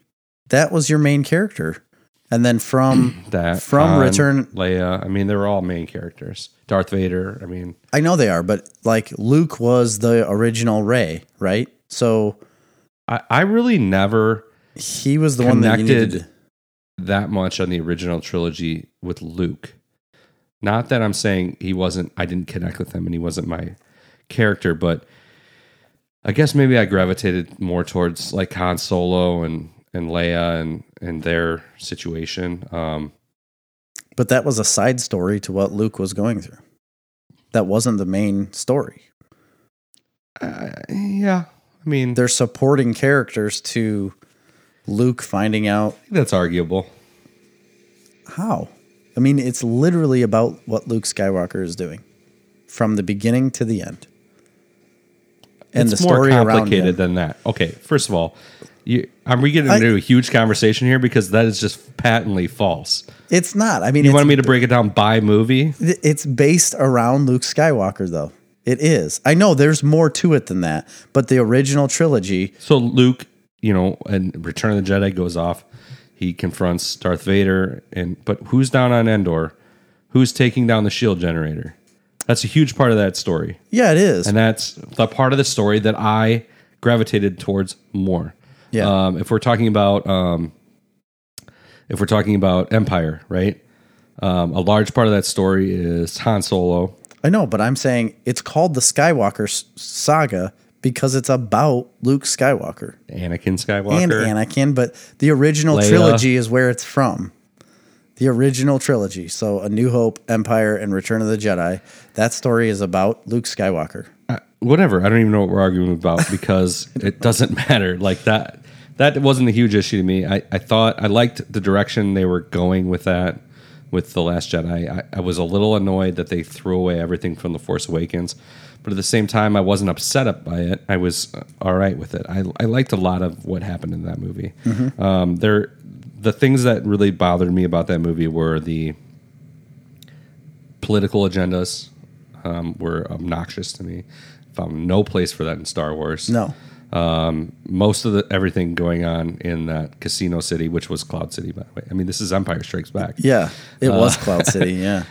That was your main character, and then from that From Han, Return- Leia. I mean, they were all main characters. Darth Vader. I mean, I know they are, but like Luke was the original Rey, right? So I, I really never he was the one that needed. that much on the original trilogy with Luke. Not that I'm saying he wasn't, I didn't connect with him and he wasn't my character, but I guess maybe I gravitated more towards like Han Solo and, and Leia and, and their situation. Um, But that was a side story to what Luke was going through. That wasn't the main story. uh, yeah, I mean, They're supporting characters to Luke finding out that's arguable. how. I mean, it's literally about what Luke Skywalker is doing from the beginning to the end. And it's the more story around complicated than that. Okay, first of all, you, are we getting into a huge conversation here because that is just patently false? It's not. I mean, You wanted me to break it down by movie? it's based around Luke Skywalker, though. It is. I know there's more to it than that, but the original trilogy, So Luke, you know, and Return of the Jedi goes off. He confronts Darth Vader, and but who's down on Endor? Who's taking down the shield generator? That's a huge part of that story, yeah, it is. and that's the part of the story that I gravitated towards more. Yeah. Um, if we're talking about, um, if we're talking about Empire, right? Um, a large part of that story is Han Solo. I know, but I'm saying it's called the Skywalker saga because it's about Luke Skywalker Anakin Skywalker. and Anakin, but the original Leia. trilogy is where it's from. The original trilogy. So A New Hope, Empire, and Return of the Jedi. That story is about Luke Skywalker. Whatever. I don't even know what we're arguing about because it doesn't matter. Like that, that wasn't a huge issue to me. I, I thought I liked the direction they were going with that, with the Last Jedi. I, I was a little annoyed that they threw away everything from the Force Awakens, but at the same time, I wasn't upset up by it. I was uh, all right with it. I, I liked a lot of what happened in that movie. Um, there, the things that really bothered me about that movie were the political agendas um, were obnoxious to me. Found no place for that in Star Wars. No. Um, most of the everything going on in that Casino City, which was Cloud City, by the way. I mean, this is Empire Strikes Back. Yeah, it Uh, was Cloud City. Yeah.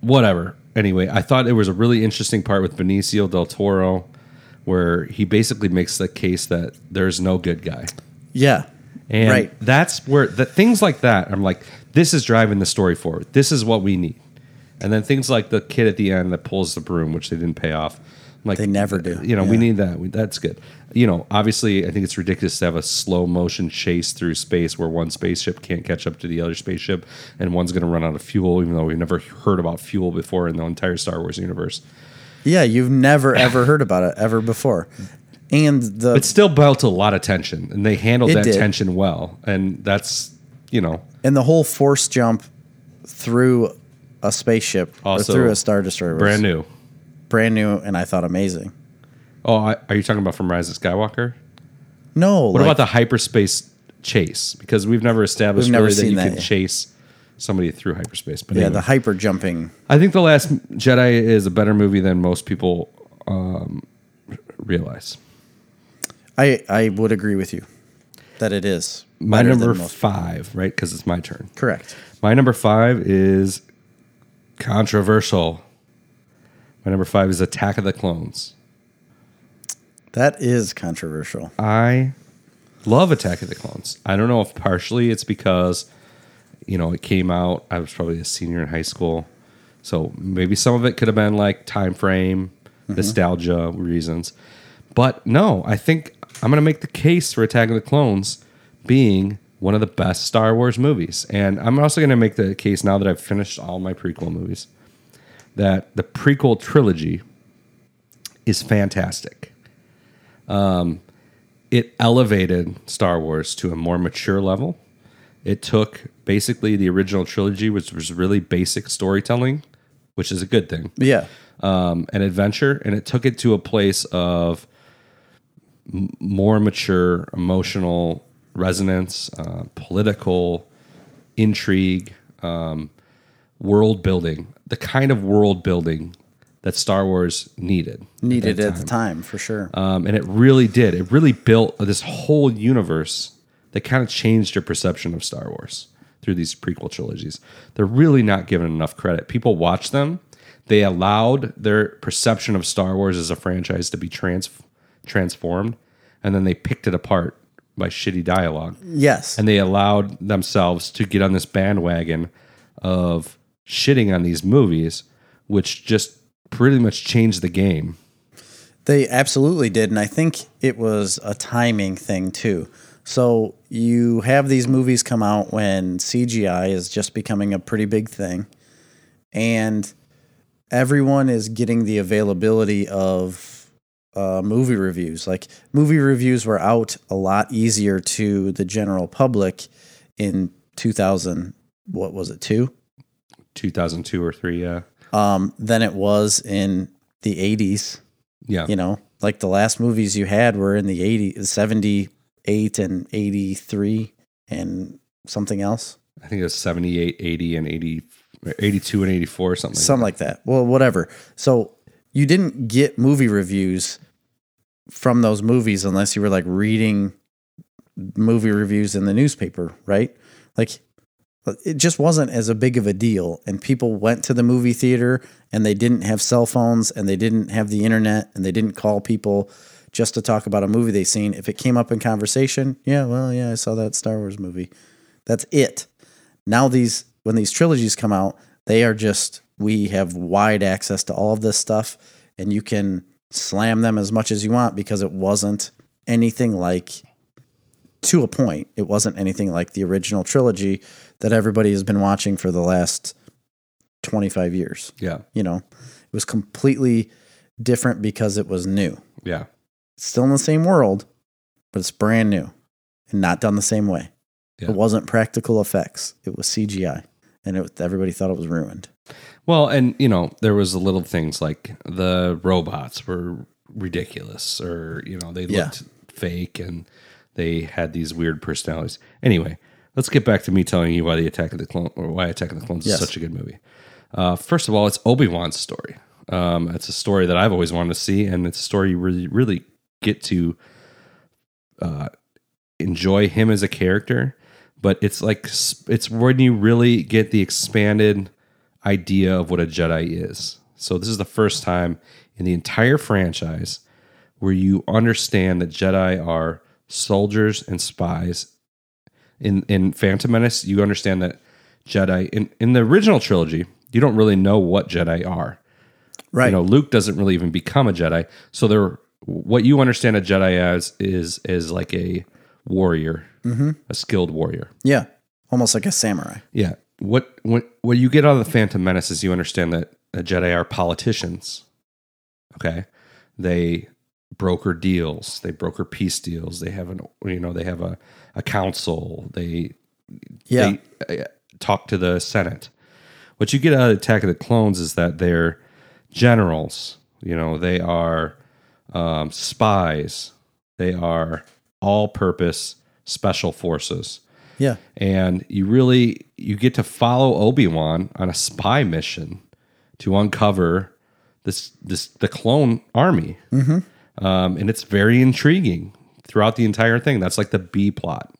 Whatever. Anyway, I thought it was a really interesting part with Benicio del Toro, where he basically makes the case that there's no good guy. Yeah. And Right. that's where the things like that, I'm like, this is driving the story forward. This is what we need. And then things like the kid at the end that pulls the broom, which they didn't pay off. I'm like They never do. You know, we need that. We, that's good. You know, obviously, I think it's ridiculous to have a slow motion chase through space where one spaceship can't catch up to the other spaceship, and one's going to run out of fuel, even though we've never heard about fuel before in the entire Star Wars universe. Yeah, you've never ever heard about it ever before. And the It still built a lot of tension, and they handled that did. tension well. And that's, you know, and the whole force jump through a spaceship Also or through a star destroyer was brand new. brand new, and I thought amazing. Oh, I, are you talking about from Rise of Skywalker? No, What about the hyperspace chase? Because we've never established We've never really that seen you that can yet. chase somebody through hyperspace. But yeah anyway. the hyper jumping? I think the Last Jedi is a better movie than most people um, realize. I I would agree with you that it is My better number most. five, right? Because it's my turn. Correct. My number five is controversial. My number five is Attack of the Clones. That is controversial. I love Attack of the Clones. I don't know if partially it's because, you know, it came out. I was probably a senior in high school, so maybe some of it could have been like time frame, mm-hmm. nostalgia reasons. But no, I think I'm going to make the case for Attack of the Clones being one of the best Star Wars movies, and I'm also going to make the case now that I've finished all my prequel movies that the prequel trilogy is fantastic. Um, it elevated Star Wars to a more mature level. It took basically the original trilogy, which was really basic storytelling, which is a good thing, Yeah. um, and adventure, and it took it to a place of m- more mature emotional resonance, uh, political intrigue, um, world building, the kind of world building that Star Wars needed. Needed that at the time for sure. um, and it really did. It really built this whole universe that kind of changed your perception of Star Wars through these prequel trilogies. They're really not given enough credit. People watch them. They allowed their perception of Star Wars as a franchise to be trans- transformed, and then they picked it apart by shitty dialogue. yes. And they allowed themselves to get on this bandwagon of shitting on these movies, which just pretty much changed the game. They absolutely did. And I think it was a timing thing too. So you have these movies come out when CGI is just becoming a pretty big thing. And everyone is getting the availability of uh, movie reviews. Like movie reviews were out a lot easier to the general public in 2000. What was it, two? 2002 or three, yeah. Um, than it was in the 80s. Yeah. you know like the last movies you had were in the 80 78 and 83 and something else I think it was 78, 80, and 80, 82 and 84, something like something like that well whatever so you didn't get movie reviews from those movies unless you were like reading movie reviews in the newspaper right? Like it just wasn't as a big of a deal and people went to the movie theater and they didn't have cell phones and they didn't have the internet and they didn't call people just to talk about a movie they seen. If it came up in conversation yeah well yeah i saw that star wars movie. That's it. Now these when these trilogies come out they are just we have wide access to all of this stuff and you can slam them as much as you want because it wasn't anything like to a point it wasn't anything like the original trilogy that everybody has been watching for the last 25 years. Yeah. you know it was completely different because it was new Yeah. it's still in the same world but it's brand new and not done the same way Yeah. it wasn't practical effects it was cgi and it, everybody thought it was ruined Well, and, you know, there was little things like the robots were ridiculous or, you know, they Yeah. looked fake and they had these weird personalities. Anyway, let's get back to me telling you why the Attack of the Clone or why Attack of the Clones Yes. is such a good movie. Uh, first of all, it's Obi Wan's story. Um, it's a story that I've always wanted to see, and it's a story you really, really get to uh, enjoy him as a character. But it's like it's when you really get the expanded idea of what a Jedi is. So this is the first time in the entire franchise where you understand that Jedi are soldiers and spies. In in Phantom Menace, you understand that Jedi in, in the original trilogy, you don't really know what Jedi are. right You know, Luke doesn't really even become a Jedi. So they're what you understand a Jedi as is is like a warrior, mm-hmm. a skilled warrior. yeah almost like a samurai Yeah. What what what you get out of the Phantom Menace is you understand that the Jedi are politicians. Okay, they broker deals. They broker peace deals. They have an you know they have a a council. They yeah they uh, talk to the Senate. What you get out of Attack of the Clones is that they're generals. You know, they are um, spies. They are all-purpose special forces, yeah and you really you get to follow Obi Wan on a spy mission to uncover this this the clone army, mm-hmm. um, and it's very intriguing throughout the entire thing. That's like the B plot.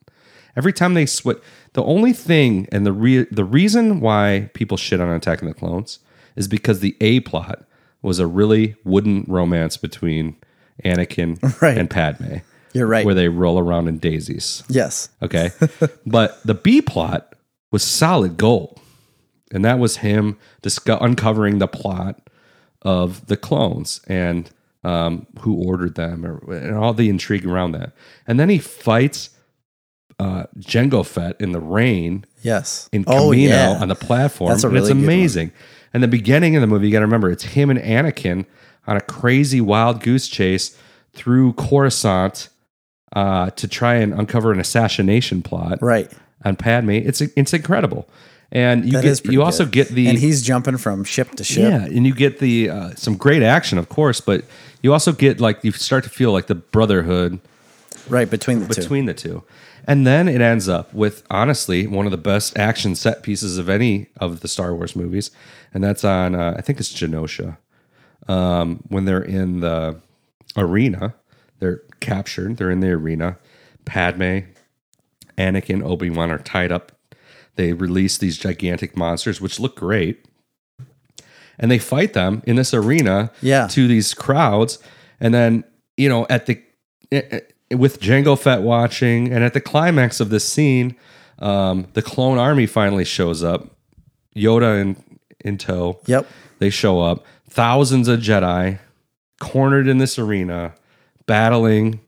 Every time they switch, the only thing and the re- the reason why people shit on Attack of the Clones is because the A plot was a really wooden romance between Anakin Right. and Padme, you're right where they roll around in daisies. yes Okay. but the B plot was solid gold. And that was him disco- uncovering the plot of the clones and um, who ordered them or, and all the intrigue around that. And then he fights uh, Jango Fett in the rain yes in oh Kamino yeah on the platform. That's a and really it's good one. amazing. And the beginning of the movie, you got to remember, it's him and Anakin on a crazy wild goose chase through Coruscant uh, to try and uncover an assassination plot Right. On Padme. It's it's incredible, and you That get you also get the and he's jumping from ship to ship. yeah, and you get the uh, some great action, of course, but you also get like you start to feel like the brotherhood Right between the two. between the two. And then it ends up with honestly one of the best action set pieces of any of the Star Wars movies, and that's on uh, I think it's Geonosis. Um, when they're in the arena, they're captured. They're in the arena. Padme, Anakin, Obi Wan are tied up. They release these gigantic monsters, which look great, and they fight them in this arena Yeah. to these crowds. And then you know at the eh, eh, with Jango Fett watching, and at the climax of this scene, um, the clone army finally shows up. Yoda in in tow. Yep. They show up. Thousands of Jedi cornered in this arena, battling.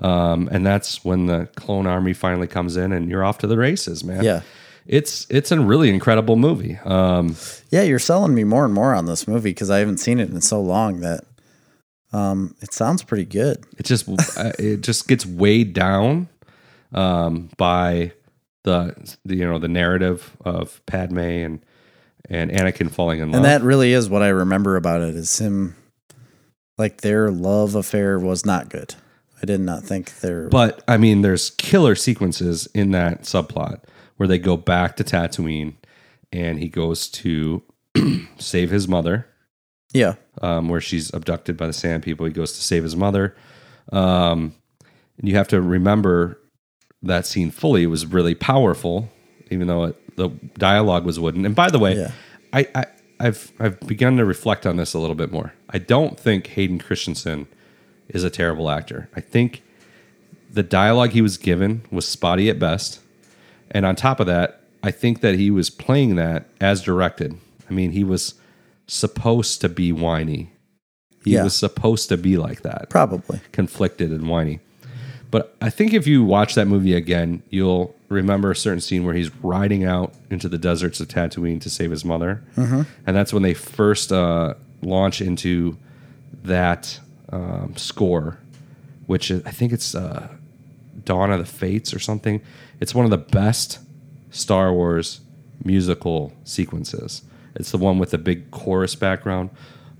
Um, and that's when the clone army finally comes in, and you're off to the races, man. Yeah. it's it's a really incredible movie. Um, Yeah, you're selling me more and more on this movie because I haven't seen it in so long that um, it sounds pretty good. it just it just gets weighed down um, by the, the you know the narrative of Padme and and Anakin falling in love. And that really is what I remember about it is him like their love affair was not good. I did not think there. But I mean, there's killer sequences in that subplot where they go back to Tatooine, and he goes to save his mother, yeah. um, where she's abducted by the Sand People. He goes to save his mother, um, and you have to remember that scene fully. It was really powerful, even though it, the dialogue was wooden. And by the way, Yeah. I, I I've I've begun to reflect on this a little bit more. I don't think Hayden Christensen is a terrible actor. I think the dialogue he was given was spotty at best. And on top of that, I think that he was playing that as directed. I mean, he was supposed to be whiny. He Yeah. was supposed to be like that, Probably. conflicted and whiny. But I think if you watch that movie again, you'll remember a certain scene where he's riding out into the deserts of Tatooine to save his mother, and that's when they first uh, launch into that um, score, which is, I think it's uh, Dawn of the Fates or something. It's one of the best Star Wars musical sequences. It's the one with the big chorus background.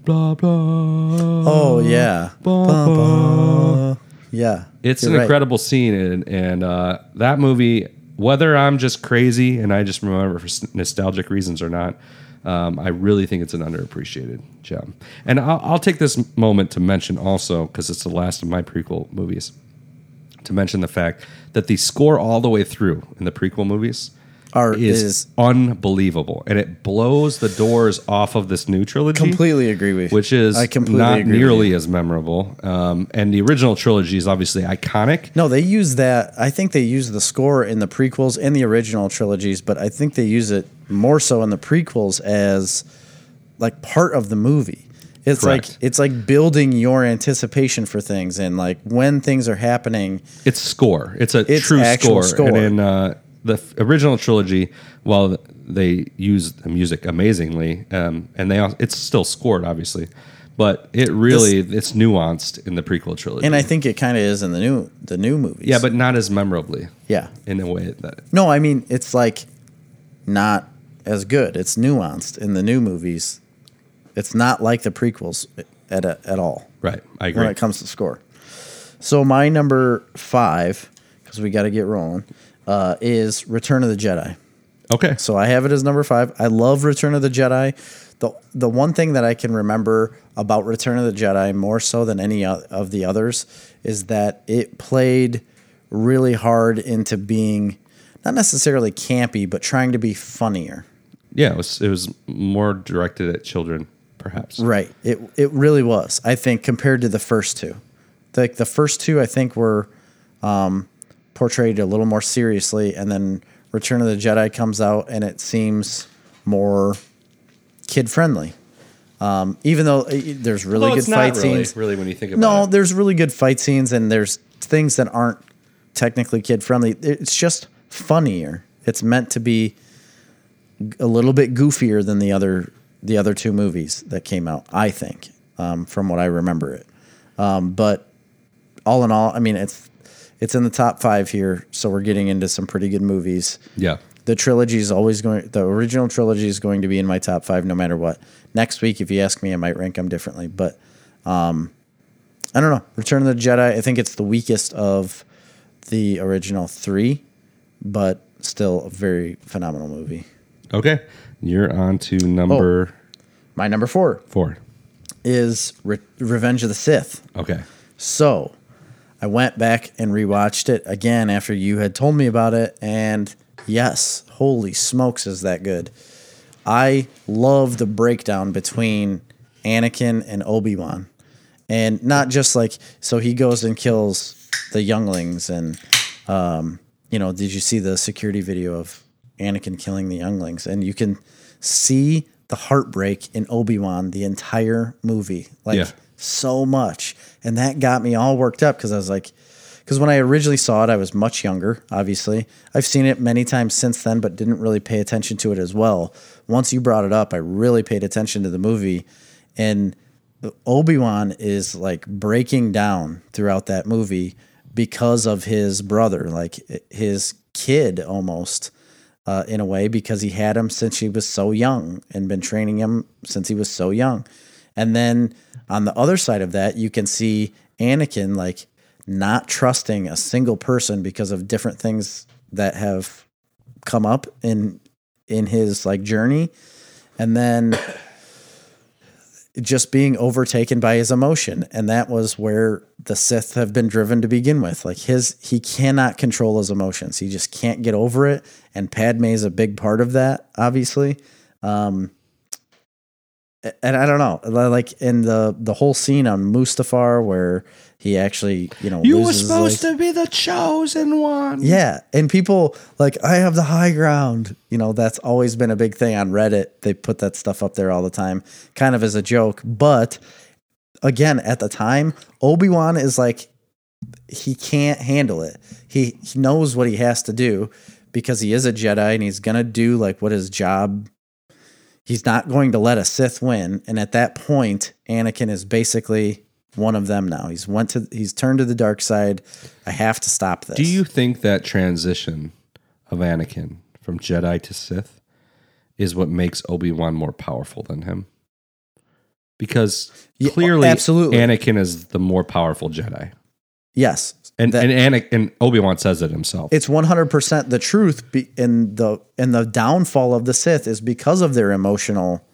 Blah blah. Oh yeah. Blah, Ba, blah. Yeah. It's an right. incredible scene, and, and uh, that movie, whether I'm just crazy and I just remember for nostalgic reasons or not, um, I really think it's an underappreciated gem. And I'll, I'll take this moment to mention also, because it's the last of my prequel movies, to mention the fact that the score all the way through in the prequel movies Are is, is unbelievable, and it blows the doors off of this new trilogy completely agree with you. which is I completely not nearly as memorable. Um, and the original trilogy is obviously iconic. No, they use that. I think they use the score in the prequels and the original trilogies, but I think they use it more so in the prequels as like part of the movie. It's Correct. like it's like building your anticipation for things and like when things are happening. It's score. It's a It's true score. score. And in uh, the original trilogy, while they use the music amazingly, um, and they it's still scored, obviously, but it really it's nuanced in the prequel trilogy. And I think it kind of is in the new the new movies. yeah, but not as memorably yeah. in a way that No, I mean it's like not as good. It's nuanced in the new movies. It's not like the prequels at at all. right. I agree. when it comes to score. So my number five, because we got to get rolling, uh, is Return of the Jedi. Okay. So I have it as number five. I love Return of the Jedi. the The one thing that I can remember about Return of the Jedi more so than any of the others is that it played really hard into being not necessarily campy, but trying to be funnier. Yeah, it was it was more directed at children, perhaps. Right. It it really was. I think compared to the first two, like the first two, I think were um, portrayed a little more seriously, and then Return of the Jedi comes out, and it seems more kid friendly. Um, even though uh, there's really Well, good fight really, scenes. really, when you think about No, it. there's really good fight scenes, and there's things that aren't technically kid friendly. It's just funnier. It's meant to be a little bit goofier than the other the other two movies that came out. I think, um, from what I remember it. Um, but all in all, I mean, it's it's in the top five here, so we're getting into some pretty good movies. Yeah. The trilogy is always going. The original trilogy is going to be in my top five, no matter what. Next week, if you ask me, I might rank them differently, but um, I don't know. Return of the Jedi. I think it's the weakest of the original three, but still a very phenomenal movie. Okay. You're on to number My number four four. is Re- Revenge of the Sith. Okay. So I went back and rewatched it again after you had told me about it. And yes, holy smokes, is that good. I love the breakdown between Anakin and Obi Wan. And not just like, so he goes and kills the younglings. And, um, you know, did you see the security video of Anakin killing the younglings? And you can see the heartbreak in Obi Wan the entire movie. Like, Yeah. So much. And that got me all worked up because I was like, because when I originally saw it, I was much younger, obviously. I've seen it many times since then, but didn't really pay attention to it as well. Once you brought it up, I really paid attention to the movie. And Obi Wan is like breaking down throughout that movie because of his brother, like his kid almost. Uh, in a way, because he had him since he was so young and been training him since he was so young. And then on the other side of that, you can see Anakin like not trusting a single person because of different things that have come up in in his like journey. And then just being overtaken by his emotion. And that was where the Sith have been driven to begin with. Like his he cannot control his emotions. He just can't get over it. And Padme is a big part of that, obviously. Um and I don't know, like in the the whole scene on Mustafar where he actually, you know, you were supposed to be the chosen one. yeah, and people like I have the high ground. You know, that's always been a big thing on Reddit. They put that stuff up there all the time, kind of as a joke. But again, at the time, Obi Wan is like he can't handle it. He he knows what he has to do because he is a Jedi and he's gonna do like what his job. He's not going to let a Sith win, and at that point, Anakin is basically one of them now. He's went to he's turned to the dark side. I have to stop this. Do you think that transition of Anakin from Jedi to Sith is what makes Obi Wan more powerful than him? Because Yeah, clearly, absolutely. Anakin is the more powerful Jedi, Yes, and That- and Anakin and Obi Wan says it himself. it's 100% the truth be, in the in the downfall of the Sith is because of their emotional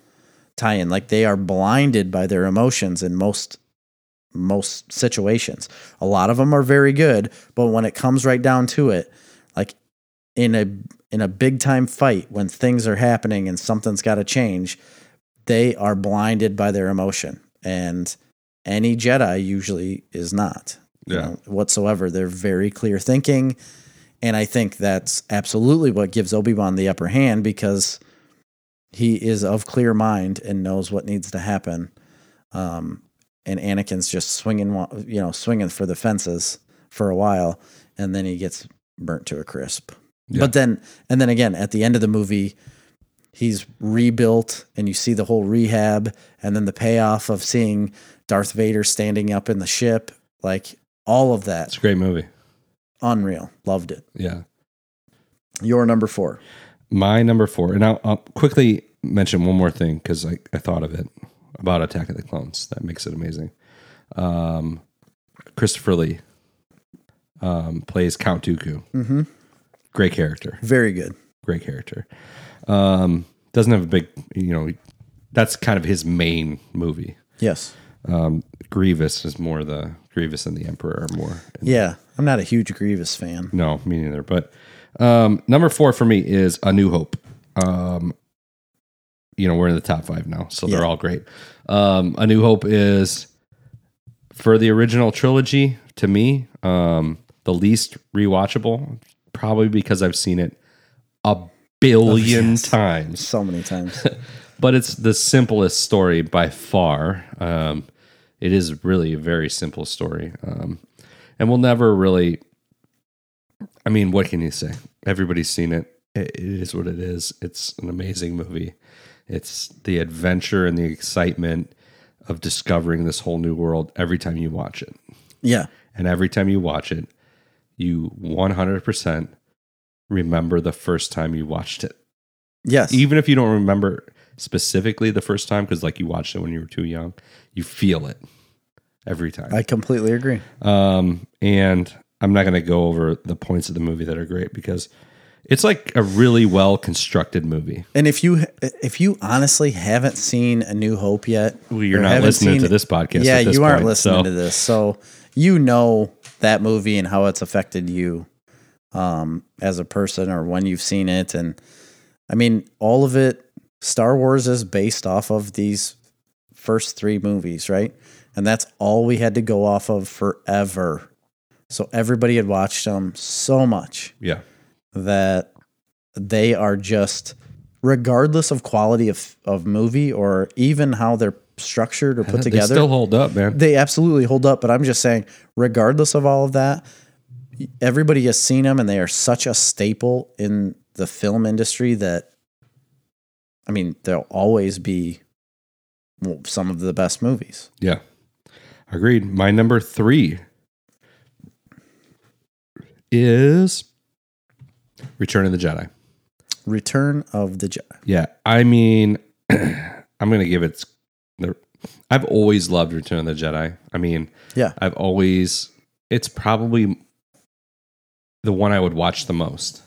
tie-in. Like they are blinded by their emotions in most most situations. A lot of them are very good but when it comes right down to it like in a in a big time fight when things are happening and something's got to change they are blinded by their emotion. And any jedi usually is not Yeah. know, whatsoever they're very clear thinking and I think that's absolutely what gives Obi Wan the upper hand because he is of clear mind and knows what needs to happen. Um, and Anakin's just swinging, you know, swinging for the fences for a while, and then he gets burnt to a crisp. Yeah. But then, and then again, at the end of the movie, he's rebuilt, and you see the whole rehab, and then the payoff of seeing Darth Vader standing up in the ship, like all of that, it's a great movie. unreal. Loved it. Yeah. Your number four. My number four, and I'll, I'll quickly mention one more thing because I, I thought of it about Attack of the Clones. That makes it amazing. Um, Christopher Lee um, plays Count Dooku. Mm-hmm. Great character. Very good. Great character. Um, doesn't have a big, you know, that's kind of his main movie. Yes. Um, Grievous is more the Grievous and the Emperor are more. Yeah. I'm not a huge Grievous fan. No, me neither. But um, number four for me is A New Hope. Um, you know, we're in the top five now, so they're Yeah. all great. Um, A New Hope is for the original trilogy to me um, the least rewatchable, probably because I've seen it a billion yes. times. So many times. But it's the simplest story by far. Um, it is really a very simple story, um, and we'll never really. I mean, what can you say? Everybody's seen it. It it is what it is. It's an amazing movie. It's the adventure and the excitement of discovering this whole new world every time you watch it. yeah. and every time you watch it, you 100% remember the first time you watched it. Yes. Even if you don't remember specifically the first time, because like you watched it when you were too young, you feel it every time. I completely agree. Um, and I'm not going to go over the points of the movie that are great because it's like a really well constructed movie. And if you if you honestly haven't seen A New Hope yet, Well, you're not listening seen- to this podcast. Yeah, at this you aren't point, listening so- to this, so you know that movie and how it's affected you um, as a person or when you've seen it. And I mean, all of it. Star Wars is based off of these first three movies, right? And that's all we had to go off of forever. So everybody had watched them so much Yeah. that they are just regardless of quality of, of movie or even how they're structured or put They together still hold up, man. they absolutely hold up but i'm just saying regardless of all of that everybody has seen them and they are such a staple in the film industry that i mean they'll always be some of the best movies Yeah. Agreed. My number three is Return of the Jedi. return of the jedi Yeah. I mean, I'm going to give it. I've always loved Return of the Jedi. I mean, yeah I've always. It's probably the one I would watch the most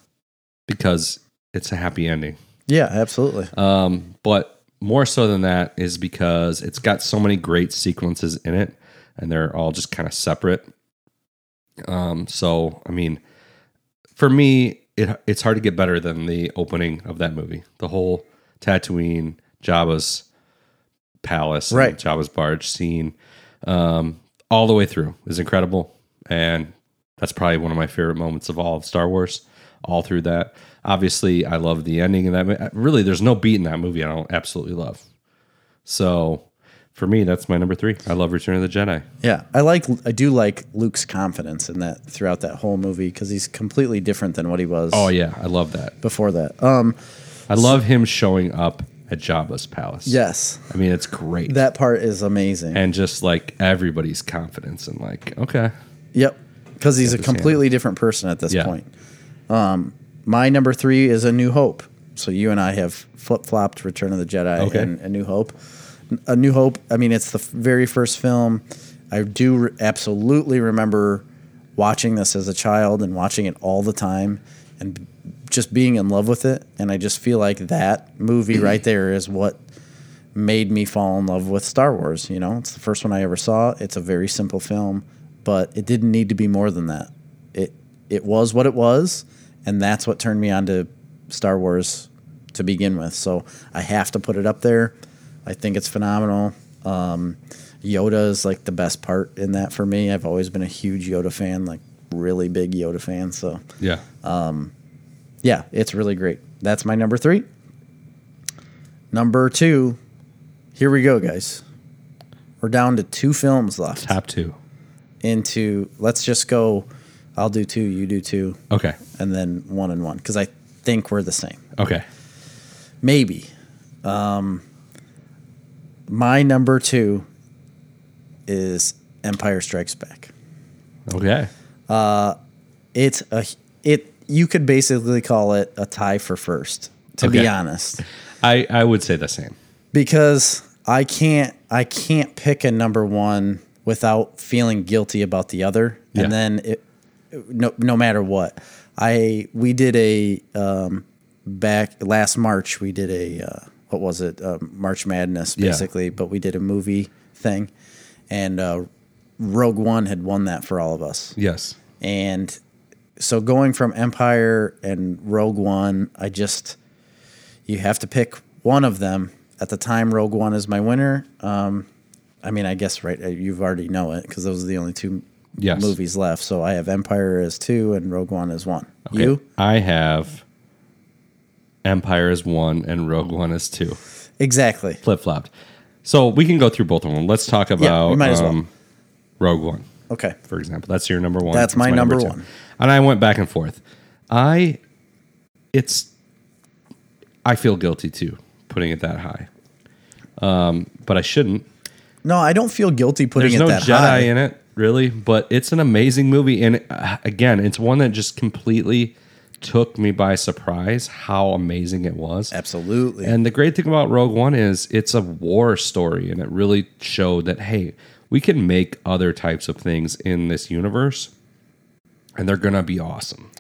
because it's a happy ending. yeah absolutely Um, but more so than that is because it's got so many great sequences in it, and they're all just kind of separate. Um, so I mean, for me, it it's hard to get better than the opening of that movie. The whole Tatooine, Jabba's palace, and Right. Jabba's barge scene, um, all the way through is incredible, and that's probably one of my favorite moments of all of Star Wars. All through that, obviously, I love the ending of that. Really, there's no beat in that movie I don't absolutely love. So, for me, that's my number three. I love Return of the Jedi. Yeah, I like I do like Luke's confidence in that throughout that whole movie because he's completely different than what he was Oh yeah, I love that. before that. Um, I love him showing up at Jabba's palace. yes, I mean it's great. that part is amazing. and just like everybody's confidence and like, okay, yep, because he's a completely different person at this Yeah. point. Um, my number three is A New Hope. So you and I have flip flopped Return of the Jedi Okay. and A New Hope. A New Hope. I mean, it's the very first film. I do re- absolutely remember watching this as a child and watching it all the time and just being in love with it. And I just feel like that movie mm-hmm. right there is what made me fall in love with Star Wars. You know, it's the first one I ever saw. It's a very simple film, but it didn't need to be more than that. It it was what it was, and that's what turned me on to Star Wars to begin with. So I have to put it up there. I think it's phenomenal. Um, Yoda is like the best part in that for me. I've always been a huge Yoda fan, like really big Yoda fan. So yeah, yeah, it's really great. That's my number three. Number two, here we go, guys. We're down to two films left. top two. Into let's just go. I'll do two, you do two, Okay, and then one and one because I think we're the same. okay, Maybe. Um, my number two is Empire Strikes Back. okay. Uh, It's a it. You could basically call it a tie for first. To be honest. I I would say the same. because I can't I can't pick a number one without feeling guilty about the other, Yeah. and then it, no no matter what. I we did a um, back last March we did a uh, what was it um, March Madness Yeah. basically, but we did a movie thing, and uh, Rogue One had won that for all of us. Yes. And so going from Empire and Rogue One, I just you have to pick one of them. At the time, Rogue One is my winner. Um, I mean, I guess right, uh, you've already know it because those are the only two Yes. movies left. So I have Empire as two and Rogue One as one. Okay. You I have Empire is one and Rogue One is two. exactly? Flip flopped. So we can go through both of them. Let's talk about might as well. um, Rogue One. Okay, for example. That's your number one. That's my number one. And I went back and forth. I, it's, I feel guilty too putting it that high, um, but I shouldn't. no, I don't feel guilty putting There's it no that Jedi high. in it. really, but it's an amazing movie. And uh, again, it's one that just completely took me by surprise how amazing it was. Absolutely. And the great thing about Rogue One is it's a war story, and it really showed that hey, we can make other types of things in this universe, and they're gonna be awesome.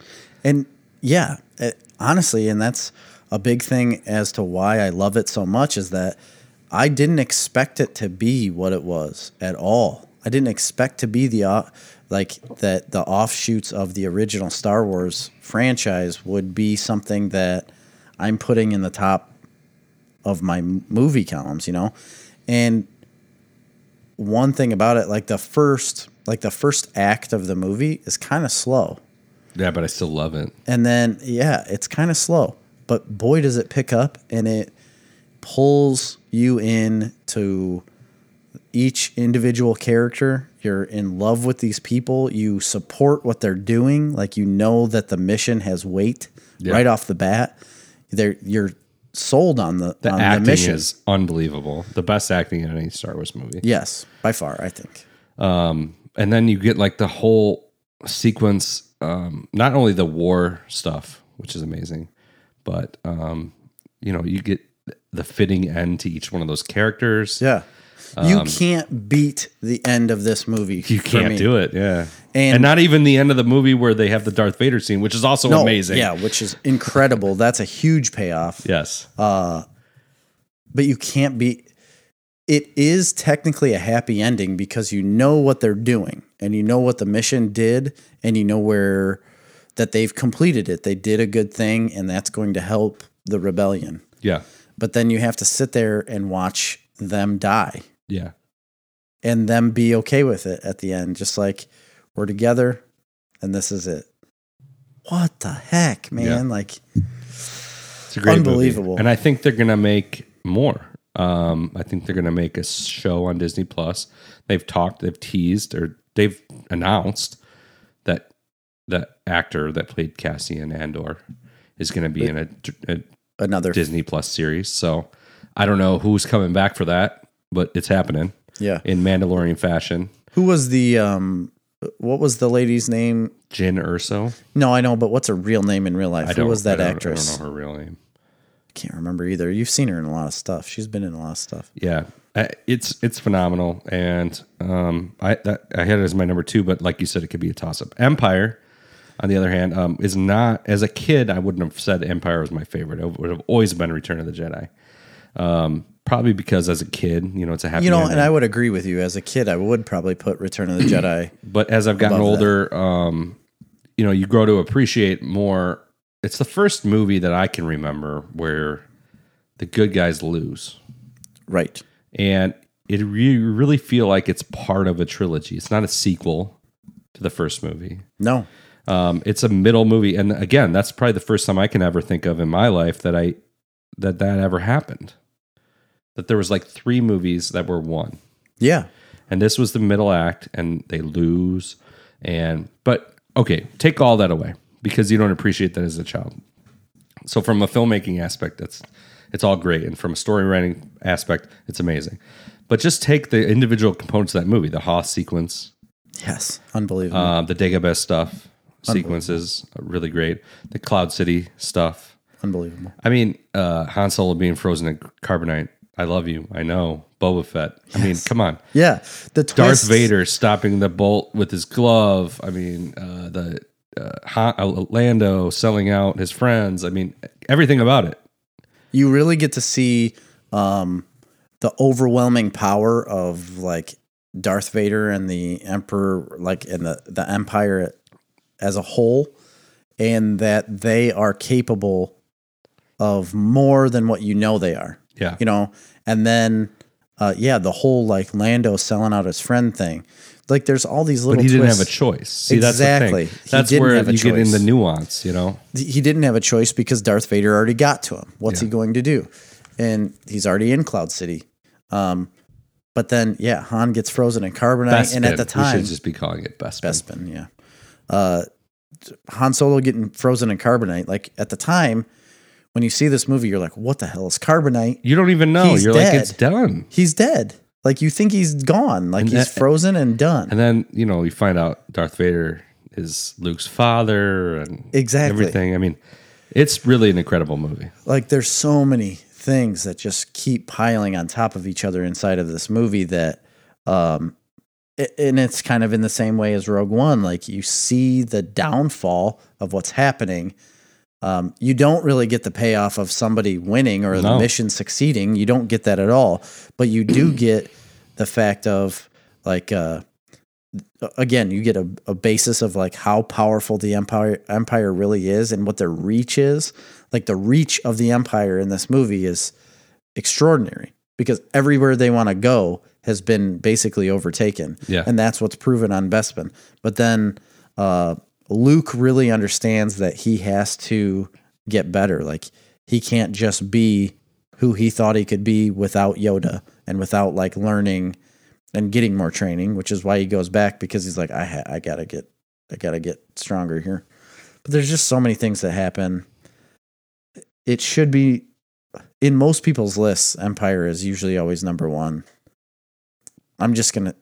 And yeah, it, honestly, and that's a big thing as to why I love it so much is that I didn't expect it to be what it was at all. I didn't expect to be the uh, like that the offshoots of the original Star Wars franchise would be something that I'm putting in the top of my movie columns, you know. And one thing about it, like the first, like the first act of the movie is kind of slow. Yeah, but I still love it. And then, yeah, it's kind of slow, but boy, does it pick up and it pulls you in to each individual character. You're in love with these people. You support what they're doing. Like you know that the mission has weight Yeah. right off the bat. They're, you're sold on the, The on the acting mission. is unbelievable. The best acting in any Star Wars movie. yes, by far, I think. and then you get like the whole sequence um not only the war stuff which is amazing but um you know you get the fitting end to each one of those characters Yeah. You can't beat the end of this movie. Um, you can't do it yeah And- and, not even the end of the movie where they have the darth vader scene which is also No, amazing Yeah, which is incredible. That's a huge payoff. yes but you can't be it is technically a happy ending because you know what they're doing and you know what the mission did and you know where that they've completed it they did a good thing and that's going to help the rebellion yeah but then you have to sit there and watch them die. Yeah. And them be okay with it at the end just like we're together and this is it. What the heck man? Yeah. like it's a great movie. Unbelievable. and i think they're gonna make more. Um i think they're gonna make a show on disney plus. They've talked they've teased or they've announced that the actor that played cassian andor is gonna be in a, a another disney plus series. So i don't know who's coming back for that but it's happening yeah in mandalorian fashion Who was the um what was the lady's name? Jyn Erso. No, I know, but what's her real name in real life? I Who was that I actress? I don't know her real name. I can't remember either. You've seen her in a lot of stuff. She's been in a lot of stuff. Yeah, it's it's phenomenal, and um, I that, I had it as my number two, but like you said, it could be a toss up. Empire, on the other hand, um, is not. As a kid, I wouldn't have said Empire was my favorite. It would have always been Return of the Jedi. Um, probably because as a kid, you know, it's a happy. You know, ending. and I would agree with you. As a kid, I would probably put Return of the Jedi. but as I've gotten older, um, you know, you grow to appreciate more. It's the first movie that I can remember where the good guys lose. right. and it re- you really feel like it's part of a trilogy. It's not a sequel to the first movie. No. Um, it's a middle movie, and again, that's probably the first time I can ever think of in my life that I that that ever happened. That there was like three movies that were one, Yeah. and this was the middle act, and they lose. And but okay, take all that away because you don't appreciate that as a child. So from a filmmaking aspect, that's it's all great, and from a story writing aspect, it's amazing. But just take the individual components of that movie, the Hoth sequence, Yes. Unbelievable. uh, the Dagobah stuff, sequences, really great. The Cloud City stuff. Unbelievable. I mean, uh, Han Solo being frozen in carbonite. I love you. I know. Boba Fett. I mean, come on. Yeah. The Darth Vader stopping the bolt with his glove. I mean, uh, the uh, uh, Lando selling out his friends. I mean, everything about it. you really get to see um, the overwhelming power of like Darth Vader and the Emperor, like and the the Empire as a whole, and that they are capable of more than what you know they are. Yeah. You know, and then uh, yeah, the whole like Lando selling out his friend thing. Like there's all these little. But he didn't have a choice. See, Exactly. that's the thing. That's where you get in the nuance, you know? he didn't have a choice because Darth Vader already got to him. What's he going to do? And he's already in Cloud City. Um, but then, yeah, Han gets frozen in carbonite, and at the we time, should just be calling it Bespin. Bespin, yeah, uh, Han Solo getting frozen in carbonite. Like at the time, when you see this movie, you're like, "What the hell is carbonite?" You don't even know. He's You're dead. like, it's done. He's dead. Like you think he's gone, like And he's that- frozen and done. And then you know you find out Darth Vader is Luke's father and Exactly. everything. I mean, it's really an incredible movie. like there's so many things that just keep piling on top of each other inside of this movie that um and it's kind of in the same way as Rogue One like you see the downfall of what's happening um you don't really get the payoff of somebody winning or the mission succeeding. You don't get that at all. But you do get the fact of like uh again you get a, a basis of like how powerful the empire empire really is and what their reach is. Like the reach of the empire in this movie is extraordinary because everywhere they want to go has been basically overtaken. Yeah. and that's what's proven on bespin. But then uh luke really understands that he has to get better like he can't just be who he thought he could be without yoda and without like learning and getting more training, which is why he goes back because he's like, I ha- I gotta get, I gotta get stronger here. But there's just so many things that happen. It should be in most people's lists. Empire is usually always number one. I'm just gonna.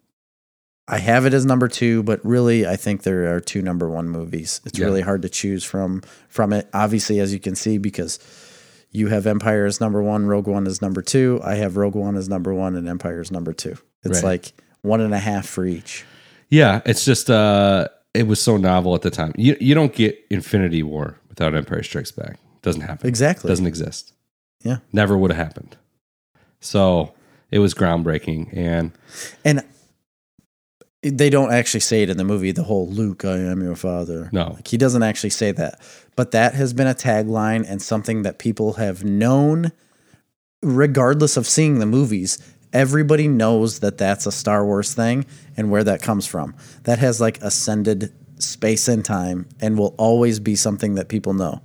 I have it as number two, but really, I think there are two number one movies. It's Yeah. really hard to choose from from it. Obviously, as you can see, because you have Empire as number one, Rogue One is number two. I have Rogue One as number one, and Empire is number two. It's Right. like one and a half for each. Yeah, it's just uh it was so novel at the time. You you don't get Infinity War without Empire Strikes Back. It doesn't happen. Exactly. Doesn't exist. Yeah. Never would have happened. So it was groundbreaking and And they don't actually say it in the movie, the whole Luke, I am your father. No. Like, he doesn't actually say that. But that has been a tagline and something that people have known, regardless of seeing the movies. Everybody knows that that's a Star Wars thing and where that comes from. That has like ascended space and time and will always be something that people know.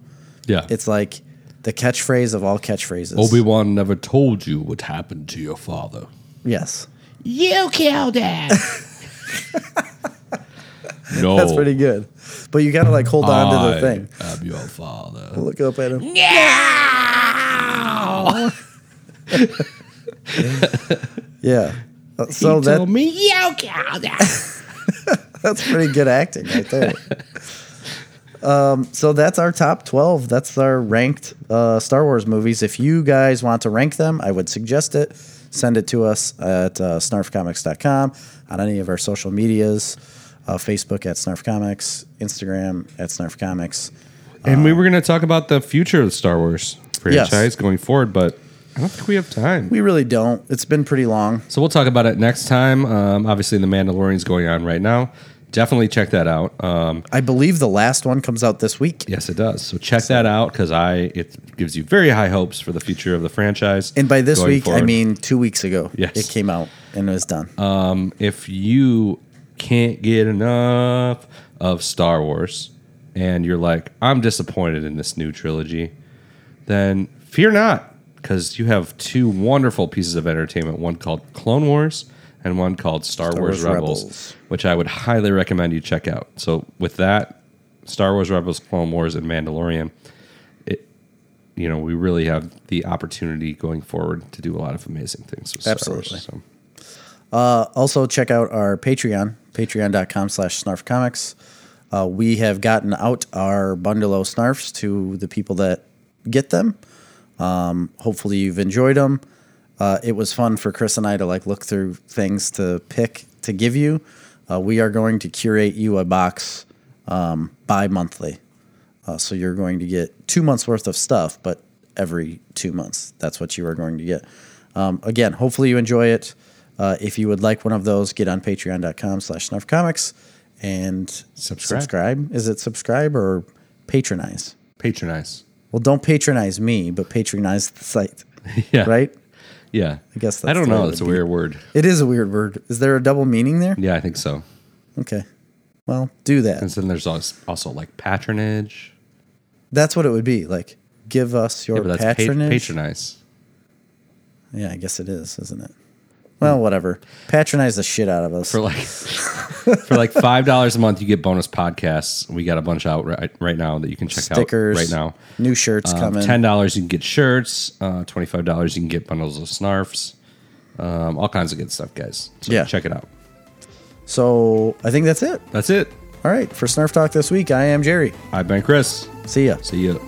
yeah. It's like the catchphrase of all catchphrases. Obi-Wan never told you what happened to your father. Yes. You killed him. No. That's pretty good. But you got to like hold on to the thing. am your father. Look up at him. Yeah. Uh, So he that told me You killed him. that's pretty good acting right there. um, so that's our top twelve. That's our ranked uh, Star Wars movies. If you guys want to rank them, I would suggest it. Send it to us at uh, snarfcomics.com on any of our social medias. Uh, Facebook at snarfcomics, Instagram at snarfcomics. And we were going to talk about the future of the Star Wars franchise going forward, but I don't think we have time. We really don't. It's been pretty long. So we'll talk about it next time. Um, obviously, The Mandalorian's going on right now. Definitely check that out. Um, I believe the last one comes out this week. yes, it does. So check that out because I it gives you very high hopes for the future of the franchise. And by this going week, I mean two weeks ago. Yes. It came out and it was done. um, if you can't get enough of Star Wars and you're like, I'm disappointed in this new trilogy, then fear not, because you have two wonderful pieces of entertainment one called Clone Wars and one called Star, Wars, Wars Rebels, Rebels. which I would highly recommend you check out. So, with that, Star Wars Rebels, Clone Wars, and Mandalorian, it, you know, we really have the opportunity going forward to do a lot of amazing things with Star Absolutely. Wars. So. Uh, also, check out our Patreon, patreon.com slash snarfcomics. Uh, we have gotten out our bundle of snarfs to the people that get them. Um, hopefully, you've enjoyed them. Uh, it was fun for Chris and I to like look through things to pick to give you. Uh, we are going to curate you a box um, bi monthly. Uh, so you're going to get two months worth of stuff, but every two months. That's what you are going to get. Um, again, hopefully you enjoy it. Uh, if you would like one of those, get on patreon.com slash snarfcomics and Subscribe. subscribe. Is it subscribe or patronize? Patronize. Well, don't patronize me, but patronize the site, Yeah. right? Yeah. I guess I don't the way know. it It's a would weird word. It is a weird word. Is there a double meaning there? Yeah, I think so. Okay. Well, do that. And then there's also, also like patronage. That's what it would be. Like, give us your Yeah, but that's pa- patronage. patronize. Yeah, I guess it is, isn't it? Well, whatever. Patronize the shit out of us. For like for like five dollars a month, you get bonus podcasts. We got a bunch out right, right now that you can check Stickers. out right now. New shirts Um, coming. Ten dollars you can get shirts. Uh, Twenty five dollars you can get bundles of snarfs. um, all kinds of good stuff, guys. So Yeah. check it out. So I think that's it. That's it. All right. For Snarf Talk this week, I am Jerry. I've been Chris. See ya. See you.